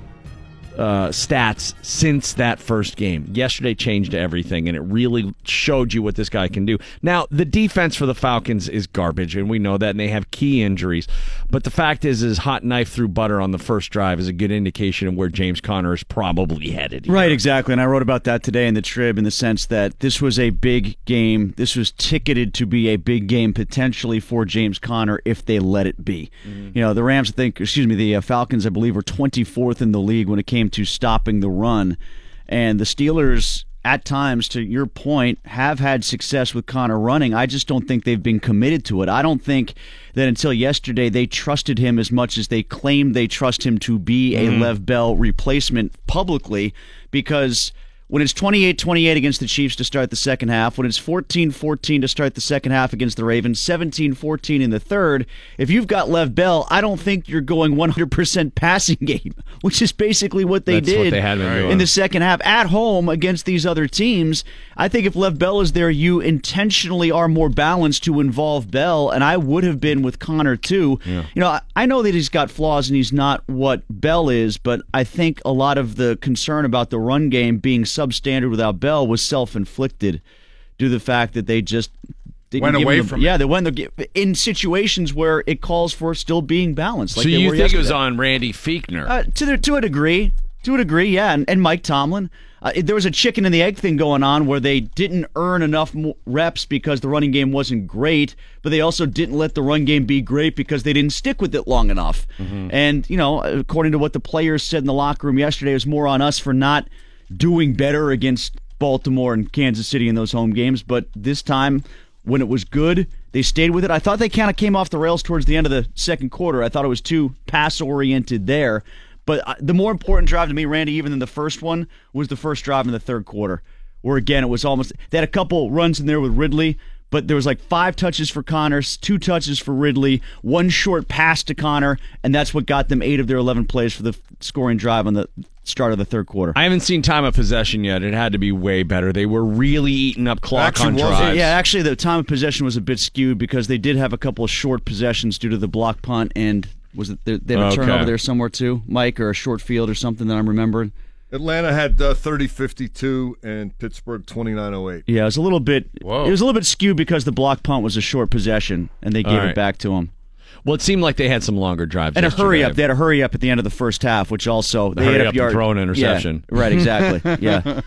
S2: uh, stats since that first game. Yesterday changed everything, and it really showed you what this guy can do. Now, the defense for the Falcons is garbage, and we know that, and they have key injuries. But the fact is, is hot knife through butter on the first drive is a good indication of where James Conner is probably headed.
S15: Right, exactly. And I wrote about that today in the Trib in the sense that this was a big game. This was ticketed to be a big game potentially for James Conner if they let it be. You know, the Rams, I think, excuse me, the uh, Falcons, I believe, were 24th in the league when it came to stopping the run. And the Steelers, at times, to your point, have had success with Conner running. I just don't think they've been committed to it. I don't think that until yesterday they trusted him as much as they claimed they trust him to be a
S2: Mhm.
S15: Lev Bell replacement publicly because when it's 28-28 against the Chiefs to start the second half, when it's 14-14 to start the second half against the Ravens, 17-14 in the third, if you've got Lev Bell, I don't think you're going 100% passing game, which is basically what they
S2: That's what
S15: did
S2: they had been doing.
S15: in the second half at home against these other teams. I think if Lev Bell is there, you intentionally are more balanced to involve Bell, and I would have been with Conner too.
S2: Yeah.
S15: You know, I- I know that he's got flaws and he's not what Bell is, but I think a lot of the concern about the run game being substandard without Bell was self-inflicted due to the fact that they just didn't
S3: Went
S15: give
S3: away
S15: him the-
S3: from it.
S15: yeah they went the, in situations where it calls for still being balanced. Like
S2: so
S15: they
S2: you
S15: were
S2: think it was on Randy Fichtner?
S15: Uh, to the, to a degree, to a degree, yeah, and, and Mike Tomlin. Uh, there was a chicken and the egg thing going on where they didn't earn enough reps because the running game wasn't great, but they also didn't let the run game be great because they didn't stick with it long enough. And you know, according to what the players said in the locker room yesterday, it was more on us for not doing better against Baltimore and Kansas City in those home games. But this time, when it was good, they stayed with it. I thought they kind of came off the rails towards the end of the second quarter. I thought it was too pass oriented there. But uh, the more important drive to me, Randy, even than the first one, was the first drive in the third quarter, where again it was almost they had a couple runs in there with Ridley, but there was like five touches for Conner, two touches for Ridley, one short pass to Conner, and that's what got them eight of their eleven plays for the scoring drive on the start of the third quarter.
S2: I haven't seen time of possession yet. It had to be way better. They were really eating up clock on drives.
S15: Yeah, actually, the time of possession was a bit skewed because they did have a couple of short possessions due to the block punt and was it they they had a
S7: Okay.
S15: turnover there somewhere too, Mike, or a short field or something that I'm remembering.
S7: Atlanta had uh, 30-52 and Pittsburgh 29-08.
S15: Yeah, it was a little bit. It was a little bit skewed because the block punt was a short possession and they gave
S2: All
S15: it back to him.
S2: Well, it seemed like they had some longer drives.
S15: And a hurry up. They had a hurry up at the end of the first half, which also
S2: The
S15: they
S2: hurry
S15: had
S2: up and
S15: yard,
S2: throw an
S15: Yeah,
S2: interception.
S15: right, exactly. Yeah.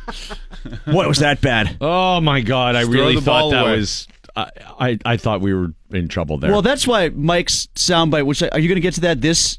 S15: what was that bad?
S2: Oh my god! I
S15: Just throw
S2: really thought that
S15: away.
S2: was. I, I I thought we were in trouble there.
S15: Well, that's why Mike's soundbite. Which are you going to get to that this?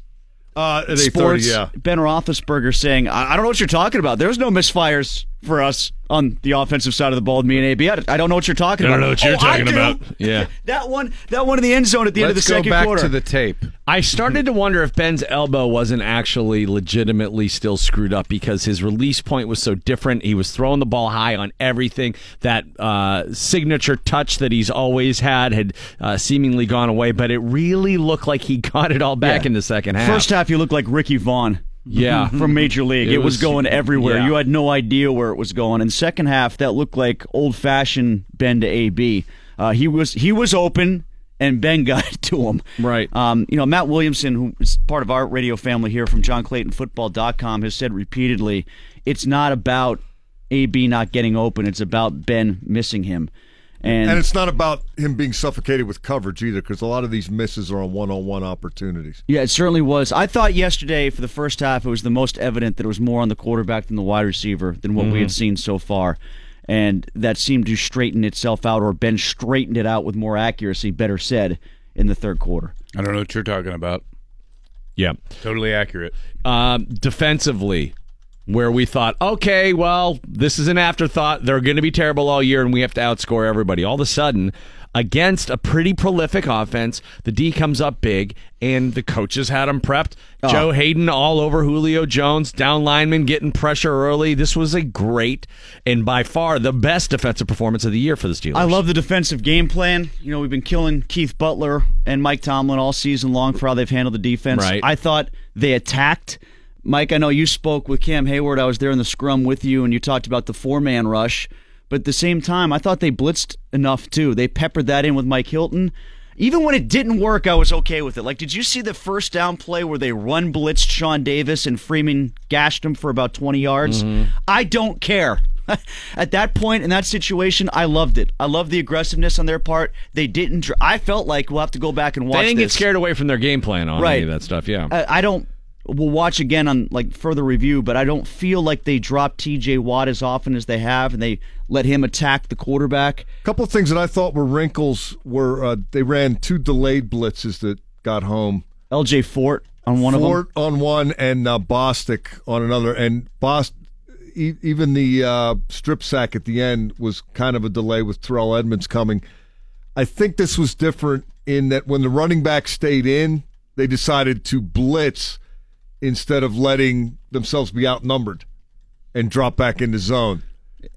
S7: Uh, at 8:30,
S15: sports.
S7: yeah.
S15: Ben Roethlisberger saying, I, "I don't know what you're talking about. There's no misfires for us on the offensive side of the ball with me and AB. I, I don't know what you're talking
S2: I
S15: about.
S2: I don't know what you're
S15: Oh,
S2: talking about. Yeah.
S15: That one, that one in the end zone at the end of the
S3: Let's go
S15: second
S3: back
S15: quarter.
S3: to the tape.
S2: I started to wonder if Ben's elbow wasn't actually legitimately still screwed up because his release point was so different. He was throwing the ball high on everything. That uh, signature touch that he's always had had uh, seemingly gone away, but it really looked like he got it all back
S15: Yeah.
S2: in the second half.
S15: First half, you looked like Ricky Vaughn.
S2: Yeah.
S15: from Major League.
S2: It
S15: It, was,
S2: was-
S15: going everywhere.
S2: yeah.
S15: You had no idea where it was going. And second half, that looked like old fashioned Ben to AB. Uh, he was he was open. And Ben got it to him.
S2: Right.
S15: Um, you know, Matt Williamson, who is part of our radio family here from JohnClaytonFootball.com, has said repeatedly, it's not about AB not getting open. It's about Ben missing him. And,
S7: And it's not about him being suffocated with coverage either, because a lot of these misses are on one-on-one opportunities.
S15: Yeah, it certainly was. I thought yesterday for the first half it was the most evident that it was more on the quarterback than the wide receiver than what we had
S2: Mhm.
S15: seen so far. And that seemed to straighten itself out, or Ben straightened it out with more accuracy, better said, in the third quarter.
S3: I don't know what you're talking about.
S2: Yeah.
S3: Totally accurate.
S2: Um, defensively, where we thought, okay, well, this is an afterthought. They're going to be terrible all year, and we have to outscore everybody. All of a sudden, against a pretty prolific offense, the D comes up big, and the coaches had them prepped.
S15: Oh.
S2: Joe Haden all over Julio Jones, down lineman getting pressure early. This was a great and by far the best defensive performance of the year for the Steelers.
S15: I love the defensive game plan. You know, we've been killing Keith Butler and Mike Tomlin all season long for how they've handled the defense.
S2: Right.
S15: I thought they attacked. Mike, I know you spoke with Cam Heyward. I was there in the scrum with you, and you talked about the four man rush. But at the same time, I thought they blitzed enough too. They peppered that in with Mike Hilton. Even when it didn't work, I was okay with it. Like, did you see the first down play where they run blitzed Sean Davis and Freeman gashed him for about 20 yards? Mm-hmm. I don't care. At that point in that situation, I loved it. I loved the aggressiveness on their part. They didn't. Dr- I felt like we'll have to go back and watch.
S2: They didn't get scared away from their game plan on
S15: Right.
S2: any of that stuff. Yeah.
S15: I, I don't. We'll watch again on like further review, but I don't feel like they dropped T.J. Watt as often as they have, and they let him attack the quarterback.
S7: A couple of things that I thought were wrinkles were uh, they ran two delayed blitzes that got home.
S15: L.J. Fort on one
S7: Fort
S15: of them.
S7: Fort on one and uh, Bostic on another, and Bost. E- even the uh, strip sack at the end was kind of a delay with Terrell Edmunds coming. I think this was different in that when the running back stayed in, they decided to blitz instead of letting themselves be outnumbered and drop back into zone,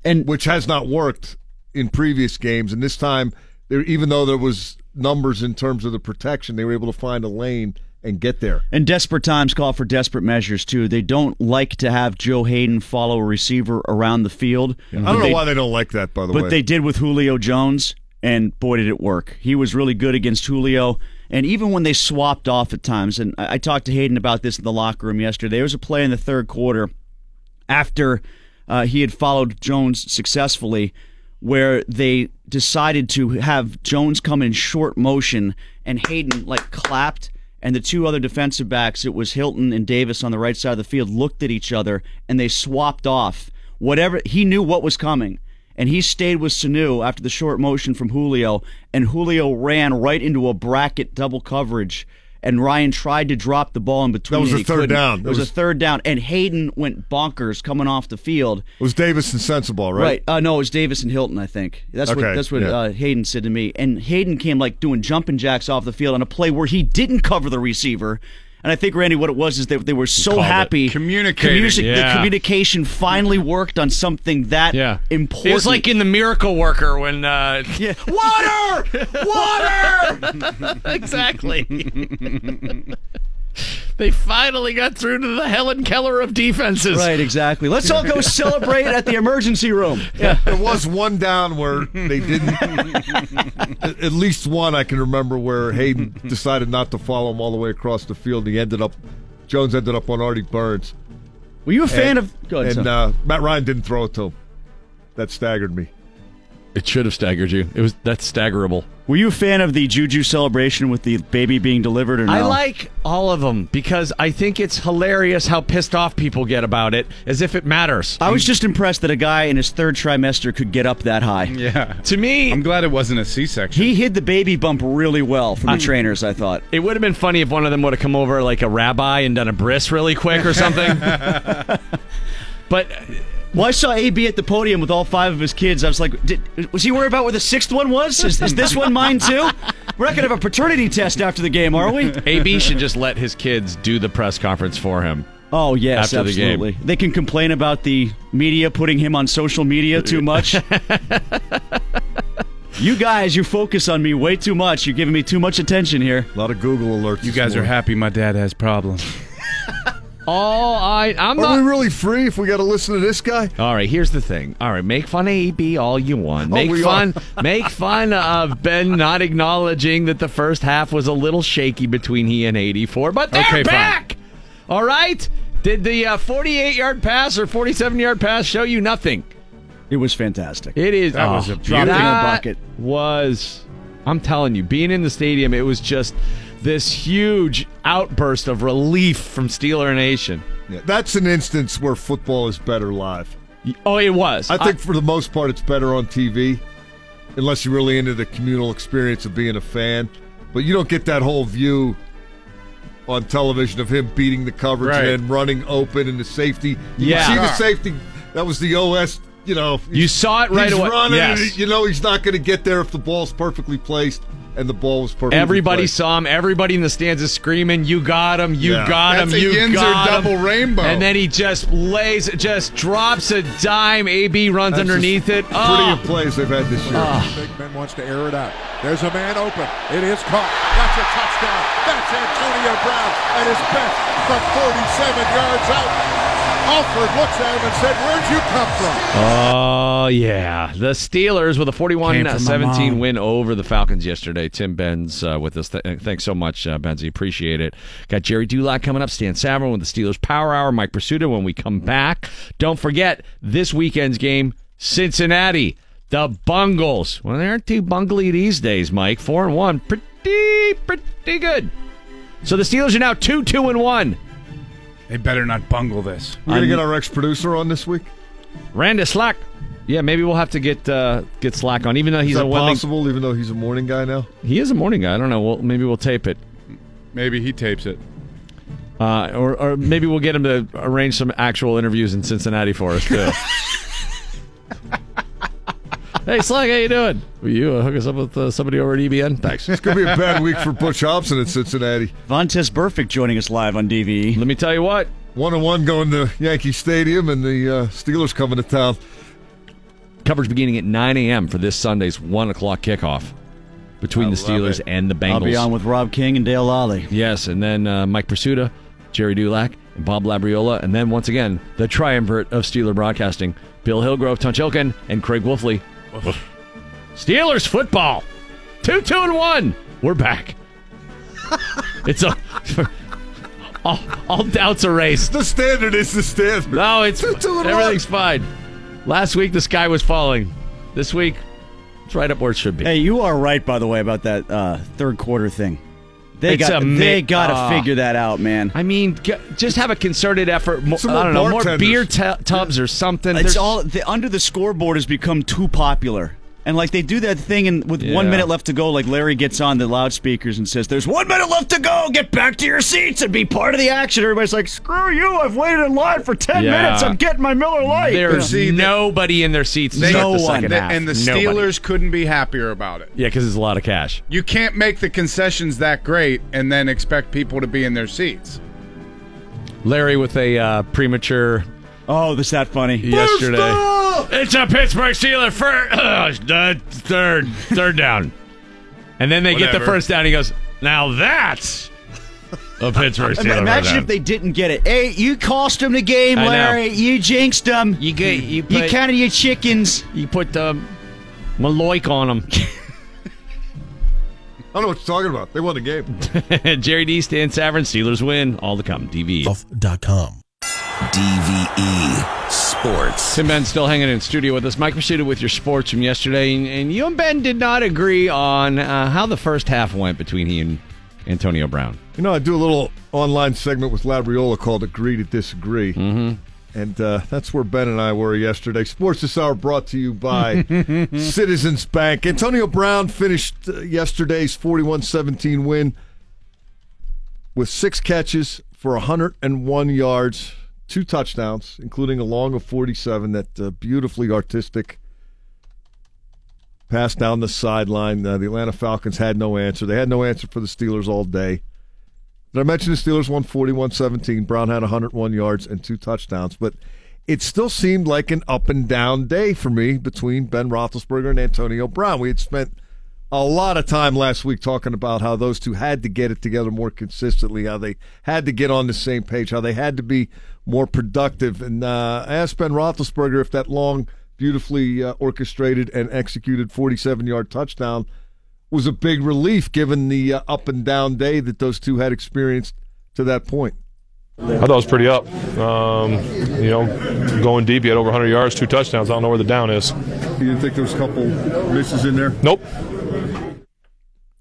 S15: and
S7: which has not worked in previous games. And this time, there, even though there was numbers in terms of the protection, they were able to find a lane and get there.
S15: And desperate times call for desperate measures too. They don't like to have Joe Haden follow a receiver around the field.
S7: I don't know why they don't like that, by the
S15: but
S7: way.
S15: But they did with Julio Jones, and boy, did it work. He was really good against Julio. And even when they swapped off at times, and I I talked to Haden about this in the locker room yesterday, there was a play in the third quarter after uh, he had followed Jones successfully where they decided to have Jones come in short motion and Haden like clapped and the two other defensive backs it was Hilton and Davis on the right side of the field looked at each other and they swapped off. Whatever he knew what was coming and he stayed with Sanu after the short motion from Julio and Julio ran right into a bracket double coverage and Ryan tried to drop the ball in between
S7: That was a third
S15: couldn't.
S7: down.
S15: it was,
S7: was-
S15: a third down and Haden went bonkers coming off the field
S7: It was Davis and Sensible, right?
S15: Right. Uh, no, it was Davis and Hilton. I think that's what that's what
S7: yeah.
S15: uh, Haden said to me. And Haden came like doing jumping jacks off the field on a play where he didn't cover the receiver. And I think Randy, what it was is they they were so happy
S3: Communicating.
S15: Commusi-
S2: Yeah.
S15: The communication finally worked on something that
S2: Yeah.
S15: important.
S2: It was like in the Miracle Worker when uh,
S15: yeah.
S2: water, water. exactly. they finally got through to the Helen Keller of defenses.
S15: right, exactly. Let's all go celebrate at the emergency room. Yeah.
S7: There was one down where they didn't. at at least one I can remember where Haden decided not to follow him all the way across the field. He ended up, Jones ended up on Artie Burns.
S15: Were you a fan
S7: And-
S15: of? Go ahead,
S7: and uh, Matt Ryan didn't throw it to him. That staggered me.
S2: It should have staggered you. It was that's staggerable.
S15: Were you a fan of the Juju celebration with the baby being delivered or no?
S2: I like all of them because I think it's hilarious how pissed off people get about it, as if it matters.
S15: I was just impressed that a guy in his third trimester could get up that high.
S3: Yeah.
S2: to me,
S3: I'm glad it wasn't a C-section.
S15: He hid the baby bump really well from the mm. trainers, I thought.
S2: it would have been funny if one of them would have come over like a rabbi and done a bris really quick or something. but
S15: Well, I saw AB at the podium with all five of his kids. I was like, did, was he worried about where the sixth one was? Is, is this one mine too? We're not going to have a paternity test after the game, are we?
S2: AB should just let his kids do the press conference for him.
S15: Oh, yes,
S2: After the game.
S15: absolutely. They can complain about the media putting him on social media too much. you guys, you focus on me way too much. You're giving me too much attention here.
S7: A lot of Google alerts.
S3: You
S7: this
S3: guys are happy my dad has problems.
S2: All I, I'm
S7: Are
S2: not.
S7: we really free if we got to listen to this guy?
S2: All right, here's the thing. All right, make fun of AB all you want.
S7: Oh,
S2: Make
S7: we
S2: fun, make fun of Ben not acknowledging that the first half was a little shaky between he and 84, but they're
S3: Okay, fine.
S2: back. All right. Did the uh, 48 yard pass or 47 yard pass show you nothing?
S15: It was fantastic.
S2: It is.
S15: That
S2: oh,
S15: was a drop in the
S2: that
S15: bucket.
S2: Was I'm telling you, being in the stadium, it was just this huge outburst of relief from Steeler Nation.
S7: Yeah, that's an instance where football is better live.
S2: Oh, it was.
S7: I think for the most part, it's better on TV, unless you're really into the communal experience of being a fan. But you don't get that whole view on television of him beating the coverage
S2: Right.
S7: and then running open and the safety. You
S2: Yeah.
S7: see the safety. That was the OS. You know,
S2: You saw it right
S7: he's
S2: away.
S7: Running,
S2: Yes.
S7: you know he's not going to get there if the ball's perfectly placed and the ball was perfectly.
S2: Everybody saw him. Everybody in the stands is screaming, "You got him! You
S7: Yeah.
S2: got
S3: That's
S2: him! You
S3: Yinzer
S2: got him!"
S3: double rainbow.
S2: And then he just lays, just drops a dime. AB runs
S7: That's
S2: underneath it.
S7: Prettier
S2: Oh,
S7: plays they've had this year. Ah.
S5: Big Ben wants to air it out. There's a man open. It is caught. That's a touchdown. That's Antonio Brown at his best from 47 yards out. Alford looks at him and said, Where'd you come from?
S2: Oh, yeah. The Steelers with a 41
S15: Came from my
S2: 17 win over the Falcons yesterday. Tim Benz uh, with us. Th- thanks so much, uh, Benzie. Appreciate it. Got Gerry Dulac coming up, Stan Savran with the Steelers Power Hour, Mike Prisuta when we come back. Don't forget this weekend's game, Cincinnati. The Bungles. Well, they aren't too bungly these days, Mike. 4 and 1. Pretty, pretty good. So the Steelers are now 2 2 and 1.
S3: They better not bungle this.
S7: We're going to get our ex producer on this week.
S2: Randy Slack. Yeah, maybe we'll have to get uh, get Slack on, even though he's
S7: Is that
S2: a willing.
S7: possible, even though he's a morning guy now?
S2: He is a morning guy. I don't know. We'll, maybe we'll tape it,
S3: Maybe he tapes it.
S2: uh, or or maybe we'll get him to arrange some actual interviews in Cincinnati for us too. hey, Slack, how you doing? Will you uh, hook us up with uh, somebody over at EBN? Thanks.
S7: It's going to be a bad week for Butch Hobson in Cincinnati.
S15: Vontaze Burfict joining us live on DVE.
S2: Let me tell you what.
S7: One and one going to Yankee Stadium, and the uh, Steelers coming to town.
S2: Coverage beginning at 9 a.m. for this Sunday's one o'clock kickoff between
S3: I
S2: the Steelers
S3: it.
S2: and the Bengals.
S15: I'll be on with Rob King and Dale Lolley.
S2: Yes, and then uh, Mike Prisuta, Gerry Dulac, and Bob Labriola, and then once again the triumvirate of Steeler broadcasting: Bill Hillgrove, Tunch Ilkin, and Craig Wolfley. Steelers football, two, two, and one. We're back. it's a all, all doubts erased.
S7: The standard is the standard.
S2: No, it's
S7: Two, two, and
S2: everything's fine. Last week the sky was falling. This week, it's right up where it should be.
S15: Hey, you are right, by the way, about that uh, third quarter thing. They
S2: It's
S15: got
S2: mi-
S15: they got to
S2: Ah.
S15: figure that out, man.
S2: I mean, g- just have a concerted effort. More,
S7: Some
S2: I don't know, more
S7: bartenders.
S2: beer tu- tubs or something.
S15: It's
S2: There's-
S15: all the under the scoreboard has become too popular. And like they do that thing, and with one minute left to go, like Larry gets on the loudspeakers and says, "There's one minute left to go. Get back to your seats and be part of the action." Everybody's like, "Screw you! I've waited in line for ten
S2: Yeah.
S15: minutes. I'm getting my Miller Lite."
S2: There's
S3: See, the-
S2: nobody in their seats.
S3: They-
S15: No
S2: the
S15: one.
S2: second half.
S3: and the
S2: Nobody.
S3: Steelers couldn't be happier about it.
S2: Yeah, because it's a lot of cash.
S3: You can't make the concessions that great and then expect people to be in their seats.
S2: Larry with a uh, premature
S15: oh, that's that funny.
S2: yesterday. It's a Pittsburgh Steeler first, uh, third, third down, and then they get the
S3: Whatever.
S2: first down. He goes, "Now that's a Pittsburgh
S15: Ima-
S2: Steeler."
S15: Imagine
S2: first
S15: if they didn't get it. Hey, you cost them the game,
S2: I know.
S15: Larry. You jinxed them.
S2: You get you,
S15: You counted your chickens.
S2: you put um, Maloik on them.
S7: I don't know what you're talking about. They won the game.
S2: Gerry D, Stan Savran, Steelers win. All to come. DV.
S16: Golf.com. DVE Sports.
S2: Tim Benz still hanging in studio with us. Mike Prisuta with your sports from yesterday, and, and you and Ben did not agree on uh, how the first half went between he and Antonio Brown.
S7: You know, I do a little online segment with Labriola called Agree to Disagree. Mm-hmm. And uh, that's where Ben and I were yesterday. Sports This Hour brought to you by Citizens Bank. Antonio Brown finished uh, yesterday's 41 17 win with six catches for 101 yards, two touchdowns, including a long of 47, that uh, beautifully artistic pass down the sideline. Uh, the Atlanta Falcons had no answer. They had no answer for the Steelers all day. Did I mention the Steelers won 41 17? Brown had 101 yards and two touchdowns, but it still seemed like an up and down day for me between Ben Roethlisberger and Antonio Brown. We had spent a lot of time last week talking about how those two had to get it together more consistently, how they had to get on the same page, how they had to be more productive. And uh, I asked Ben Roethlisberger if that long, beautifully uh, orchestrated and executed 47 yard touchdown was a big relief given the uh, up and down day that those two had experienced to that point.
S16: I thought it was pretty up. Um, you know, going deep, you had over 100 yards, two touchdowns. I don't know where the down is.
S7: You didn't think there was a couple misses in there?
S16: Nope.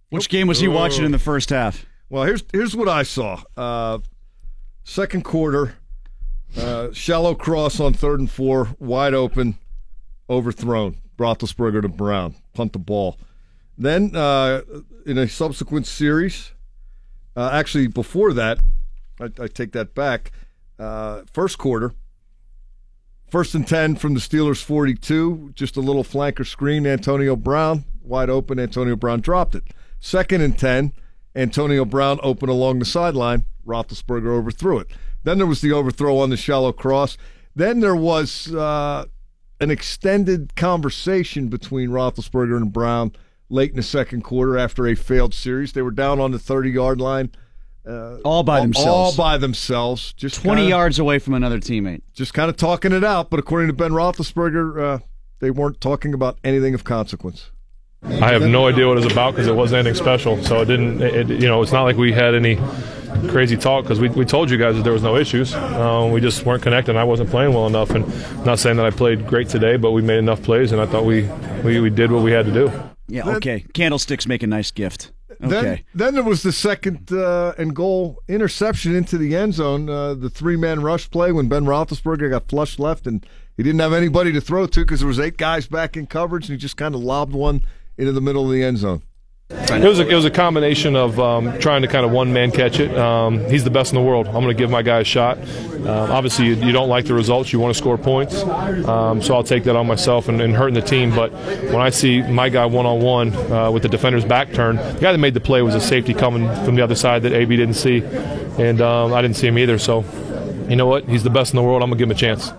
S15: Which game was he watching in the first half?
S7: Well, here's here's what I saw. Uh, second quarter, uh, shallow cross on third and four, wide open, overthrown. Roethlisberger to Brown, punt the ball. Then uh, in a subsequent series, uh, actually before that, I, I take that back. Uh, first quarter, first and ten from the Steelers' forty-two, just a little flanker screen. Antonio Brown wide open. Antonio Brown dropped it. Second and ten. Antonio Brown open along the sideline. Roethlisberger overthrew it. Then there was the overthrow on the shallow cross. Then there was uh, an extended conversation between Roethlisberger and Brown late in the second quarter after a failed series. They were down on the 30 yard line. Uh,
S15: All by
S7: all-
S15: themselves.
S7: All by themselves. Just
S15: 20
S7: kinda-
S15: yards away from another teammate.
S7: Just kind of talking it out. But according to Ben Roethlisberger, uh, they weren't talking about anything of consequence.
S16: I have no idea what it was about because it wasn't anything special. So it didn't, it, you know, it's not like we had any crazy talk because we, we told you guys that there was no issues. Uh, we just weren't connecting. I wasn't playing well enough. And I'm not saying that I played great today, but we made enough plays, and I thought we, we, we did what we had to do.
S15: Yeah,
S7: Then-
S15: okay. Candlesticks make a nice gift.
S7: Then,
S15: Okay.
S7: then there was the second uh, and goal interception into the end zone. Uh, the three man rush play when Ben Roethlisberger got flushed left and he didn't have anybody to throw to because there was eight guys back in coverage and he just kind of lobbed one into the middle of the end zone.
S16: It was a, it was a combination of um, trying to kind of one man catch it. Um, he's the best in the world. I'm going to give my guy a shot. Um, obviously, you, you don't like the results. You want to score points. Um, so I'll take that on myself and, and hurting the team. But when I see my guy one on one with the defender's back turned, the guy that made the play was a safety coming from the other side that AB didn't see, and um, I didn't see him either. So you know what? He's the best in the world. I'm going to give him a chance.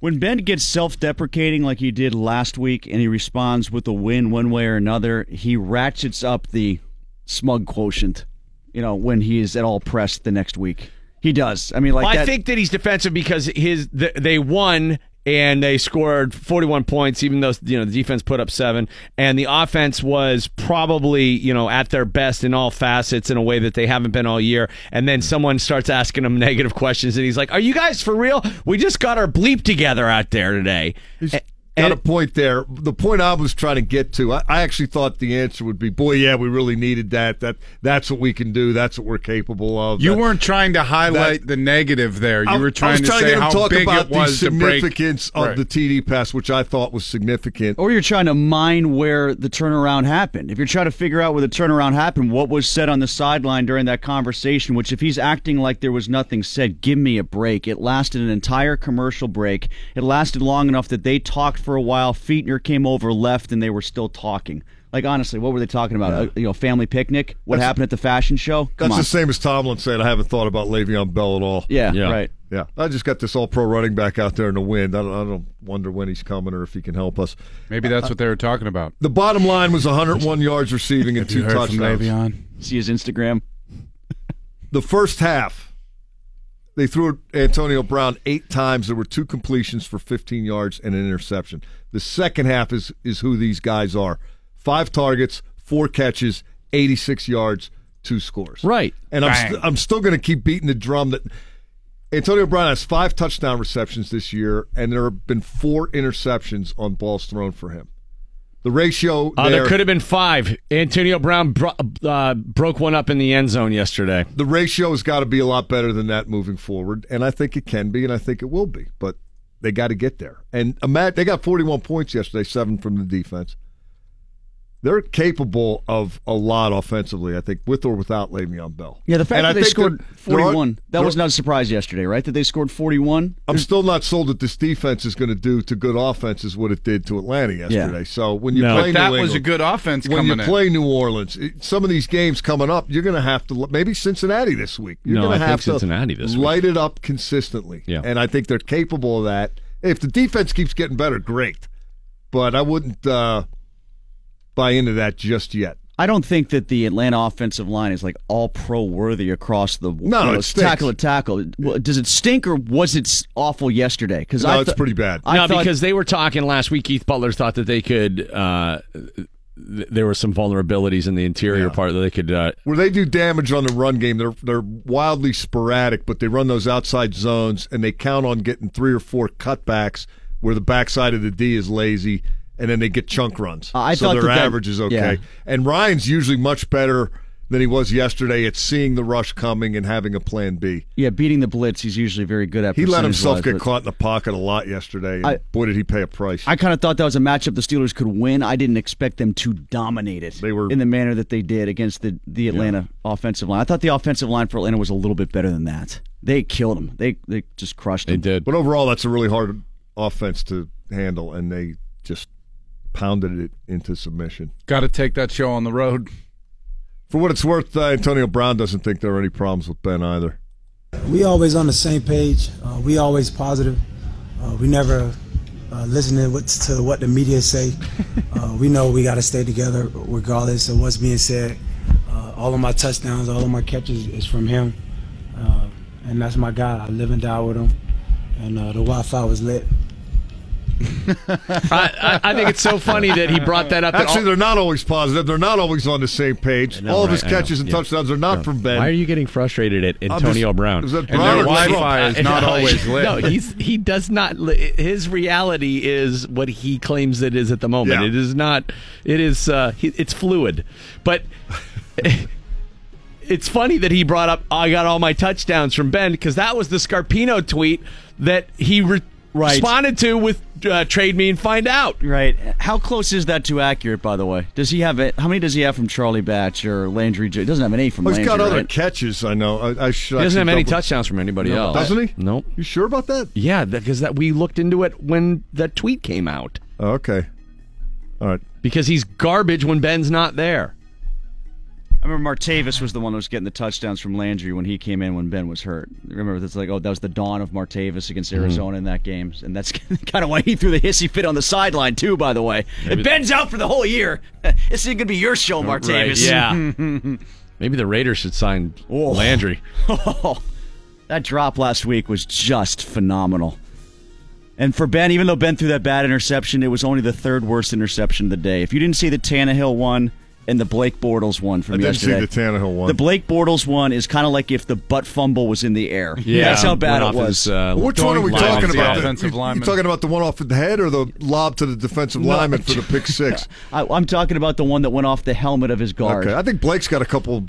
S15: When Ben gets self deprecating like he did last week and he responds with a win one way or another, he ratchets up the smug quotient, you know, when he is at all pressed the next week. He does. I mean, like
S2: Well, I
S15: that-
S2: think that he's defensive because his th- they won and they scored 41 points, even though you know the defense put up seven, and the offense was probably you know at their best in all facets in a way that they haven't been all year. And then someone starts asking him negative questions, and he's like, "Are you guys for real? We just got our bleep together out there today." A-
S7: Got a point there. The point I was trying to get to, I, I actually thought the answer would be, "Boy, yeah, we really needed that. That that's what we can do. That's what we're capable of."
S3: You
S7: That-
S3: weren't trying to highlight the negative there. You
S7: I-
S3: were
S7: I
S3: trying
S7: was
S3: to
S7: trying
S3: say
S7: get him
S3: how
S7: talk
S3: big
S7: about
S3: it was
S7: the
S3: to break.
S7: significance of
S3: Right.
S7: the TD pass, which I thought was significant.
S15: Or you're trying to mine where the turnaround happened. If you're trying to figure out where the turnaround happened, what was said on the sideline during that conversation, which if he's acting like there was nothing said, give me a break. It lasted an entire commercial break. It lasted long enough that they talked for a while. Fichtner came over, left, and they were still talking. Like honestly, what were they talking about? A, uh, you know, family picnic? What
S7: That's-
S15: happened at the fashion show? Come
S7: That's
S15: on.
S7: the same as Tomlin saying, I haven't thought about Le'Veon Bell at all.
S15: Yeah, Yeah. right.
S7: Yeah, I just got this all pro running back out there in the wind. I don't, I don't wonder when he's coming or if he can help us.
S3: Maybe that's what they were talking about.
S7: The bottom line was 101 yards receiving and
S3: Have you
S7: two
S3: heard from
S7: touchdowns.
S3: Le'Veon?
S15: See his Instagram.
S7: The first half, they threw Antonio Brown eight times. There were two completions for 15 yards and an interception. The second half is is who these guys are: five targets, four catches, 86 yards, two scores.
S2: Right.
S7: And I'm
S2: Bang.
S7: st- I'm still going to keep beating the drum that Antonio Brown has five touchdown receptions this year, and there have been four interceptions on balls thrown for him. The ratio
S2: Uh, there
S7: there-
S2: could have been five. Antonio Brown bro- uh, broke one up in the end zone yesterday.
S7: the ratio has got to be a lot better than that moving forward, and I think it can be, and I think it will be. But they got to get there. And Matt, they got 41 points yesterday, seven from the defense. They're capable of a lot offensively, I think, with or without Le'Veon Bell.
S15: Yeah, the fact
S7: And I
S15: that they scored
S7: there are-
S15: 41, that was not a surprise yesterday, right? That they scored 41?
S7: I'm still not sold that this defense is going to do to good offenses what it did to Atlanta yesterday. So when you
S3: No.
S7: play
S3: But that
S7: New
S3: was a good offense
S7: When
S3: coming
S7: you
S3: in.
S7: play New Orleans, some of these games coming up, you're going to have to maybe Cincinnati this week. You're
S2: No,
S7: going
S2: I
S7: to
S2: think
S7: have to
S2: Cincinnati this week.
S7: light it up consistently.
S2: Yeah.
S7: and I think they're capable of that. If the defense keeps getting better, great. But I wouldn't uh, buy into that just yet.
S15: I don't think that the Atlanta offensive line is like all pro worthy across the
S7: No,
S15: you know,
S7: it
S15: tackle to tackle. Does it stink or was it awful yesterday? Because
S7: No, it's pretty bad.
S15: I
S2: no,
S15: thought,
S2: because they were talking last week. Keith Butler thought that they could uh, th- there were some vulnerabilities in the interior part that they could. Uh,
S7: where they do damage on the run game, they're they're wildly sporadic, but they run those outside zones and they count on getting three or four cutbacks where the backside of the D is lazy, and then they get chunk runs.
S15: Uh, I
S7: so
S15: thought
S7: their
S15: that that-
S7: average is okay.
S15: yeah.
S7: And Ryan's usually much better than he was yesterday at seeing the rush coming and having a plan B.
S15: Yeah, beating the blitz, he's usually very good at.
S7: He let himself
S15: percentage-wise,
S7: get caught in the pocket a lot yesterday. And
S15: I-
S7: boy, did he pay a price.
S15: I kind of thought that was a matchup the Steelers could win. I didn't expect them to dominate it
S7: They were-
S15: in the manner that they did against the, the Atlanta offensive line. I thought the offensive line for Atlanta was a little bit better than that. They killed them. They they just crushed them.
S2: did.
S7: But overall, that's a really hard offense to handle, and they just pounded it into submission.
S3: Got to take that show on the road.
S7: For what it's worth, uh, Antonio Brown doesn't think there are any problems with Ben either.
S17: We always on the same page. Uh, we always positive. Uh, we never uh, listen to what, to what the media say. Uh, we know we got to stay together regardless of what's being said. Uh, all of my touchdowns, all of my catches is from him, uh, and that's my guy. I live and die with him, and uh, the Wi-Fi was lit.
S2: I, I, I think it's so funny that he brought that up.
S7: Actually,
S2: all-
S7: they're not always positive. They're not always on the same page.
S2: know,
S7: All of his
S2: right, I know.
S7: catches and
S2: Yeah.
S7: touchdowns are not
S2: No.
S7: from Ben.
S2: Why are you getting frustrated at Antonio
S7: just-
S2: Brown?
S7: is that
S2: And
S7: Brown
S2: their Wi-Fi is not always lit.
S7: no,
S2: No, he's he does not. li- His reality is what he claims it is at the moment.
S7: Yeah.
S2: It is not. It is. Uh, he, it's fluid, but. It's funny that he brought up, I got all my touchdowns from Ben because that was the Scarpino tweet that he re-
S15: Right.
S2: responded to with uh, trade me and find out.
S15: Right. How close is that to accurate, by the way? Does he have it? How many does he have from Charlie Batch or Landry? J- He doesn't have any from
S7: Well, he's
S15: Landry.
S7: got other
S15: right?
S7: catches. I know. I, I should
S2: He doesn't have any
S7: double-
S2: touchdowns from anybody
S7: No,
S2: else.
S7: doesn't he?
S2: Nope.
S7: You sure about that?
S2: Yeah, because that we looked into it when that tweet came out.
S7: Okay. All right.
S2: Because he's garbage when Ben's not there.
S15: I remember Martavis was the one that was getting the touchdowns from Landry when he came in when Ben was hurt. Remember, that's like, oh, that was the dawn of Martavis against
S2: Mm-hmm.
S15: Arizona in that game, and that's kind of why he threw the hissy fit on the sideline too. By the way,
S2: Maybe-
S15: if Ben's out for the whole year, this is gonna be your show, Martavis.
S2: yeah. Maybe the Raiders should sign Landry.
S15: that drop last week was just phenomenal. And for Ben, even though Ben threw that bad interception, it was only the third worst interception of the day. If you didn't see the Tannehill one and the Blake Bortles one from
S7: I didn't see
S15: yesterday,
S7: the Tannehill one.
S15: The Blake Bortles one is kind of like if the butt fumble was in the air.
S2: Yeah,
S15: that's how bad it was.
S2: his, uh,
S7: Which one are we
S2: Going
S7: talking about?
S2: head.
S3: Offensive
S7: you, you talking about the one off the head or the lob to the defensive
S15: No.
S7: lineman for the pick six?
S15: I, I'm talking about the one that went off the helmet of his guard.
S7: Okay, I think Blake's got a couple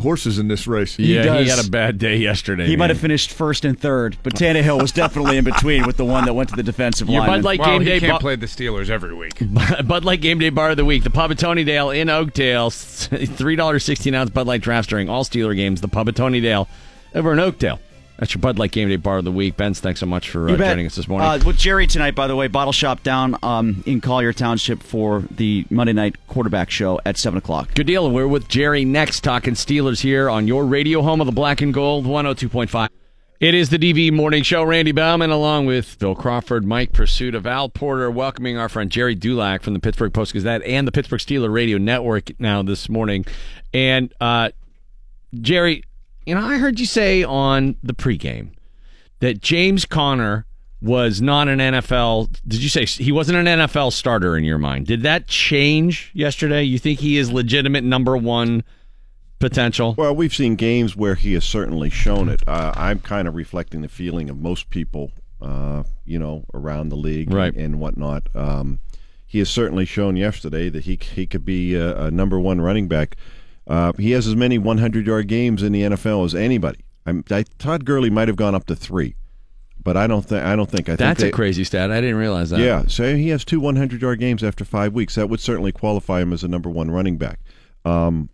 S7: horses in this race.
S2: yeah, he had a bad day yesterday.
S15: He might have finished first and third, but Tannehill was definitely in between with the one that went to the defensive
S2: line.
S15: lineman.
S2: Bud Light
S3: Well,
S2: game
S3: he
S2: day
S3: can't
S2: bu-
S3: play the Steelers every week.
S2: Bud Light Game Day Bar of the Week. The Pub at Tonydale in Oakdale. Three dollars sixteen ounce Bud Light drafts during all Steeler games. The Pub at Tonydale over in Oakdale. That's your Bud Light Game Day Bar of the Week. Benz, thanks so much for uh, joining us this morning.
S15: Uh, with Gerry tonight, by the way, Bottle Shop down um, in Collier Township for the Monday night quarterback show at 7 o'clock.
S2: Good deal. And we're with Jerry next, talking Steelers here on your radio home of the Black and Gold 102.5. It is the DV Morning Show. Randy Baumann, along with Bill Crawford, Mike Pursuit of Al Porter, welcoming our friend Gerry Dulac from the Pittsburgh Post Gazette and the Pittsburgh Steeler Radio Network now this morning. And uh, Jerry, you know, I heard you say on the pregame that James Conner was not an NFL. Did you say he wasn't an NFL starter in your mind? Did that change yesterday? You think he is legitimate number one potential?
S18: Well, we've seen games where he has certainly shown it. Uh, I'm kind of reflecting the feeling of most people, uh, you know, around the league
S2: Right.
S18: and, and whatnot. Um, he has certainly shown yesterday that he he could be a, a number one running back. Uh, he has as many 100 yard games in the NFL as anybody. I'm, I, Todd Gurley might have gone up to three, but I don't think I don't think I
S2: That's
S18: think
S2: a crazy stat. I didn't realize that.
S18: yeah, so he has two 100 yard games after five weeks. That would certainly qualify him as a number one running back. Um,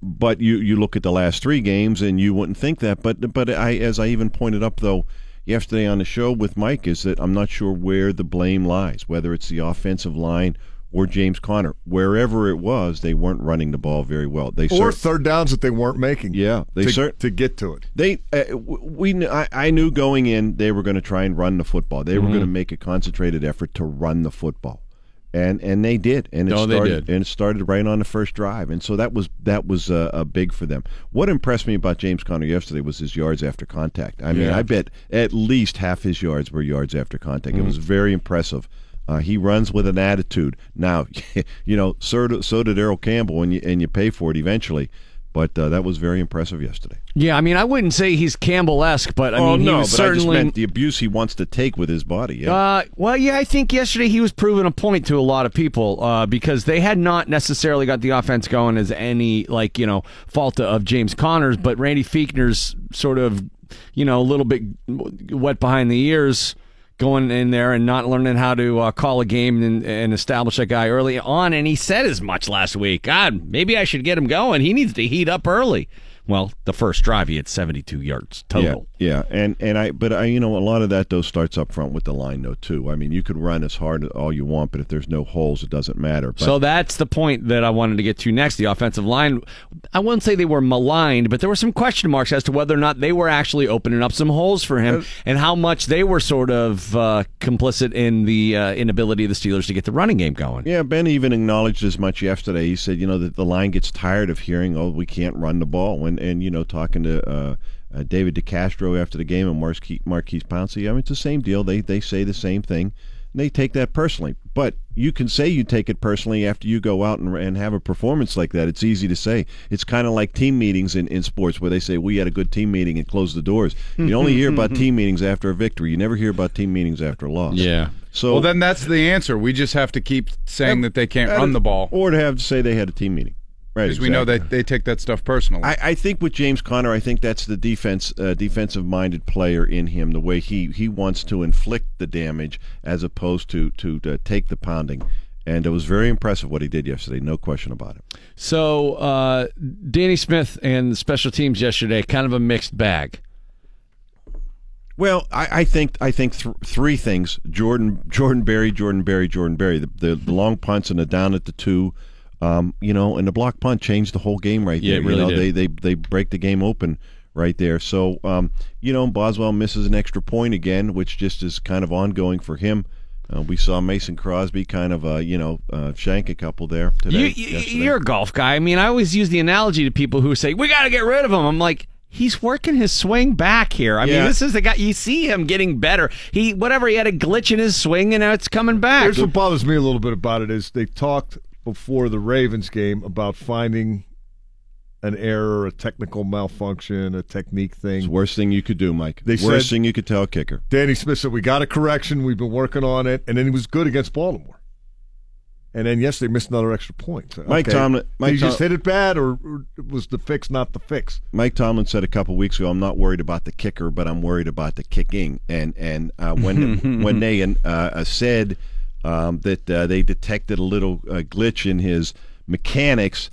S18: but you, you look at the last three games and you wouldn't think that. But but I as I even pointed up though yesterday on the show with Mike is that I'm not sure where the blame lies, whether it's the offensive line or James Conner. Wherever it was, they weren't running the ball very well. They
S7: Or
S18: cer-
S7: third downs that they weren't making.
S18: yeah, they
S7: to,
S18: cer-
S7: to get to it.
S18: they uh, we I, I knew going in they were going to try and run the football. They were
S2: Mhm.
S18: going to make a concentrated effort to run the football, and and they did. And it
S2: No, they
S18: started
S2: did.
S18: and it started right on the first drive. And so that was that was uh, a big for them. What impressed me about James Conner yesterday was his yards after contact. I mean,
S2: Yeah.
S18: I bet at least half his yards were yards after contact. It
S2: Mhm.
S18: was very impressive. Uh, he runs with an attitude. Now, you know, so, do- so did Earl Campbell, and you and you pay for it eventually. But uh, that was very impressive yesterday.
S2: Yeah, I mean, I wouldn't say he's Campbell-esque, but I
S18: oh
S2: mean, he
S18: no, but I just
S2: certainly.
S18: meant the abuse he wants to take with his body. Yeah.
S2: Uh, well, yeah, I think yesterday he was proving a point to a lot of people uh, because they had not necessarily got the offense going as any like you know fault of James Conner's, but Randy Fichtner's sort of you know a little bit wet behind the ears going in there and not learning how to uh, call a game and, and establish a guy early on. And he said as much last week. God, maybe I should get him going. He needs to heat up early. Well, the first drive he had 72 yards total.
S18: Yeah, yeah, and and I, but I, you know, a lot of that though starts up front with the line though too. I mean, you could run as hard as all you want, but if there's no holes, it doesn't matter. But,
S2: So that's the point that I wanted to get to next. The offensive line, I wouldn't say they were maligned, but there were some question marks as to whether or not they were actually opening up some holes for him and how much they were sort of uh, complicit in the uh, inability of the Steelers to get the running game going.
S18: Yeah, Ben even acknowledged as much yesterday. He said, you know, that the line gets tired of hearing, "Oh, we can't run the ball," and and you know, talking to uh, uh, David DeCastro after the game and Maurkice, Maurkice Pouncey. I mean, it's the same deal. They they say the same thing. And they take that personally, but you can say you take it personally after you go out and, and have a performance like that. It's easy to say. It's kind of like team meetings in, in sports where they say we had a good team meeting and close the doors. You only hear about team meetings after a victory. You never hear about team meetings after a loss.
S2: Yeah.
S18: So
S3: well, then that's the answer. We just have to keep saying that they can't run the ball,
S18: or to have to say they had a team meeting. Right,
S3: because we know that they take that stuff personally.
S18: I, I think with James Conner, I think that's the defense, uh, defensive-minded player in him. The way he he wants to inflict the damage as opposed to to, to take the pounding. And it was very impressive what he did yesterday. No question about it.
S2: So uh, Danny Smith and the special teams yesterday, kind of a mixed bag.
S18: Well, I, I think I think th- three things: Jordan Jordan Berry, Jordan Berry, Jordan Berry. The, the, the long punts and the down at the two, um, you know, and the block punt changed the whole game right
S2: Yeah,
S18: there.
S2: it really
S18: you know,
S2: did.
S18: they they they break the game open right there. So, um, you know, Boswell misses an extra point again, which just is kind of ongoing for him. Uh, we saw Mason Crosby kind of, uh, you know, uh, shank a couple there today.
S2: You, you, you're a golf guy. I mean, I always use the analogy to people who say we got to get rid of him. I'm like. He's working his swing back here. I mean, this is the guy. You see him getting better. He whatever he had a glitch in his swing, and now it's coming back.
S7: Here's what bothers me a little bit about it is they talked before the Ravens game about finding an error, a technical malfunction, a technique thing.
S18: It's the worst thing you could do, Mike.
S7: They
S18: worst
S7: said-
S18: thing you could tell a kicker.
S7: Danny Smith said we got a correction. We've been working on it, and then he was good against Baltimore. And then yes, they missed another extra point. So,
S18: Mike
S7: okay,
S18: Tomlin- Mike
S7: Did he just hit it bad, or, or was the fix not the fix?
S18: Mike Tomlin said a couple weeks ago, "I'm not worried about the kicker, but I'm worried about the kicking." And and uh, when when they uh, said um, that uh, they detected a little uh, glitch in his mechanics,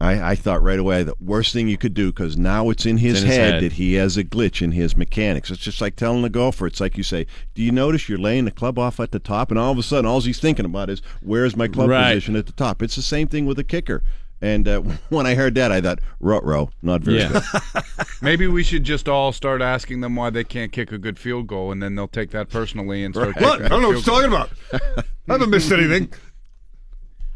S18: I, I thought right away the worst thing you could do because now it's in his,
S2: in his
S18: head,
S2: head.
S18: that he has a glitch in his mechanics. It's just like telling a golfer. It's like you say, "Do you notice you're laying the club off at the top?" And all of a sudden, all he's thinking about is, "Where's my club
S2: Right.
S18: position at the top?" It's the same thing with a kicker. And uh, when I heard that, I thought, "Rut row, not very
S2: Yeah.
S18: good."
S3: Maybe we should just all start asking them why they can't kick a good field goal, and then they'll take that personally and start.
S7: What?
S3: kicking
S7: I don't know what you're talking about. I haven't missed anything.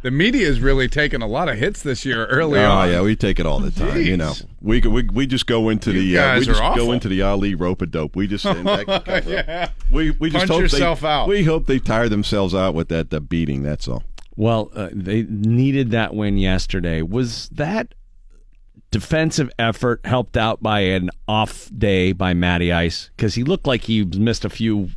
S3: The media is really taking a lot of hits this year early
S18: oh
S3: on.
S18: yeah, we take it all the time. You know, we we we just go into
S3: You
S18: the uh,
S3: guys
S18: we just
S3: awful.
S18: go into the Ali rope a dope. We just and that can cover up.
S3: Yeah.
S18: we we just
S3: Punch
S18: hope
S3: yourself
S18: they,
S3: out.
S18: We hope they tire themselves out with that uh, beating. That's all.
S2: Well, uh, they needed that win yesterday. Was that defensive effort helped out by an off day by Matty Ice? Because he looked like he missed a few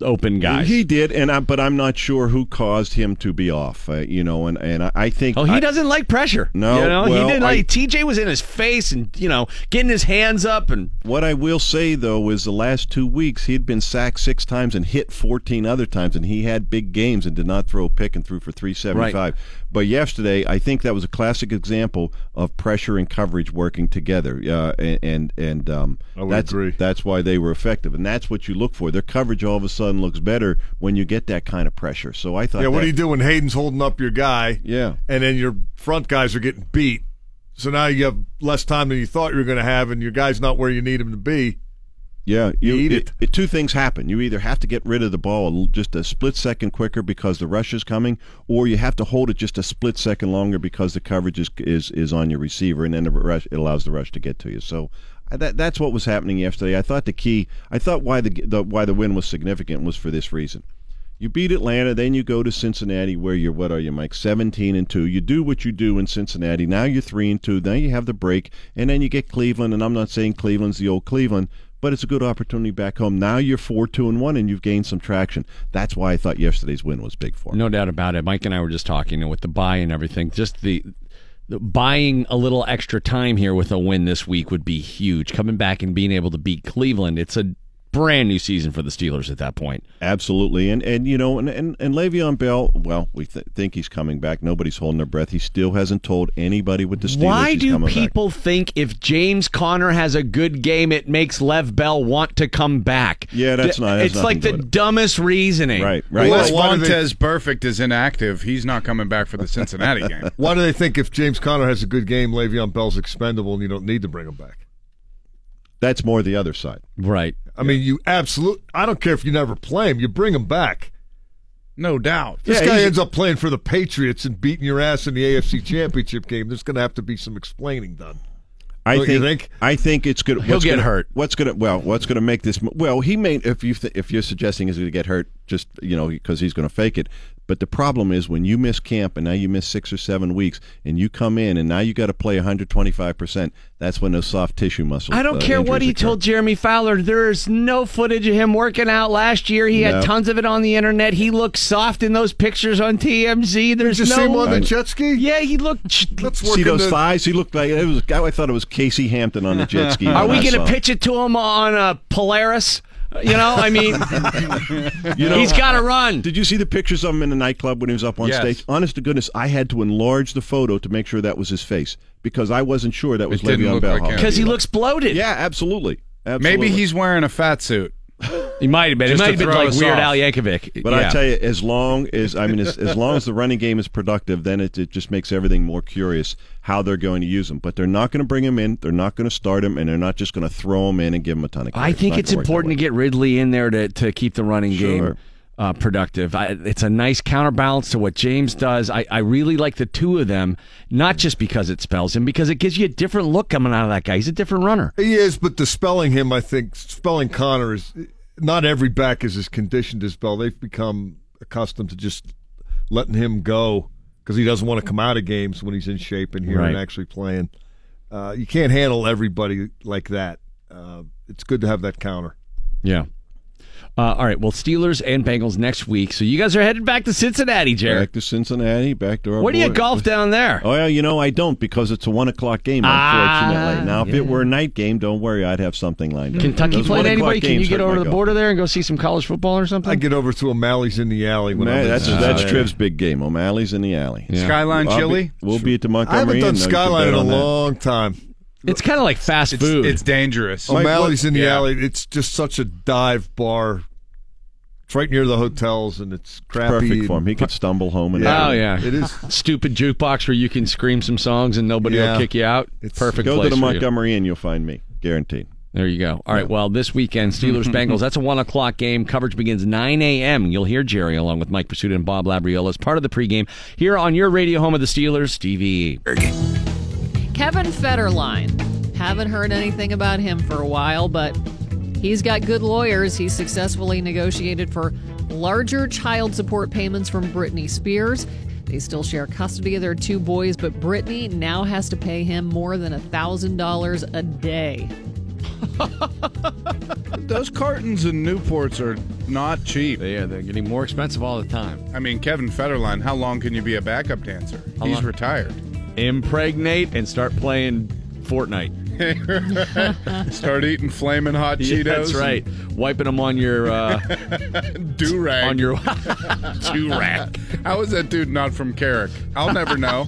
S2: open guys.
S18: He did, and I, but I'm not sure who caused him to be off. Uh, you know, and and I, I think
S2: Oh, he
S18: I-
S2: doesn't like pressure.
S18: No,
S2: you know,
S18: well,
S2: he didn't like. TJ was in his face and you know getting his hands up and
S18: What I will say though is the last two weeks he'd been sacked six times and hit 14 other times, and he had big games and did not throw a pick and threw for 375. But yesterday, I think that was a classic example of pressure and coverage working together, uh, and and, and um,
S7: I would
S18: that's
S7: agree.
S18: that's why they were effective, and that's what you look for. Their coverage all of a sudden looks better when you get that kind of pressure. So I thought,
S7: Yeah, what
S18: that-
S7: do you do when Haden's holding up your guy?
S18: Yeah.
S7: and then your front guys are getting beat. So now you have less time than you thought you were going to have, and your guy's not where you need him to be.
S18: Yeah, you,
S7: You eat
S18: it, it- Two things happen. You either have to get rid of the ball just a split second quicker because the rush is coming, or you have to hold it just a split second longer because the coverage is is, is on your receiver, and then the rush it allows the rush to get to you. So uh, that that's what was happening yesterday. I thought the key. I thought why the, the why the win was significant was for this reason. You beat Atlanta, then you go to Cincinnati, where you're what are you, Mike? Seventeen and two. You do what you do in Cincinnati. Now you're three and two. Now you have the break, and then you get Cleveland. And I'm not saying Cleveland's the old Cleveland, but it's a good opportunity back home. Now you're four two and one, and you've gained some traction. That's why I thought yesterday's win was big for. 'em.
S2: No doubt about it. Mike and I were just talking and with the buy and everything. Just the, the buying a little extra time here with a win this week would be huge. Coming back and being able to beat Cleveland, it's a brand new season for the Steelers at that point.
S18: Absolutely, and and you know, and and, and Le'Veon Bell. Well, we th- think he's coming back. Nobody's holding their breath. He still hasn't told anybody with the Steelers.
S2: Why
S18: he's
S2: do
S18: coming back.
S2: people think if James Conner has a good game, it makes Lev Bell want to come back?
S18: Yeah, that's
S2: D-
S18: not- has
S2: It's like the
S18: do with
S2: dumbest reasoning.
S18: Right, right.
S3: Unless
S7: Well, why they-
S3: Vontaze Burfict is inactive, he's not coming back for the Cincinnati game.
S7: Why do they think if James Conner has a good game, Le'Veon Bell's expendable and you don't need to bring him back?
S18: That's more the other side.
S2: Right.
S7: I mean, you absolute. I don't care if you never play him, you bring him back.
S3: No doubt.
S7: This
S18: Yeah,
S7: guy ends up playing for the Patriots and beating your ass in the AFC Championship game. There's going to have to be some explaining done.
S18: I
S7: Don't you
S18: think,
S7: think?
S18: I think it's good.
S2: He'll
S18: what's
S2: get
S18: gonna,
S2: hurt.
S18: What's going to well? What's going to make this? Well, he may. If you th- if you're suggesting he's going to get hurt, just you know because he's going to fake it. But the problem is when you miss camp and now you miss six or seven weeks and you come in and now you got to play 125 percent. That's when those soft tissue muscles.
S2: I don't
S18: uh,
S2: care what he
S18: occur.
S2: told Jeremy Fowler. There's no footage of him working out last year. He had tons of it on the internet. He looked soft in those pictures on TMZ. There's
S7: Did you
S2: no.
S7: see him on the jet ski?
S2: yeah, he looked.
S7: Let's work
S18: See those
S7: the-
S18: thighs? He looked like it was. A guy I thought it was Casey Hampton on the jet ski.
S2: Are we going to pitch it to him on a Polaris? You know, I mean,
S18: You know,
S2: he's got to uh, run.
S18: Did you see the pictures of him in the nightclub when he was up on
S3: Yes.
S18: stage? Honest to goodness, I had to enlarge the photo to make sure that was his face because I wasn't sure that was
S3: It didn't
S18: Le'Veon
S3: look
S18: Bell.
S3: like.
S2: Because he looks bloated.
S18: Yeah, absolutely. absolutely.
S3: Maybe he's wearing a fat suit.
S2: He might have been.
S3: Just
S2: He might have been like Weird
S3: off.
S2: Al Yankovic.
S18: But
S2: yeah.
S18: I tell you, as long as I mean, as, as long as the running game is productive, then it, it just makes everything more curious how they're going to use him. But they're not going to bring him in. They're not going to start him, and they're not just going to throw him in and give him a ton of.
S2: I think
S18: not
S2: it's
S18: gonna work that
S2: important to get Ridley in there to, to keep the running game uh, productive. I, it's a nice counterbalance to what James does. I, I really like the two of them, not just because it spells him, because it gives you a different look coming out of that guy. He's a different runner.
S7: He is, but dispelling him, I think, spelling Conner is not every back is as conditioned as Bell. They've become accustomed to just letting him go because he doesn't want to come out of games when he's in shape and here and actually playing. Uh, you can't handle everybody like that. Uh, it's good to have that counter.
S2: Yeah. Uh, all right. Well, Steelers and Bengals next week. So you guys are headed back to Cincinnati, Jared.
S18: Back to Cincinnati, back to our.
S2: Where do you
S18: boy-
S2: golf down there?
S18: Oh yeah, you know I don't because it's a one o'clock game.
S2: Ah,
S18: Unfortunately, now if
S2: yeah.
S18: it were a night game, don't worry, I'd have something lined up.
S2: Kentucky
S18: Those
S2: playing anybody? Can you get over
S18: my
S2: to the
S18: golf.
S2: border there and go see some college football or something?
S7: I get over to O'Malley's in the alley when
S18: Man,
S7: I'm
S18: that's
S7: Cincinnati.
S18: that's Triv's big game. O'Malley's in the alley.
S2: Yeah.
S3: Skyline chili.
S18: we'll be at the Montgomery.
S7: I haven't done
S18: Inn, though. You can
S7: Skyline in a long time.
S2: It's kind of like fast
S3: It's,
S2: food.
S3: it's dangerous.
S7: O'Malley's in the
S3: Yeah.
S7: alley. It's just such a dive bar. It's right near the hotels, and it's crappy.
S18: Perfect for him. He could stumble home and
S2: oh yeah,
S7: It is.
S2: stupid jukebox where you can scream some songs and nobody
S7: Yeah.
S2: will kick you out.
S7: It's-
S2: Perfect
S18: Go
S2: place
S18: to the
S2: for you.
S18: Montgomery Inn, you'll find me, guaranteed.
S2: There you go. All right. Well, this weekend, Steelers Bengals. That's a one o'clock game. Coverage begins nine a.m. You'll hear Gerry along with Mike Prisuta and Bob Labriola as part of the pregame here on your radio home of the Steelers, TV.
S1: Kevin Federline. Haven't heard anything about him for a while, but he's got good lawyers. He successfully negotiated for larger child support payments from Britney Spears. They still share custody of their two boys, but Britney now has to pay him more than $1,000 a day.
S3: Those cartons and Newports are not cheap.
S2: They are. They're getting more expensive all the time.
S3: I mean, Kevin Federline, how long can you be a backup dancer?
S2: How
S3: He's
S2: long?
S3: retired.
S2: Impregnate and start playing Fortnite.
S3: Start eating flaming hot Cheetos.
S2: Yeah, that's right. Wiping them on your uh,
S3: Do rag.
S2: on your
S3: do rag. How is that dude not from Carrick? I'll never know.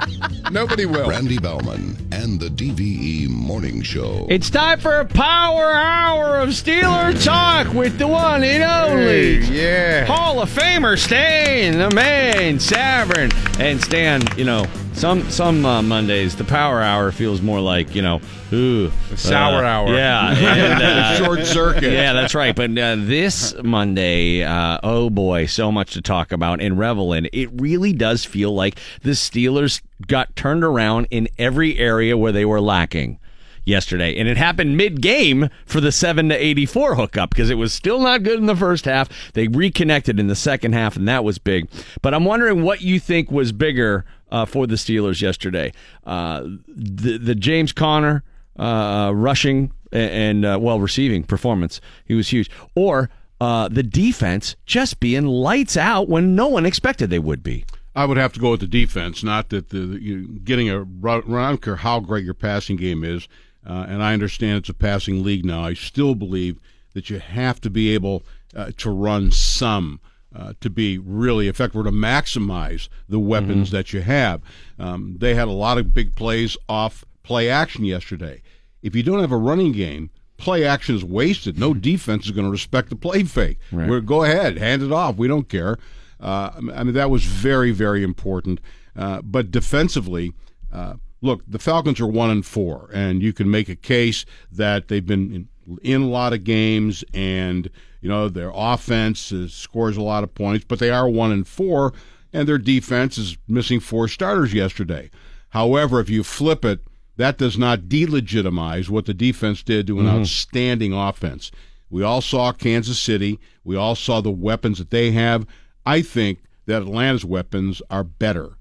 S3: Nobody will.
S4: Randy Baumann and the DVE Morning Show.
S2: It's time for a power hour of Steeler talk with the one and only
S3: Hey, yeah.
S2: Hall of Famer Stan, the man, Savran, and Stan. You know, some some uh, Mondays the power hour feels more like you know, ooh,
S3: The sour
S2: uh,
S3: hour.
S2: Yeah, and, uh,
S7: Short circuit.
S2: Yeah, that's right. But uh, this Monday, uh, oh boy, so much to talk about and revel in. It really does feel like the Steelers got turned around in every area where they were lacking. yesterday, and it happened mid-game for the seven to eighty-four hookup because it was still not good in the first half. They reconnected in the second half, and that was big. But I'm wondering what you think was bigger uh, for the Steelers yesterday: uh, the the James Conner uh, rushing and, uh, well receiving performance. He was huge, or uh, the defense just being lights out when no one expected they would be.
S19: I would have to go with the defense, not that the, the you, getting a run. I don't care how great your passing game is, uh, and I understand it's a passing league now. I still believe that you have to be able uh, to run some. Uh, to be really effective or to maximize the weapons that you have. Um, they had a lot of big plays off play action yesterday. If you don't have a running game, play action is wasted. No defense is going to respect the play fake.
S2: Right.
S19: We're, go ahead, hand it off. We don't care. Uh, I mean, that was very, very important. Uh, but defensively, uh, look, the Falcons are one and four, and you can make a case that they've been in, in a lot of games, and you know their offense is, scores a lot of points, but they are one and four, and their defense is missing four starters yesterday. However, if you flip it, that does not delegitimize what the defense did to an
S2: Mhm.
S19: outstanding offense. We all saw Kansas City. We all saw the weapons that they have. I think that Atlanta's weapons are better.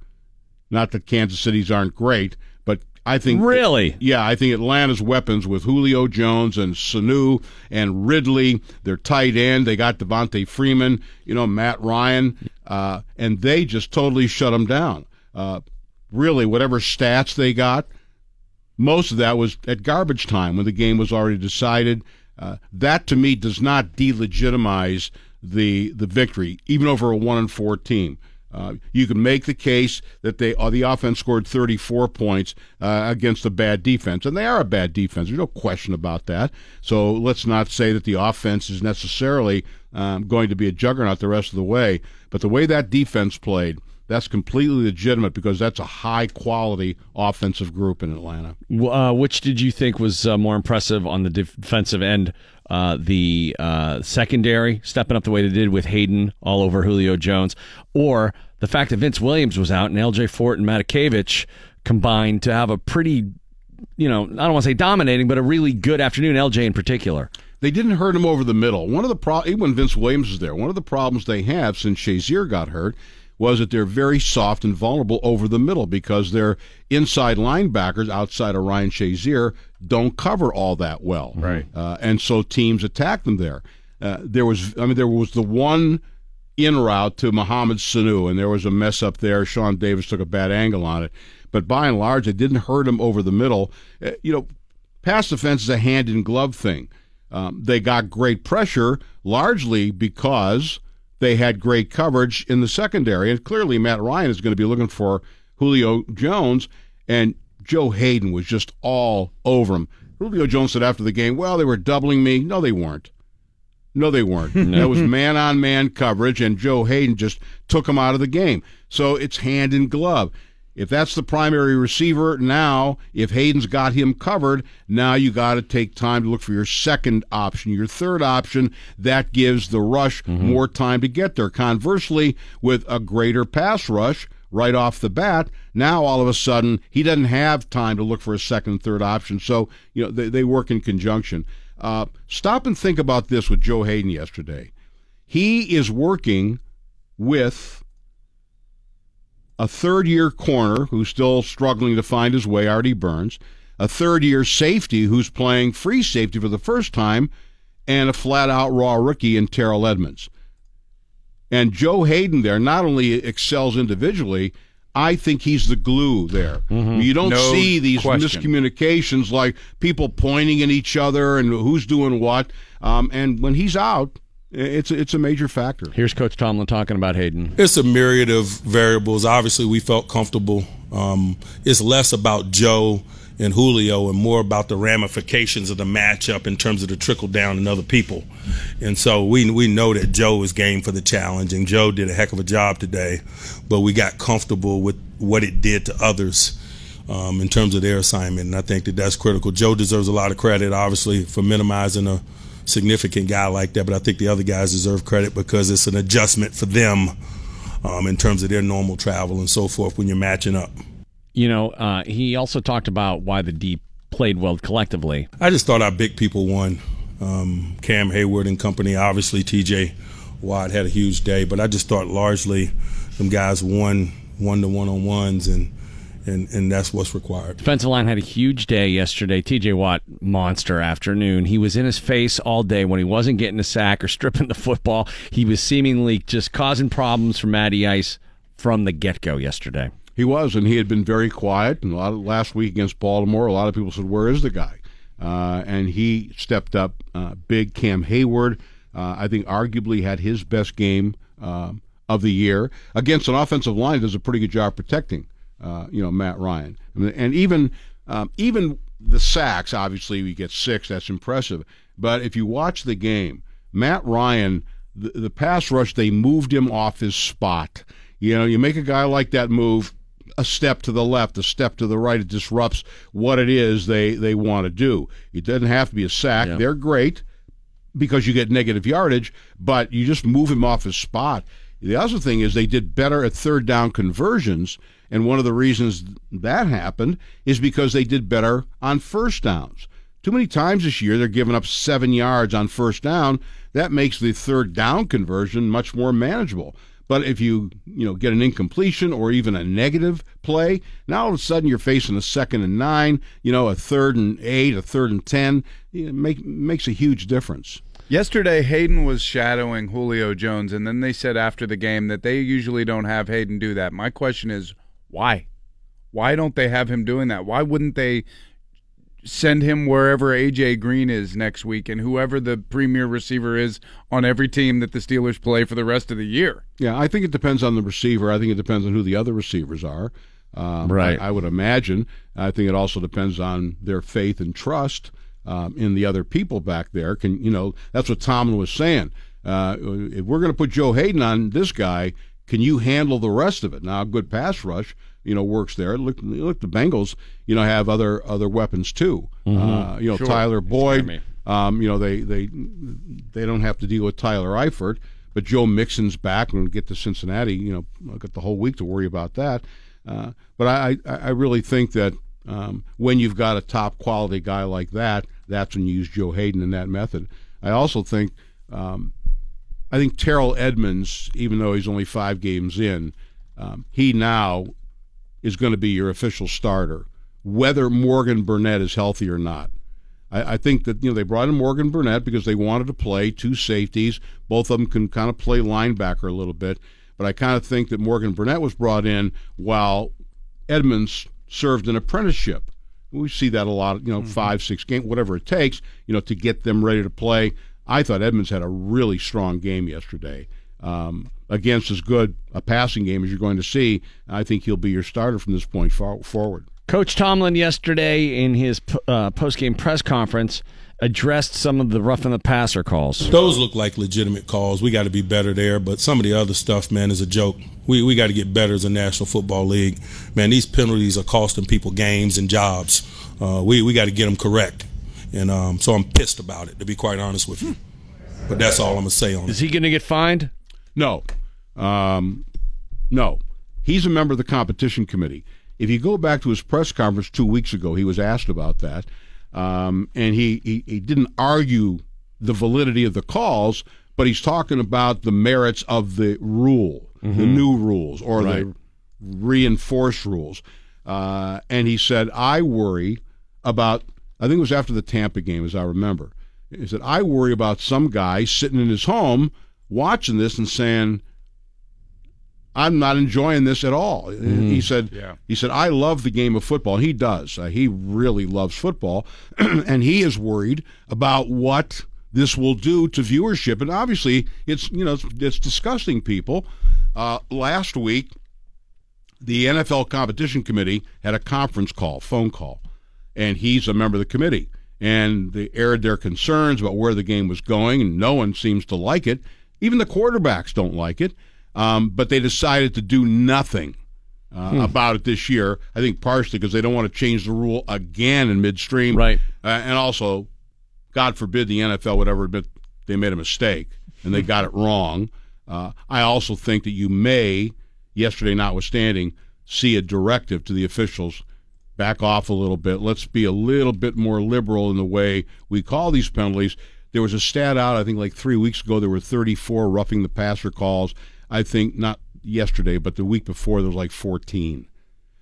S19: Not that Kansas City's aren't great, I think
S2: Really?
S19: yeah, I think Atlanta's weapons with Julio Jones and Sanu and Ridley, their tight end, they got Devonta Freeman, you know, Matt Ryan, uh, and they just totally shut them down. Uh, really, whatever stats they got, most of that was at garbage time when the game was already decided. Uh, that to me does not delegitimize the the victory, even over a one and four team. Uh, you can make the case that they uh, the offense scored 34 points uh, against a bad defense, and they are a bad defense. There's no question about that. So let's not say that the offense is necessarily um, going to be a juggernaut the rest of the way. But the way that defense played, that's completely legitimate because that's a high quality offensive group in Atlanta.
S2: Uh, which did you think was uh, more impressive on the defensive end? Uh, the uh, secondary stepping up the way they did with Haden all over Julio Jones, or the fact that Vince Williams was out and L.J. Fort and Matakevich combined to have a pretty, you know, I don't want to say dominating, but a really good afternoon. L.J. in particular.
S19: They didn't hurt him over the middle. One of the pro- even when Vince Williams was there, one of the problems they have since Shazier got hurt was that they're very soft and vulnerable over the middle because their inside linebackers outside of Ryan Shazier don't cover all that well.
S2: Right.
S19: Uh, and so teams attack them there. Uh, there was, I mean, there was the one in route to Mohamed Sanu, and there was a mess up there. Sean Davis took a bad angle on it. But by and large, it didn't hurt him over the middle. Uh, you know, pass defense is a hand in glove thing. Um, they got great pressure largely because they had great coverage in the secondary. And clearly, Matt Ryan is going to be looking for Julio Jones, and Joe Haden was just all over him. Julio Jones said after the game, Well, they were doubling me. No, they weren't. No, they weren't. That was man on man coverage, and Joe Haden just took him out of the game. So it's hand in glove. If that's the primary receiver now, if Haden's got him covered, now you got to take time to look for your second option, your third option. That gives the rush more time to get there. Conversely, with a greater pass rush right off the bat, now all of a sudden he doesn't have time to look for a second third option. So, you know, they, they work in conjunction. Uh, stop and think about this with Joe Haden yesterday. He is working with a third year corner who's still struggling to find his way, Artie Burns, a third year safety who's playing free safety for the first time, and a flat out raw rookie in Terrell Edmunds. And Joe Haden there not only excels individually, I think he's the glue there. You don't
S3: No
S19: see these
S3: question.
S19: miscommunications like people pointing at each other and who's doing what. Um, and when he's out, it's it's a major factor.
S2: Here's Coach Tomlin talking about Haden.
S13: It's a myriad of variables. Obviously, we felt comfortable. Um, it's less about Joe and Julio and more about the ramifications of the matchup in terms of the trickle down and other people. And so we we know that Joe is game for the challenge, and Joe did a heck of a job today. But we got comfortable with what it did to others. Um, in terms of their assignment, and I think that that's critical. Joe deserves a lot of credit, obviously, for minimizing a significant guy like that, but I think the other guys deserve credit because it's an adjustment for them um, in terms of their normal travel and so forth when you're matching up.
S2: You know, uh, he also talked about why the deep played well collectively.
S13: I just thought our big people won. Um, Cam Heyward and company, obviously TJ Watt had a huge day, but I just thought largely them guys won one to one on ones and and and that's what's required.
S2: Defensive line had a huge day yesterday. TJ Watt, monster afternoon. He was in his face all day when he wasn't getting a sack or stripping the football. He was seemingly just causing problems for Matty Ice from the get go yesterday.
S19: He was, and he had been very quiet. And a lot of, last week against Baltimore, a lot of people said, "Where is the guy?" Uh, and he stepped up uh, big. Cam Heyward, uh, I think, arguably had his best game um, of the year against an offensive line that does a pretty good job protecting. Uh, you know, Matt Ryan, I mean, and even um, even the sacks. Obviously, we get six. That's impressive. But if you watch the game, Matt Ryan, the, the pass rush, they moved him off his spot. You know, you make a guy like that move a step to the left, a step to the right. It disrupts what it is they, they want to do. It doesn't have to be a sack.
S2: Yeah.
S19: They're great because you get negative yardage, but you just move him off his spot. The other thing is they did better at third down conversions, and one of the reasons that happened is because they did better on first downs. Too many times this year they're giving up seven yards on first down. That makes the third down conversion much more manageable. But if you you know get an incompletion or even a negative play, now all of a sudden you're facing a second and nine, you know, a third and eight, a third and ten. It make, makes a huge difference.
S3: Yesterday, Haden was shadowing Julio Jones, and then they said after the game that they usually don't have Haden do that. My question is, why? Why don't they have him doing that? Why wouldn't they send him wherever AJ Green is next week and whoever the premier receiver is on every team that the Steelers play for the rest of the year?
S19: Yeah, I think it depends on the receiver. I think it depends on who the other receivers are. Um,
S2: Right.
S19: I, I would imagine. I think it also depends on their faith and trust um, in the other people back there. Can you know? That's what Tomlin was saying. Uh, if we're going to put Joe Haden on this guy, can you handle the rest of it? Now, a good pass rush, you know, works there. Look, look, the Bengals, you know, have other other weapons too.
S2: Mhm.
S19: Uh, you know,
S2: Sure.
S19: Tyler
S2: They scare me.
S19: Boyd. Um, you know, they they they don't have to deal with Tyler Eifert, but Joe Mixon's back. We get to Cincinnati, you know, I've got the whole week to worry about that. Uh, but I, I I really think that um, when you've got a top quality guy like that, that's when you use Joe Haden in that method. I also think um, I think Terrell Edmunds, even though he's only five games in, um, he now is going to be your official starter, whether Morgan Burnett is healthy or not. I, I think that you know they brought in Morgan Burnett because they wanted to play two safeties. Both of them can kind of play linebacker a little bit, but I kind of think that Morgan Burnett was brought in while Edmonds served an apprenticeship. We see that a lot, you know, five, six games, whatever it takes, you know, to get them ready to play. I thought Edmunds had a really strong game yesterday. Um, against as good a passing game as you're going to see, I think he'll be your starter from this point far- forward.
S2: Coach Tomlin yesterday in his uh, post-game press conference addressed some of the rough in the passer calls.
S13: Those look like legitimate calls. We got to be better there, but some of the other stuff, man, is a joke. We we got to get better as a National Football League. Man, these penalties are costing people games and jobs. Uh, we we got to get them correct, and um, so I'm pissed about it, to be quite honest with you. But that's all I'm gonna say on it.
S2: Is he going to get fined?
S19: No. Um, no. He's a member of the competition committee. If you go back to his press conference two weeks ago, he was asked about that. Um, and he, he, he didn't argue the validity of the calls, but he's talking about the merits of the rule, the
S2: Mhm.
S19: new rules, or
S2: Right.
S19: the reinforced rules. Uh, and he said, I worry about, I think it was after the Tampa game, as I remember. He said, I worry about some guy sitting in his home watching this and saying, I'm not enjoying this at all. He said,
S3: Yeah.
S19: he said, I love the game of football. He does. Uh, he really loves football. and he is worried about what this will do to viewership. And obviously, it's, you know, it's, it's disgusting people. Uh, last week, the NFL competition committee had a conference call, phone call, and he's a member of the committee. And they aired their concerns about where the game was going, and no one seems to like it. Even the quarterbacks don't like it. Um, but they decided to do nothing uh,
S2: Hmm.
S19: about it this year. I think partially because they don't want to change the rule again in midstream,
S2: Right?
S19: Uh, and also, God forbid the NFL would ever admit they made a mistake and they got it wrong. Uh, I also think that you may, yesterday notwithstanding, see a directive to the officials back off a little bit. Let's be a little bit more liberal in the way we call these penalties. There was a stat out, I think, like three weeks ago. There were 34 roughing the passer calls. I think not yesterday, but the week before there was like 14.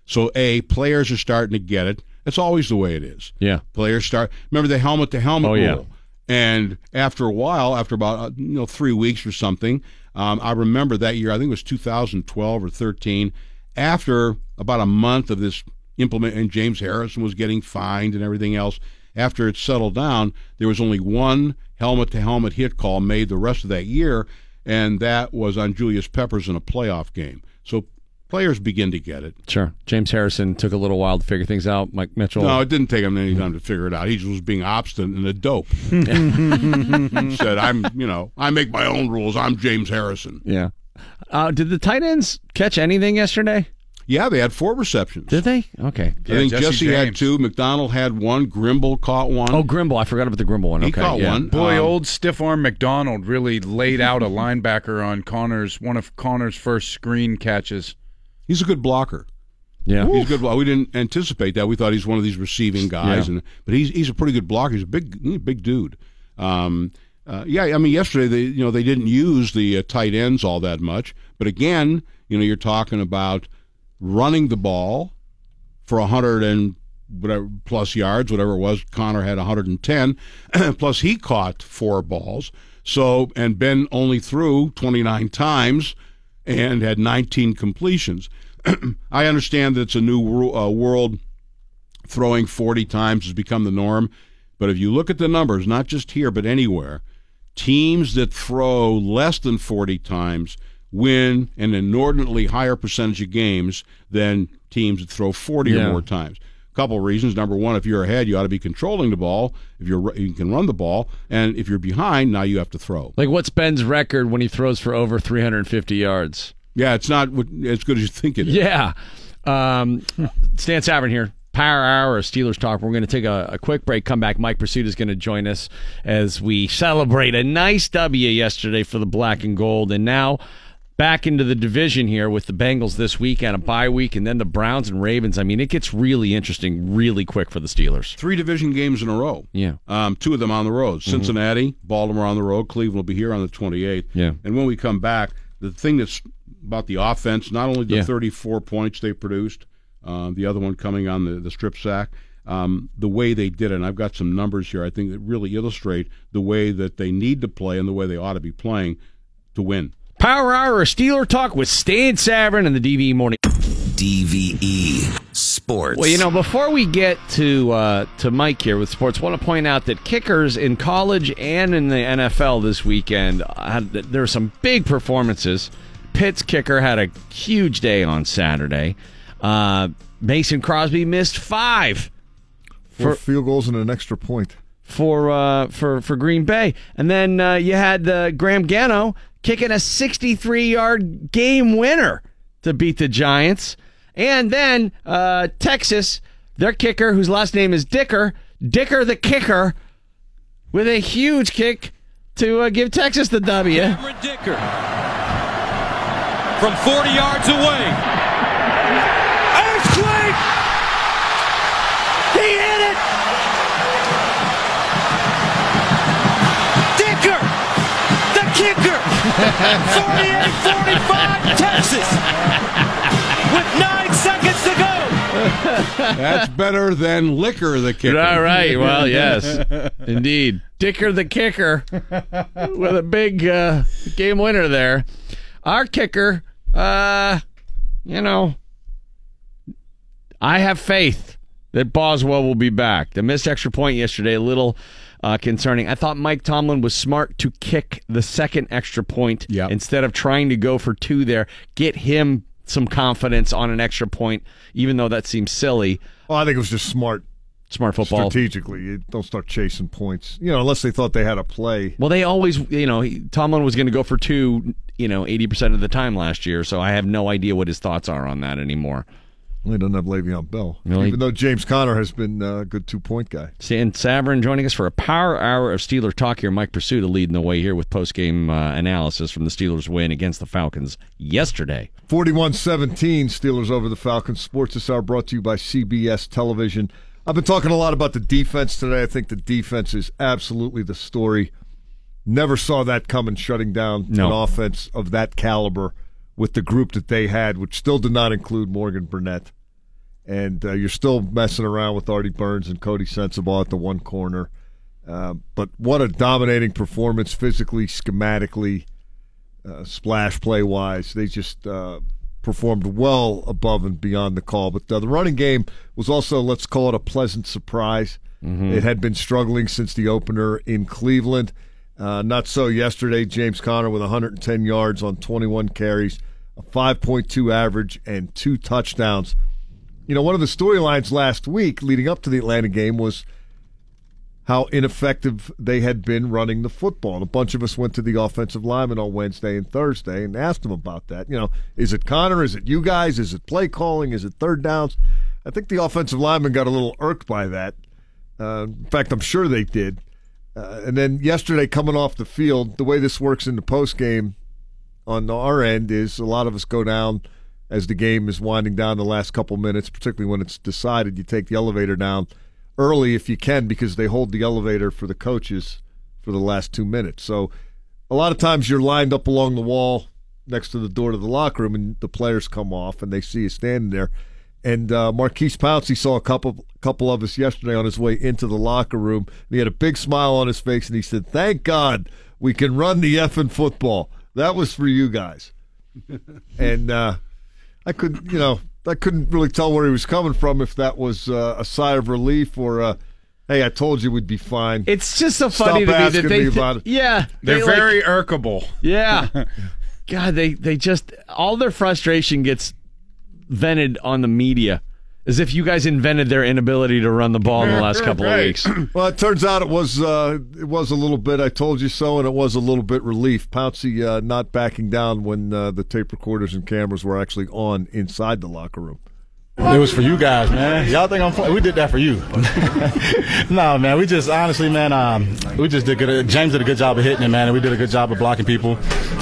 S19: So a players are starting to get it. That's always the way it is.
S2: Yeah.
S19: Players start. Remember the helmet to helmet
S2: Oh, yeah.
S19: And after a while, after about uh, you know three weeks or something, um, I remember that year. I think it was 2012 or 13. After about a month of this implement, and James Harrison was getting fined and everything else. After it settled down, there was only one helmet to helmet hit call made the rest of that year, and that was on Julius Peppers in a playoff game. So players begin to get it.
S2: Sure. James Harrison took a little while to figure things out. Mike Mitchell.
S19: No, it didn't take him any time to figure it out. He just was being obstinate and a dope. He said, "I'm, you know, I make my own rules. I'm James Harrison."
S2: Yeah. Uh, did the tight ends catch anything yesterday?
S19: Yeah, they had four receptions.
S2: Did they? Okay.
S19: I think Jesse, had two. McDonald had one. Grimble caught one.
S2: Oh, Grimble. I forgot about the Grimble one.
S19: He
S2: okay.
S19: caught
S2: yeah.
S19: one.
S3: Boy,
S19: Um,
S3: old stiff arm McDonald really laid out a linebacker on Conner's one of Conner's first screen catches.
S19: He's a good blocker.
S2: Yeah,
S19: he's a good. Well, we didn't anticipate that. We thought he's one of these receiving guys,
S2: Yeah.
S19: and but he's he's a pretty good blocker. He's a big he's a big dude. Um, uh, yeah, I mean, yesterday they you know they didn't use the uh, tight ends all that much, but again, you know, you're talking about running the ball for a hundred and whatever plus yards, whatever it was. Conner had 110, plus he caught four balls. So and Ben only threw 29 times and had 19 completions. I understand that it's a new uh, world. Throwing 40 times has become the norm. But if you look at the numbers, not just here, but anywhere, teams that throw less than 40 times win an inordinately higher percentage of games than teams that throw 40
S2: Yeah.
S19: or more times. A couple of reasons. Number one, if you're ahead, you ought to be controlling the ball. If you're you can run the ball, and if you're behind, now you have to throw.
S2: Like, what's Ben's record when he throws for over 350 yards?
S19: Yeah, it's not as good as you think it is.
S2: Yeah. Um, Stan Savran here. Power Hour of Steelers Talk. We're going to take a, a quick break, come back. Mike Prisuta is going to join us as we celebrate a nice W yesterday for the black and gold. And now back into the division here with the Bengals this week and a bye week, and then the Browns and Ravens. I mean, it gets really interesting really quick for the Steelers.
S19: Three division games in a row.
S2: Yeah.
S19: Um, two of them on the road.
S2: Mhm.
S19: Cincinnati, Baltimore on the road. Cleveland will be here on the 28th.
S2: Yeah.
S19: And when we come back, the thing that's about the offense, not only the
S2: Yeah.
S19: 34 points they produced, uh, the other one coming on the, the strip sack, um, the way they did it. And I've got some numbers here I think that really illustrate the way that they need to play and the way they ought to be playing to win.
S2: Power Hour of Steeler Talk with Stan Savran and the DVE Morning.
S20: DVE Sports.
S2: Well, you know, before we get to uh, to Mike here with sports, I want to point out that kickers in college and in the NFL this weekend had, there were some big performances. Pitt's kicker had a huge day on Saturday. Uh, Mason Crosby missed five
S7: Four field goals and an extra point.
S2: for uh, for for Green Bay, and then uh, you had uh, Graham Gano kicking a 63 yard game winner to beat the Giants, and then uh, Texas, their kicker, whose last name is Dicker, Dicker the kicker, with a huge kick to uh, give Texas the W.
S11: Cameron Dicker from 40 yards away. 48-45 Texas! With nine seconds to go!
S19: That's better than liquor the kicker.
S2: All right. Well, yes, indeed. Dicker the kicker with a big uh, game winner there. Our kicker, uh, you know, I have faith that Boswell will be back. The missed extra point yesterday, a little uh, concerning. I thought Mike Tomlin was smart to kick the second extra point instead of trying to go for two there. Get him some confidence on an extra point, even though that seems silly.
S7: Well, I think it was just smart.
S2: Smart football.
S7: Strategically, you don't start chasing points. You know, unless they thought they had a play.
S2: Well, they always, you know, Tomlin was going to go for two, you know, 80% of the time last year, so I have no idea what his thoughts are on that anymore.
S7: Well, he doesn't have Le'Veon Bell,
S2: Really?
S7: even though James Conner has been uh, a good two point guy.
S2: And Savran joining us for a power hour of Steeler talk here. Mike Prisuta leading the way here with post game uh, analysis from the Steelers' win against the Falcons yesterday.
S7: 41 17 Steelers over the Falcons. Sports this hour brought to you by CBS Television. I've been talking a lot about the defense today. I think the defense is absolutely the story. Never saw that coming, shutting down
S2: No.
S7: an offense of that caliber with the group that they had, which still did not include Morgan Burnett. And uh, you're still messing around with Artie Burns and Coty Sensabaugh at the one corner. Uh, but what a dominating performance physically, schematically, uh, splash play wise. They just uh, performed well above and beyond the call. But uh, the running game was also, let's call it a pleasant surprise.
S2: Mhm.
S7: It had been struggling since the opener in Cleveland. Uh, not so yesterday. James Conner with 110 yards on 21 carries, a 5.2 average, and two touchdowns. You know, one of the storylines last week leading up to the Atlanta game was how ineffective they had been running the football. And a bunch of us went to the offensive lineman on Wednesday and Thursday and asked them about that. You know, is it Conner? Is it you guys? Is it play calling? Is it third downs? I think the offensive lineman got a little irked by that. Uh, in fact, I'm sure they did. Uh, and then yesterday, coming off the field, the way this works in the post game on our end is a lot of us go down as the game is winding down the last couple minutes, particularly when it's decided. You take the elevator down early if you can because they hold the elevator for the coaches for the last two minutes. So a lot of times you're lined up along the wall next to the door to the locker room, and the players come off and they see you standing there. And uh, Maurkice Pouncey saw a couple couple of us yesterday on his way into the locker room. He had a big smile on his face, and he said, "Thank God we can run the effing football. That was for you guys." and uh, I could, you know, I couldn't really tell where he was coming from. If that was uh, a sigh of relief or, uh, "Hey, I told you we'd be fine."
S2: It's just so
S7: Stop
S2: funny to me that they
S7: me about it.
S2: yeah
S3: They're
S2: they, like-
S3: very irkable.
S2: Yeah. God, they they just all their frustration gets vented on the media. As if you guys invented their inability to run the ball in the last couple of weeks.
S7: well, it turns out it was uh, it was a little bit. I told you so, and it was a little bit relief. Pouncey uh, not backing down when uh, the tape recorders and cameras were actually on inside the locker room.
S21: It was for you guys, man. Y'all think I'm funny? We did that for you. no, man. We just honestly, man. Um, we just did good. James did a good job of hitting it, man, and we did a good job of blocking people.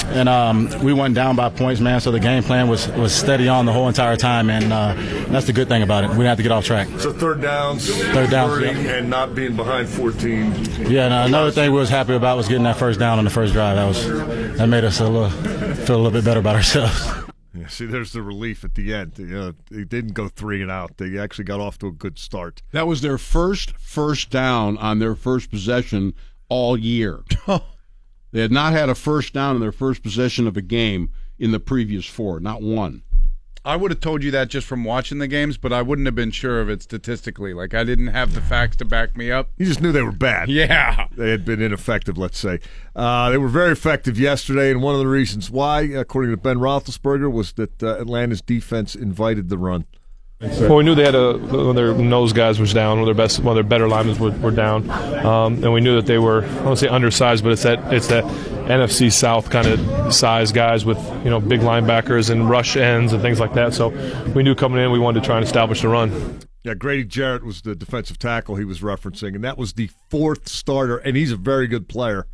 S21: And um, we went down by points, man. So the game plan was was steady on the whole entire time, and uh, that's the good thing about it. We didn't have to get off track.
S7: So third downs,
S21: Third downs,
S7: converting,
S21: yeah.
S7: and not being behind fourteen.
S21: Yeah, and another thing we was happy about was getting that first down on the first drive. That was that made us a little feel a little bit better about ourselves.
S7: Yeah, see, there's the relief at the end. You know, they didn't go three and out. They actually got off to a good start.
S19: That was their first first down on their first possession all year. they had not had a first down in their first possession of a game in the previous four, not one.
S3: I would have told you that just from watching the games, but I wouldn't have been sure of it statistically. Like I didn't have the facts to back me up.
S7: You just knew they were bad.
S3: Yeah.
S7: They had been ineffective, let's say. Uh, they were very effective yesterday, and one of the reasons why, according to Ben Roethlisberger, was that uh, Atlanta's defense invited the run.
S16: Well, we knew they had a one of their nose guys was down, one of their best, one of their better linemen were, were down, um, and we knew that they were I don't say undersized, but it's that it's that NFC South kind of size guys with you know big linebackers and rush ends and things like that. So we knew coming in we wanted to try and establish the run.
S7: Yeah, Grady Jarrett was the defensive tackle he was referencing, and that was the fourth starter, and he's a very good player.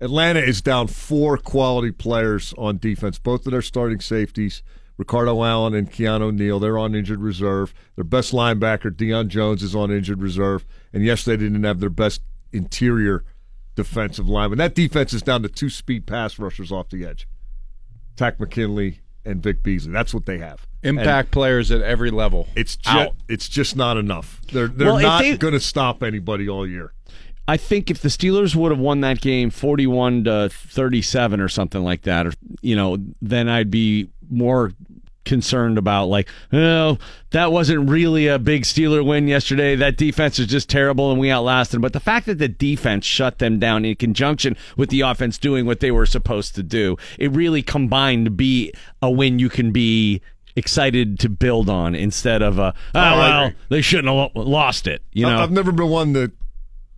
S7: Atlanta is down four quality players on defense, both of their starting safeties, Ricardo Allen and Keanu Neal. They're on injured reserve. Their best linebacker, Deion Jones, is on injured reserve. And yes, they didn't have their best interior defensive lineman. That defense is down to two speed pass rushers off the edge. Takk McKinley and Vic Beasley. That's what they have.
S3: Impact players at every level.
S7: It's ju-
S3: Out.
S7: it's just not enough. They're they're
S2: Well,
S7: not
S2: they-
S7: going to stop anybody all year.
S2: I think if the Steelers would have won that game 41 to 37 or something like that, or you know, then I'd be more concerned about like, oh, that wasn't really a big Steeler win yesterday. That defense is just terrible and we outlasted them. But the fact that the defense shut them down in conjunction with the offense doing what they were supposed to do, it really combined to be a win you can be excited to build on instead of a, oh, well, they shouldn't have lost it. You know,
S7: I've never been one that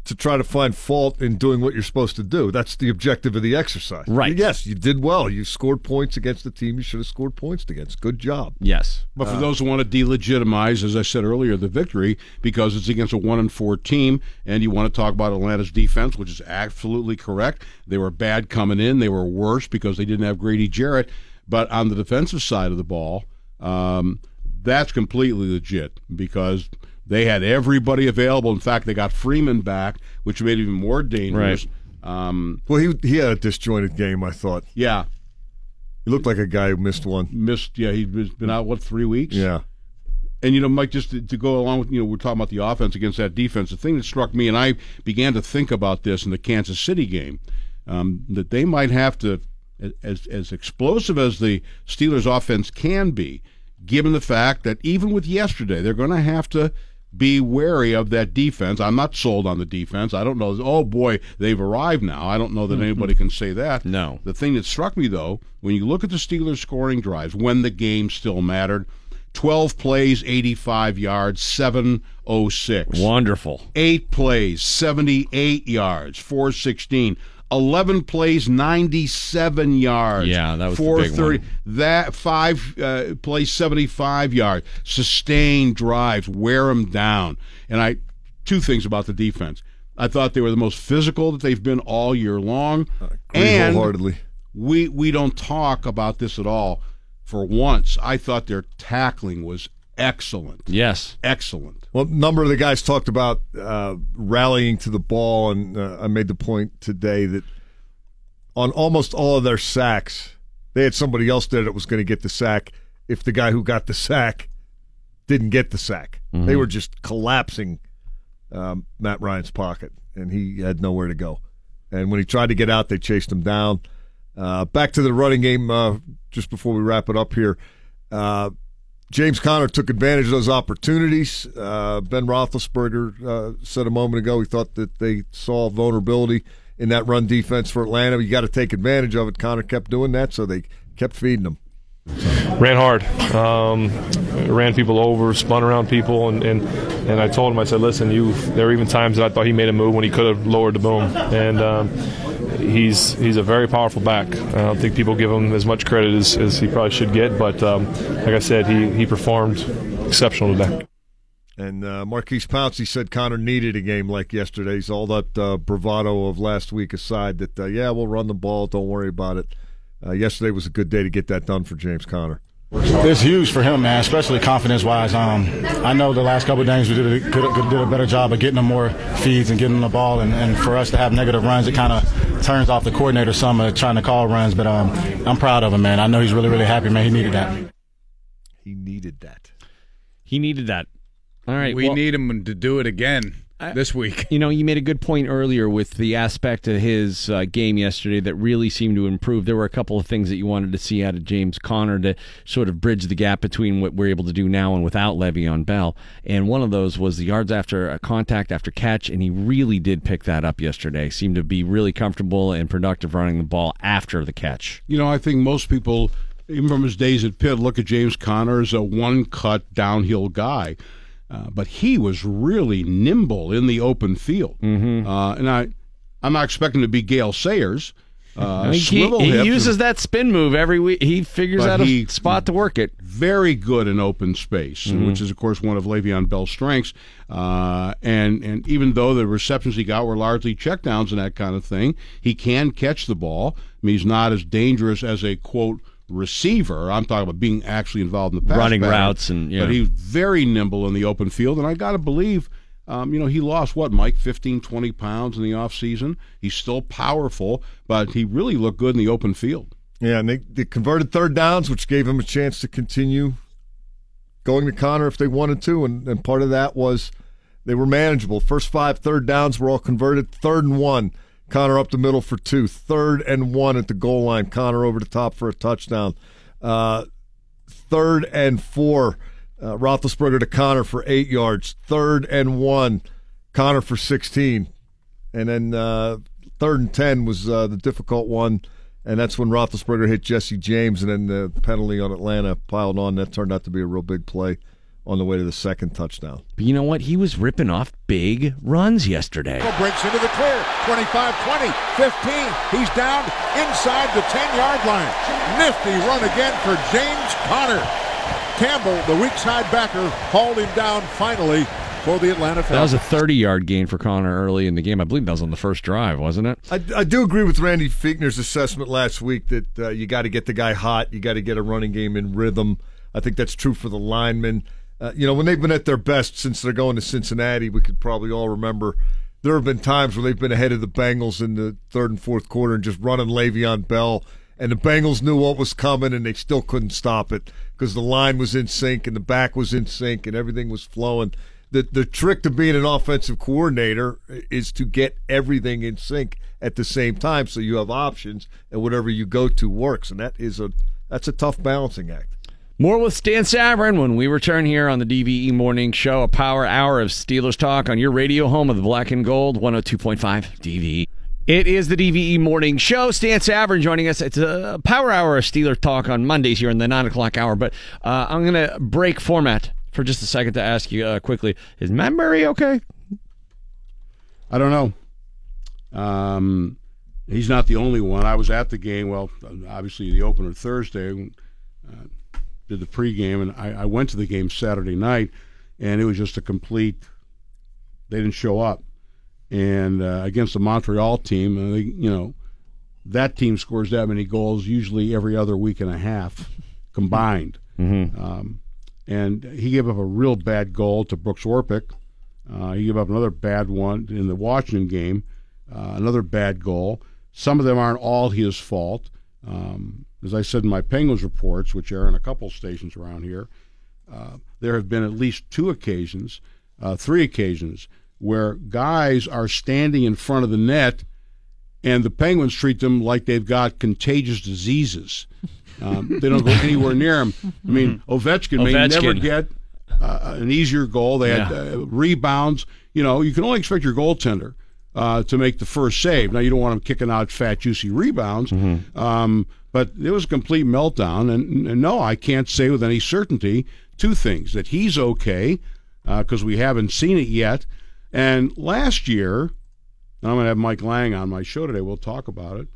S7: to try to find fault in doing what you're supposed to do. That's the objective of the exercise.
S2: Right.
S7: Yes, you did well. You scored points against the team you should have scored points against. Good job.
S2: Yes.
S19: But for
S7: Uh,
S19: those who want to delegitimize, as I said earlier, the victory because it's against a one and four team, and you want to talk about Atlanta's defense, which is absolutely correct. They were bad coming in. They were worse because they didn't have Grady Jarrett. But on the defensive side of the ball, um, that's completely legit because they had everybody available. In fact, they got Freeman back, which made it even more dangerous. Um,
S7: well, he he had a disjointed game. I thought.
S19: Yeah,
S7: he looked like a guy who missed one.
S19: Missed. Yeah, he's been out what three weeks.
S7: Yeah.
S19: And you know, Mike, just to, to go along with you know, we're talking about the offense against that defense. The thing that struck me, and I began to think about this in the Kansas City game, um, that they might have to, as as explosive as the Steelers' offense can be, given the fact that even with yesterday, they're going to have to be wary of that defense. I'm not sold on the defense. I don't know. Oh boy, they've arrived now. I don't know that mm-hmm. anybody can say that.
S2: No.
S19: The thing that struck me though, when you look at the Steelers' scoring drives, when the game still mattered, 12 plays, 85 yards, 706.
S2: Wonderful.
S19: Eight plays, 78 yards, 416. 11 plays, 97 yards.
S2: Yeah, that was the big
S19: 430.
S2: one.
S19: That five uh, plays, 75 yards. Sustained drives, wear them down. And I, two things about the defense. I thought they were the most physical that they've been all year long.
S7: agree
S19: and
S7: wholeheartedly.
S19: we we don't talk about this at all. For once, I thought their tackling was excellent.
S2: Yes.
S19: Excellent.
S7: Well, a number of the guys talked about uh, rallying to the ball, and uh, I made the point today that on almost all of their sacks, they had somebody else there that was going to get the sack if the guy who got the sack didn't get the sack.
S2: Mhm.
S7: They were just collapsing um, Matt Ryan's pocket, and he had nowhere to go. And when he tried to get out, they chased him down. Uh, back to the running game, uh, just before we wrap it up here. James Conner took advantage of those opportunities. Uh, ben Roethlisberger uh, said a moment ago he thought that they saw vulnerability in that run defense for Atlanta. You got to take advantage of it. Conner kept doing that, so they kept feeding him.
S16: Ran hard, um, ran people over, spun around people, and, and, and I told him, I said, listen, you. There were even times that I thought he made a move when he could have lowered the boom, and um, he's he's a very powerful back. I don't think people give him as much credit as, as he probably should get, but um, like I said, he he performed exceptional today.
S7: And uh, Maurkice Pouncey said Conner needed a game like yesterday's. All that uh, bravado of last week aside, that uh, yeah, we'll run the ball. Don't worry about it. Uh, yesterday was a good day to get that done for James Conner.
S21: It's huge for him, man, especially confidence wise. Um, I know the last couple of games we did a, good, did a better job of getting him more feeds and getting him the ball, and, and for us to have negative runs, it kind of turns off the coordinator some of trying to call runs. But um, I'm proud of him, man. I know he's really, really happy, man. He needed that.
S7: He needed that.
S2: He needed that. All right.
S3: we
S2: well-
S3: need him to do it again this week.
S2: You know, you made a good point earlier with the aspect of his uh, game yesterday that really seemed to improve. There were a couple of things that you wanted to see out of James Conner to sort of bridge the gap between what we're able to do now and without Le'Veon Bell. And one of those was the yards after a contact after catch, and he really did pick that up yesterday. Seemed to be really comfortable and productive running the ball after the catch.
S19: You know, I think most people, even from his days at Pitt, look at James Conner as a one cut downhill guy. Uh, but he was really nimble in the open field. Mm-hmm. Uh, and I, I'm not expecting to be Gail Sayers. Uh,
S2: I he, he uses
S19: and-
S2: that spin move every week. He figures out a
S19: he-
S2: spot to work it.
S19: very good in open space,
S2: Mhm.
S19: which is of course one of Le'Veon Bell's strengths. Uh, and and even though the receptions he got were largely checkdowns and that kind of thing, he can catch the ball. I mean, he's not as dangerous as a quote receiver. I'm talking about being actually involved in the pass
S2: Running
S19: pattern.
S2: routes and- yeah.
S19: But he's very nimble in the open field, and I got to believe. Um, you know, he lost what, Mike, 15, 20 pounds in the offseason. He's still powerful, but he really looked good in the open field.
S7: Yeah, and they, they converted third downs, which gave him a chance to continue going to Conner if they wanted to, and, and part of that was they were manageable. First five third downs were all converted. Third and one, Conner up the middle for two. Third and one at the goal line, Conner over the top for a touchdown. Uh, third and four, uh, Roethlisberger to Conner for eight yards. Third and one, Conner for 16. And then uh, third and 10 was uh, the difficult one. And that's when Roethlisberger hit Jesse James, and then the penalty on Atlanta piled on. That turned out to be a real big play on the way to the second touchdown.
S2: But you know what? He was ripping off big runs yesterday.
S5: breaks into the clear. 25, 20, 15. He's down inside the 10 yard line. Nifty run again for James Conner. Campbell, the weak side backer, hauled him down finally for the Atlanta Falcons.
S2: That was a 30 yard gain for Conner early in the game. I believe that was on the first drive, wasn't it?
S7: I, I do agree with Randy Fichtner's assessment last week that uh, you got to get the guy hot. You got to get a running game in rhythm. I think that's true for the linemen. Uh, you know, when they've been at their best since they're going to Cincinnati, we could probably all remember there have been times where they've been ahead of the Bengals in the third and fourth quarter and just running Le'Veon Bell. And the Bengals knew what was coming and they still couldn't stop it because the line was in sync and the back was in sync and everything was flowing. The, the trick to being an offensive coordinator is to get everything in sync at the same time so you have options and whatever you go to works. And that is a that's a tough balancing act.
S2: More with Stan Savran when we return here on the DVE Morning Show, a power hour of Steelers talk on your radio home of the Black and Gold, 102.5 DVE. It is the DVE Morning Show. Stan Savran joining us. It's a power hour of Steelers talk on Mondays here in the 9 o'clock hour, but uh, I'm going to break format for just a second to ask you uh, quickly Is Matt Murray okay?
S19: I don't know. Um, he's not the only one. I was at the game. Well, obviously the opener Thursday. Uh, did the pregame, and I, I went to the game Saturday night, and it was just a complete. They didn't show up, and uh, against the Montreal team, uh, they, you know, that team scores that many goals usually every other week and a half combined.
S2: Mm-hmm.
S19: Um, and he gave up a real bad goal to Brooks Orpik. Uh, he gave up another bad one in the Washington game, uh, another bad goal. Some of them aren't all his fault. Um, as I said in my Penguins reports, which air on a couple stations around here, uh, there have been at least two occasions, uh, three occasions, where guys are standing in front of the net and the Penguins treat them like they've got contagious diseases. Um, they don't go anywhere near them. I mean, Ovechkin, may
S2: Ovechkin.
S19: never get uh, an easier goal. They had
S2: Yeah.
S19: uh, rebounds. You know, you can only expect your goaltender uh, to make the first save. Now, you don't want him kicking out fat, juicy rebounds. Um, but it was a complete meltdown. And, and no, I can't say with any certainty two things that he's okay because we haven't seen it yet. And last year, and I'm going to have Mike Lang on my show today. We'll talk about it.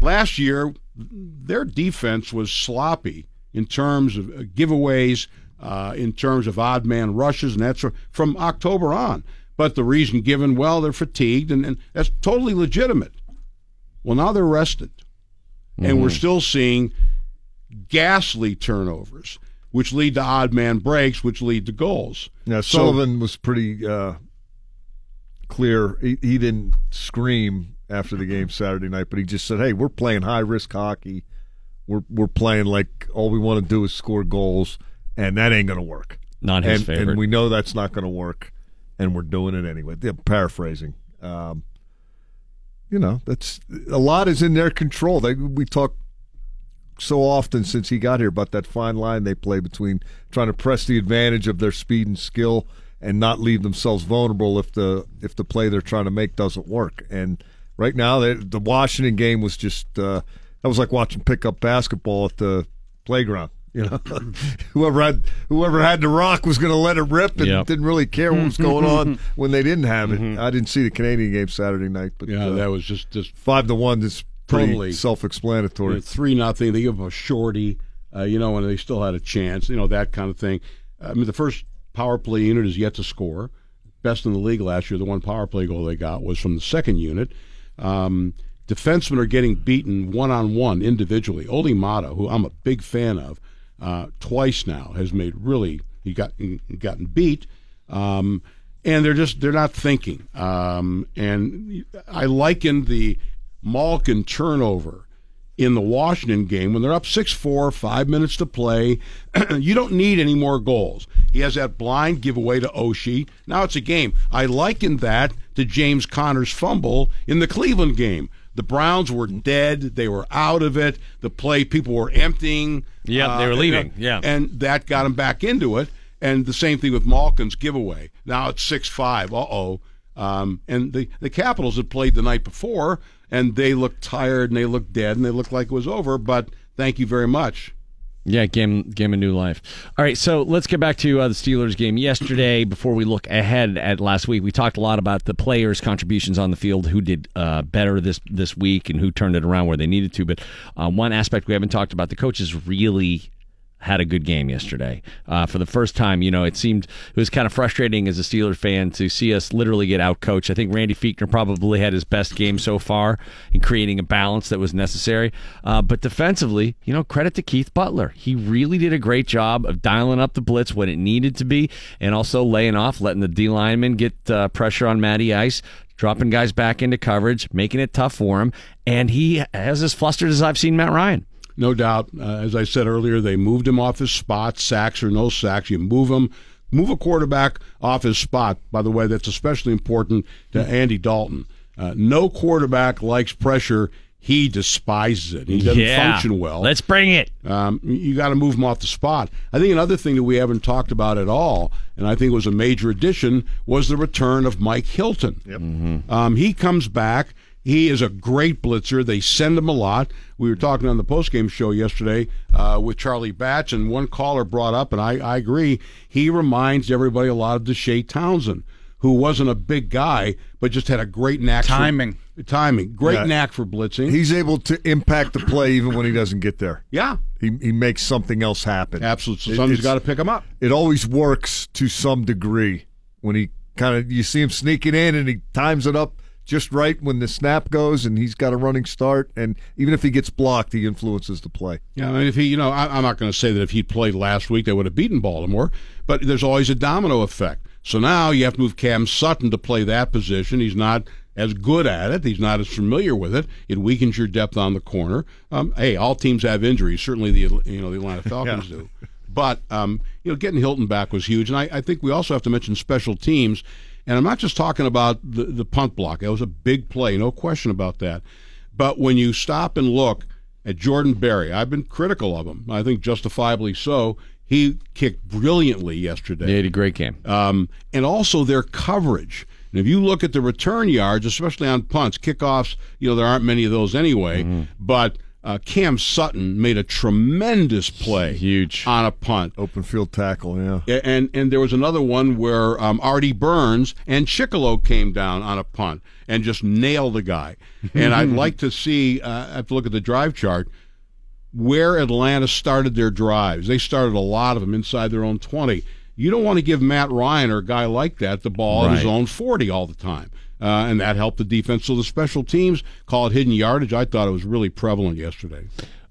S19: Last year, their defense was sloppy in terms of uh, giveaways, uh, in terms of odd man rushes, and that's from October on. But the reason given, well, they're fatigued, and, and that's totally legitimate. Well, now they're rested, and we're
S2: Mhm.
S19: still seeing ghastly turnovers, which lead to odd man breaks, which lead to goals.
S7: Yeah,
S19: So-
S7: Sullivan was pretty uh, clear. He, he didn't scream after the game Saturday night, but he just said, "Hey, we're playing high risk hockey. We're we're playing like all we want to do is score goals, and that ain't going to work.
S2: Not his
S7: and,
S2: favorite.
S7: and we know that's not going to work, and we're doing it anyway." They're paraphrasing. Um, you know, that's a lot is in their control. They we talk so often since he got here about that fine line they play between trying to press the advantage of their speed and skill and not leave themselves vulnerable if the if the play they're trying to make doesn't work. And right now, they, the Washington game was just uh, that was like watching pickup basketball at the playground. You know, whoever had whoever had the rock was going to let it rip and
S2: Yep.
S7: didn't really care what was going on when they didn't have it. I didn't see the Canadian game Saturday night, but
S19: Yeah,
S7: uh,
S19: that was just just
S7: five to one. Is pretty
S19: Totally.
S7: self-explanatory.
S19: You know, three nothing. They give them a shorty, uh, you know, and they still had a chance. You know that kind of thing. I mean, the first power play unit is yet to score. Best in the league last year. The one power play goal they got was from the second unit. Um, defensemen are getting beaten one on one individually. Olli Maatta, who I'm a big fan of, uh, twice now has made really he got gotten beat. Um, and they're just they're not thinking. Um, and I likened the Malkin turnover in the Washington game when they're up 6 4, five minutes to play. you don't need any more goals. He has that blind giveaway to Oshie. Now it's a game. I likened that to James Conner's fumble in the Cleveland game. The Browns were dead. They were out of it. The play, people were emptying.
S2: Yep, they were
S19: uh,
S2: leaving. Yeah.
S19: And that got him back into it. And the same thing with Malkin's giveaway. Now it's 6 5. Uh oh. Um, and the, the Capitals had played the night before, and they looked tired and they looked dead and they looked like it was over. But thank you very much.
S2: Yeah, game game a new life. All right, so let's get back to uh, the Steelers game yesterday. Before we look ahead at last week, we talked a lot about the players' contributions on the field, who did uh, better this this week, and who turned it around where they needed to. But um, one aspect we haven't talked about: the coaches really had a good game yesterday. Uh, for the first time, you know, it seemed it was kind of frustrating as a Steelers fan to see us literally get out coached. I think Randy Fichtner probably had his best game so far in creating a balance that was necessary. Uh, but defensively, you know, credit to Keith Butler. He really did a great job of dialing up the blitz when it needed to be, and also laying off, letting the D lineman get uh, pressure on Matty Ice. Dropping guys back into coverage, making it tough for him, and he has as flustered as I've seen Matt Ryan.
S19: No doubt. Uh, as I said earlier, they moved him off his spot, sacks or no sacks. You move him, move a quarterback off his spot. By the way, that's especially important to Andy Dalton. Uh, no quarterback likes pressure. He despises it. He doesn't
S2: Yeah.
S19: function well.
S2: Let's bring it.
S19: Um, you got to move him off the spot. I think another thing that we haven't talked about at all, and I think was a major addition, was the return of Mike Hilton.
S2: Mm-hmm.
S19: Um, he comes back. He is a great blitzer. They send him a lot. We were talking on the postgame show yesterday uh, with Charlie Batch, and one caller brought up, and I, I agree, he reminds everybody a lot of Deshea Townsend, who wasn't a big guy, but just had a great knack for-
S3: Timing.
S19: timing. Great
S7: Yeah.
S19: knack for blitzing.
S7: He's able to impact the play even when he doesn't get there.
S19: Yeah.
S7: He, he makes something else happen.
S19: Absolutely. So
S7: It-
S19: somebody's
S7: it's-
S19: got to pick him up.
S7: It always works to some degree when he kind of you see him sneaking in and he times it up just right when the snap goes and he's got a running start and even if he gets blocked he influences the play.
S19: Yeah, I mean, if he, you know, I, I'm not going to say that if he'd played last week, they would have beaten Baltimore, but there's always a domino effect. So now you have to move Cam Sutton to play that position. He's not as good at it. He's not as familiar with it. It weakens your depth on the corner. Um, hey, all teams have injuries. Certainly the you know the Atlanta Falcons do. But um, you know, getting Hilton back was huge, and I, I think we also have to mention special teams. And I'm not just talking about the, the punt block. It was a big play, no question about that. But when you stop and look at Jordan Berry, I've been critical of him. I think justifiably so. He kicked brilliantly yesterday.
S2: He had a great game.
S19: Um, and also their coverage. And if you look at the return yards, especially on punts, kickoffs, you know, there aren't many of those anyway. But uh, Cam Sutton made a tremendous play.
S2: Huge.
S19: On a punt.
S7: Open field tackle, yeah.
S19: And and there was another one where um, Artie Burns and Chickillo came down on a punt and just nailed the guy. And I'd like to see, uh, I have to look at the drive chart, where Atlanta started their drives. They started a lot of them inside their own 20. You don't want to give Matt Ryan or a guy like that the ball at his own 40 all the time. Uh, and that helped the defense. So the special teams call it hidden yardage. I thought it was really prevalent yesterday.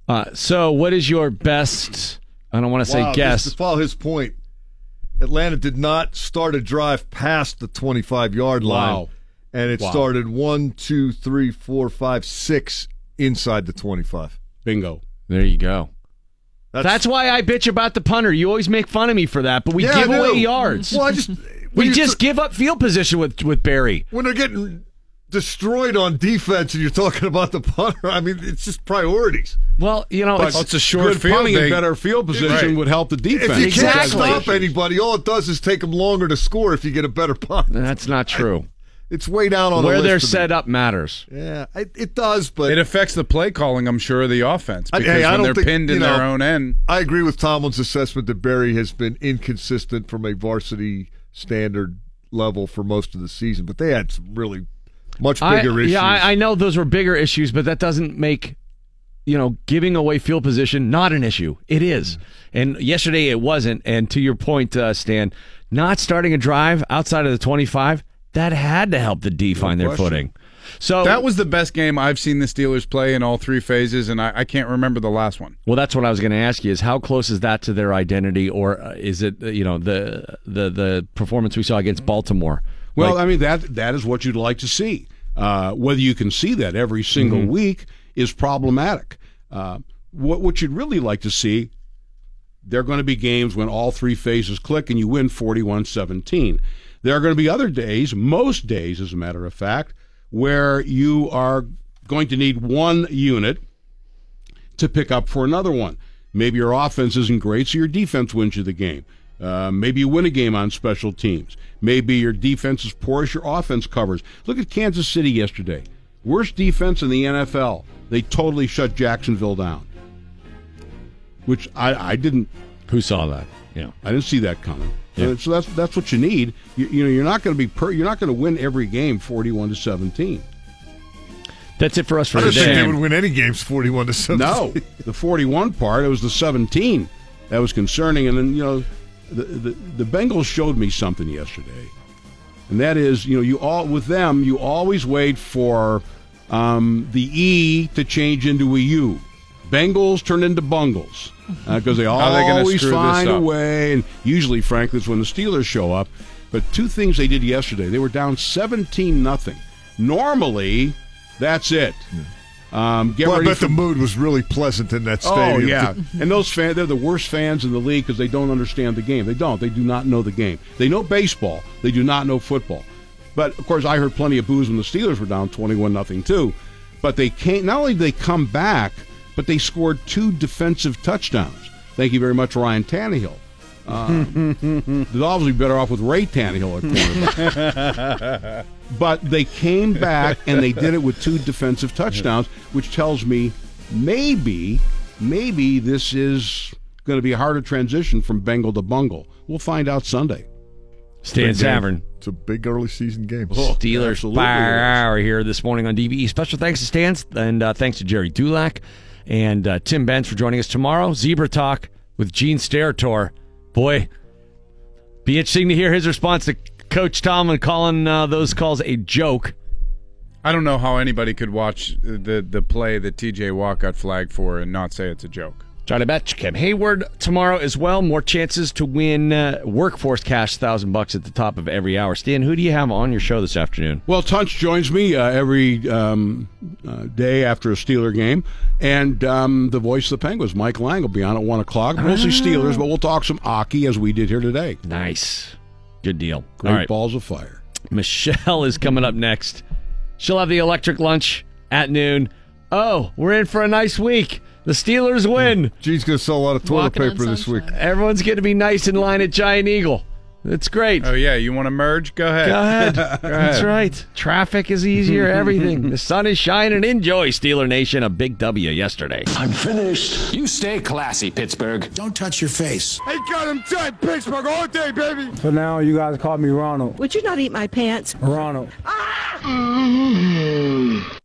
S2: Uh, so, what is your best? I don't want to say guess.
S7: just to follow his point, Atlanta did not start a drive past the 25 yard line.
S19: Wow.
S7: And it
S19: Wow.
S7: started one, two, three, four, five, six inside the 25.
S19: Bingo.
S2: There you go.
S7: That's,
S2: That's why I bitch about the punter. You always make fun of me for that, but we
S7: Yeah,
S2: give away yards.
S7: Well, I just
S2: we
S7: when you
S2: just give up field position with with Berry.
S7: when they're getting destroyed on defense and you're talking about the punter, I mean, it's just priorities.
S2: Well, you know, it's,
S3: it's a short
S19: good
S3: field.
S19: punting and
S3: They-
S19: better field position
S3: Right.
S19: would help the defense.
S7: If you can't stop anybody, all it does is take them longer to score if you get a better punt.
S2: that's not true.
S7: It's way down on the
S2: Where
S7: list
S2: they're
S7: to me.
S2: set up matters.
S7: Yeah, it, it does, but
S3: It affects the play calling, I'm sure, of the offense
S7: I-
S3: because
S7: hey, I
S3: when
S7: don't
S3: they're
S7: think,
S3: pinned in
S7: know,
S3: their own end.
S7: I agree with Tomlin's assessment that Berry has been inconsistent from a varsity standard level for most of the season, but they had some really much
S2: I,
S7: bigger issues.
S2: yeah, I, I know those were bigger issues, but that doesn't make you know giving away field position not an issue. It is, and yesterday it wasn't. And to your point, uh, Stan, not starting a drive outside of the twenty-five that had to help the D find their
S7: question.
S2: footing. So
S3: That was the best game I've seen the Steelers play in all three phases, and I, I can't remember the last one.
S2: Well, that's what I was going to ask you: is how close is that to their identity, or uh, is it uh, you know the the the performance we saw against Baltimore?
S19: Well,
S2: Like,
S19: I mean that that is what you'd like to see. Uh, whether you can see that every single
S2: Mm-hmm.
S19: week is problematic. Uh, what what you'd really like to see, there are going to be games when all three phases click and you win 41-17. There are going to be other days, most days, as a matter of fact, where you are going to need one unit to pick up for another one. Maybe your offense isn't great, so your defense wins you the game. Uh, maybe you win a game on special teams. Maybe your defense is poor as your offense covers. Look at Kansas City yesterday. Worst defense in the NFL. They totally shut Jacksonville down. which I, I didn't.
S2: Who saw that? Yeah,
S19: I didn't see that coming.
S2: Yeah.
S19: So that's that's what you need. You, you know, you're not going to be per, you're not going to win every game 41 to 17.
S2: That's it for us for today.
S7: I don't think
S2: today.
S7: they would win any games forty-one to 17.
S19: No, the 41 part. It was the 17 that was concerning. And then you know, the, the the Bengals showed me something yesterday, and that is you know you all with them you always wait for um, the E to change into a U. Bengals turn into bungles because
S3: they're they
S19: always find a way. And usually, frankly, it's when the Steelers show up. But two things they did yesterday: they were down 17 nothing. Normally, that's it. Um, get
S7: Well, I bet
S19: for
S7: the mood was really pleasant in that stadium.
S19: Oh
S7: stadium.
S19: yeah, and those fans, they're the worst fans in the league because they don't understand the game. They don't. They do not know the game. They know baseball. They do not know football. But of course, I heard plenty of boos when the Steelers were down twenty-one nothing too. But they came. Not only did they come back, but they scored two defensive touchdowns. Thank you very much, Ryan Tannehill. Um, they'd obviously be better off with Ray Tannehill at quarterback. but they came back and they did it with two defensive touchdowns, which tells me maybe, maybe this is going to be a harder transition from Bengal to Bungle. We'll find out Sunday.
S2: Stan
S7: Big game.
S2: Tavern.
S7: It's a big early season game.
S2: Steelers
S19: absolutely
S2: Fire
S19: it is.
S2: Hour here this morning on DVE. Special thanks to Stan and uh, thanks to Gerry Dulac and uh, Tim Benz for joining us tomorrow. Zebra Talk with Gene Steratore. Boy, be interesting to hear his response to Coach Tomlin calling uh, those calls a joke.
S3: I don't know how anybody could watch the the play that T.J. Watt got flagged for and not say it's a joke.
S2: Johnny Betch, Cam Heyward tomorrow as well. More chances to win uh, workforce cash, thousand bucks at the top of every hour. Stan, who do you have on your show this afternoon?
S19: Well, Tunch joins me uh, every um, uh, day after a Steeler game, and um, the voice of the Penguins, Mike Lang, will be on at one o'clock. Mostly Steelers, but we'll talk some hockey as we did here today.
S2: Nice, good deal.
S19: Great
S2: right.
S19: balls of fire.
S2: Michelle is coming up next. She'll have the electric lunch at noon. Oh, we're in for a nice week. The Steelers win. Mm.
S7: Gene's going to sell a lot of toilet
S1: Walking on
S7: paper this week.
S2: Everyone's going to be nice in line at Giant Eagle. It's great.
S3: Oh yeah, you want to merge? Go ahead.
S2: Go ahead.
S3: Go
S2: That's right. Traffic is easier, everything. the sun is shining. Enjoy, Steeler Nation. A big W yesterday.
S20: I'm finished. You stay classy, Pittsburgh.
S22: Don't touch your face.
S23: They got him tight, Pittsburgh all day, baby.
S24: For now, you guys call me Ronald.
S25: Would you not eat my pants?
S24: Ronald. Ah! Mm-hmm.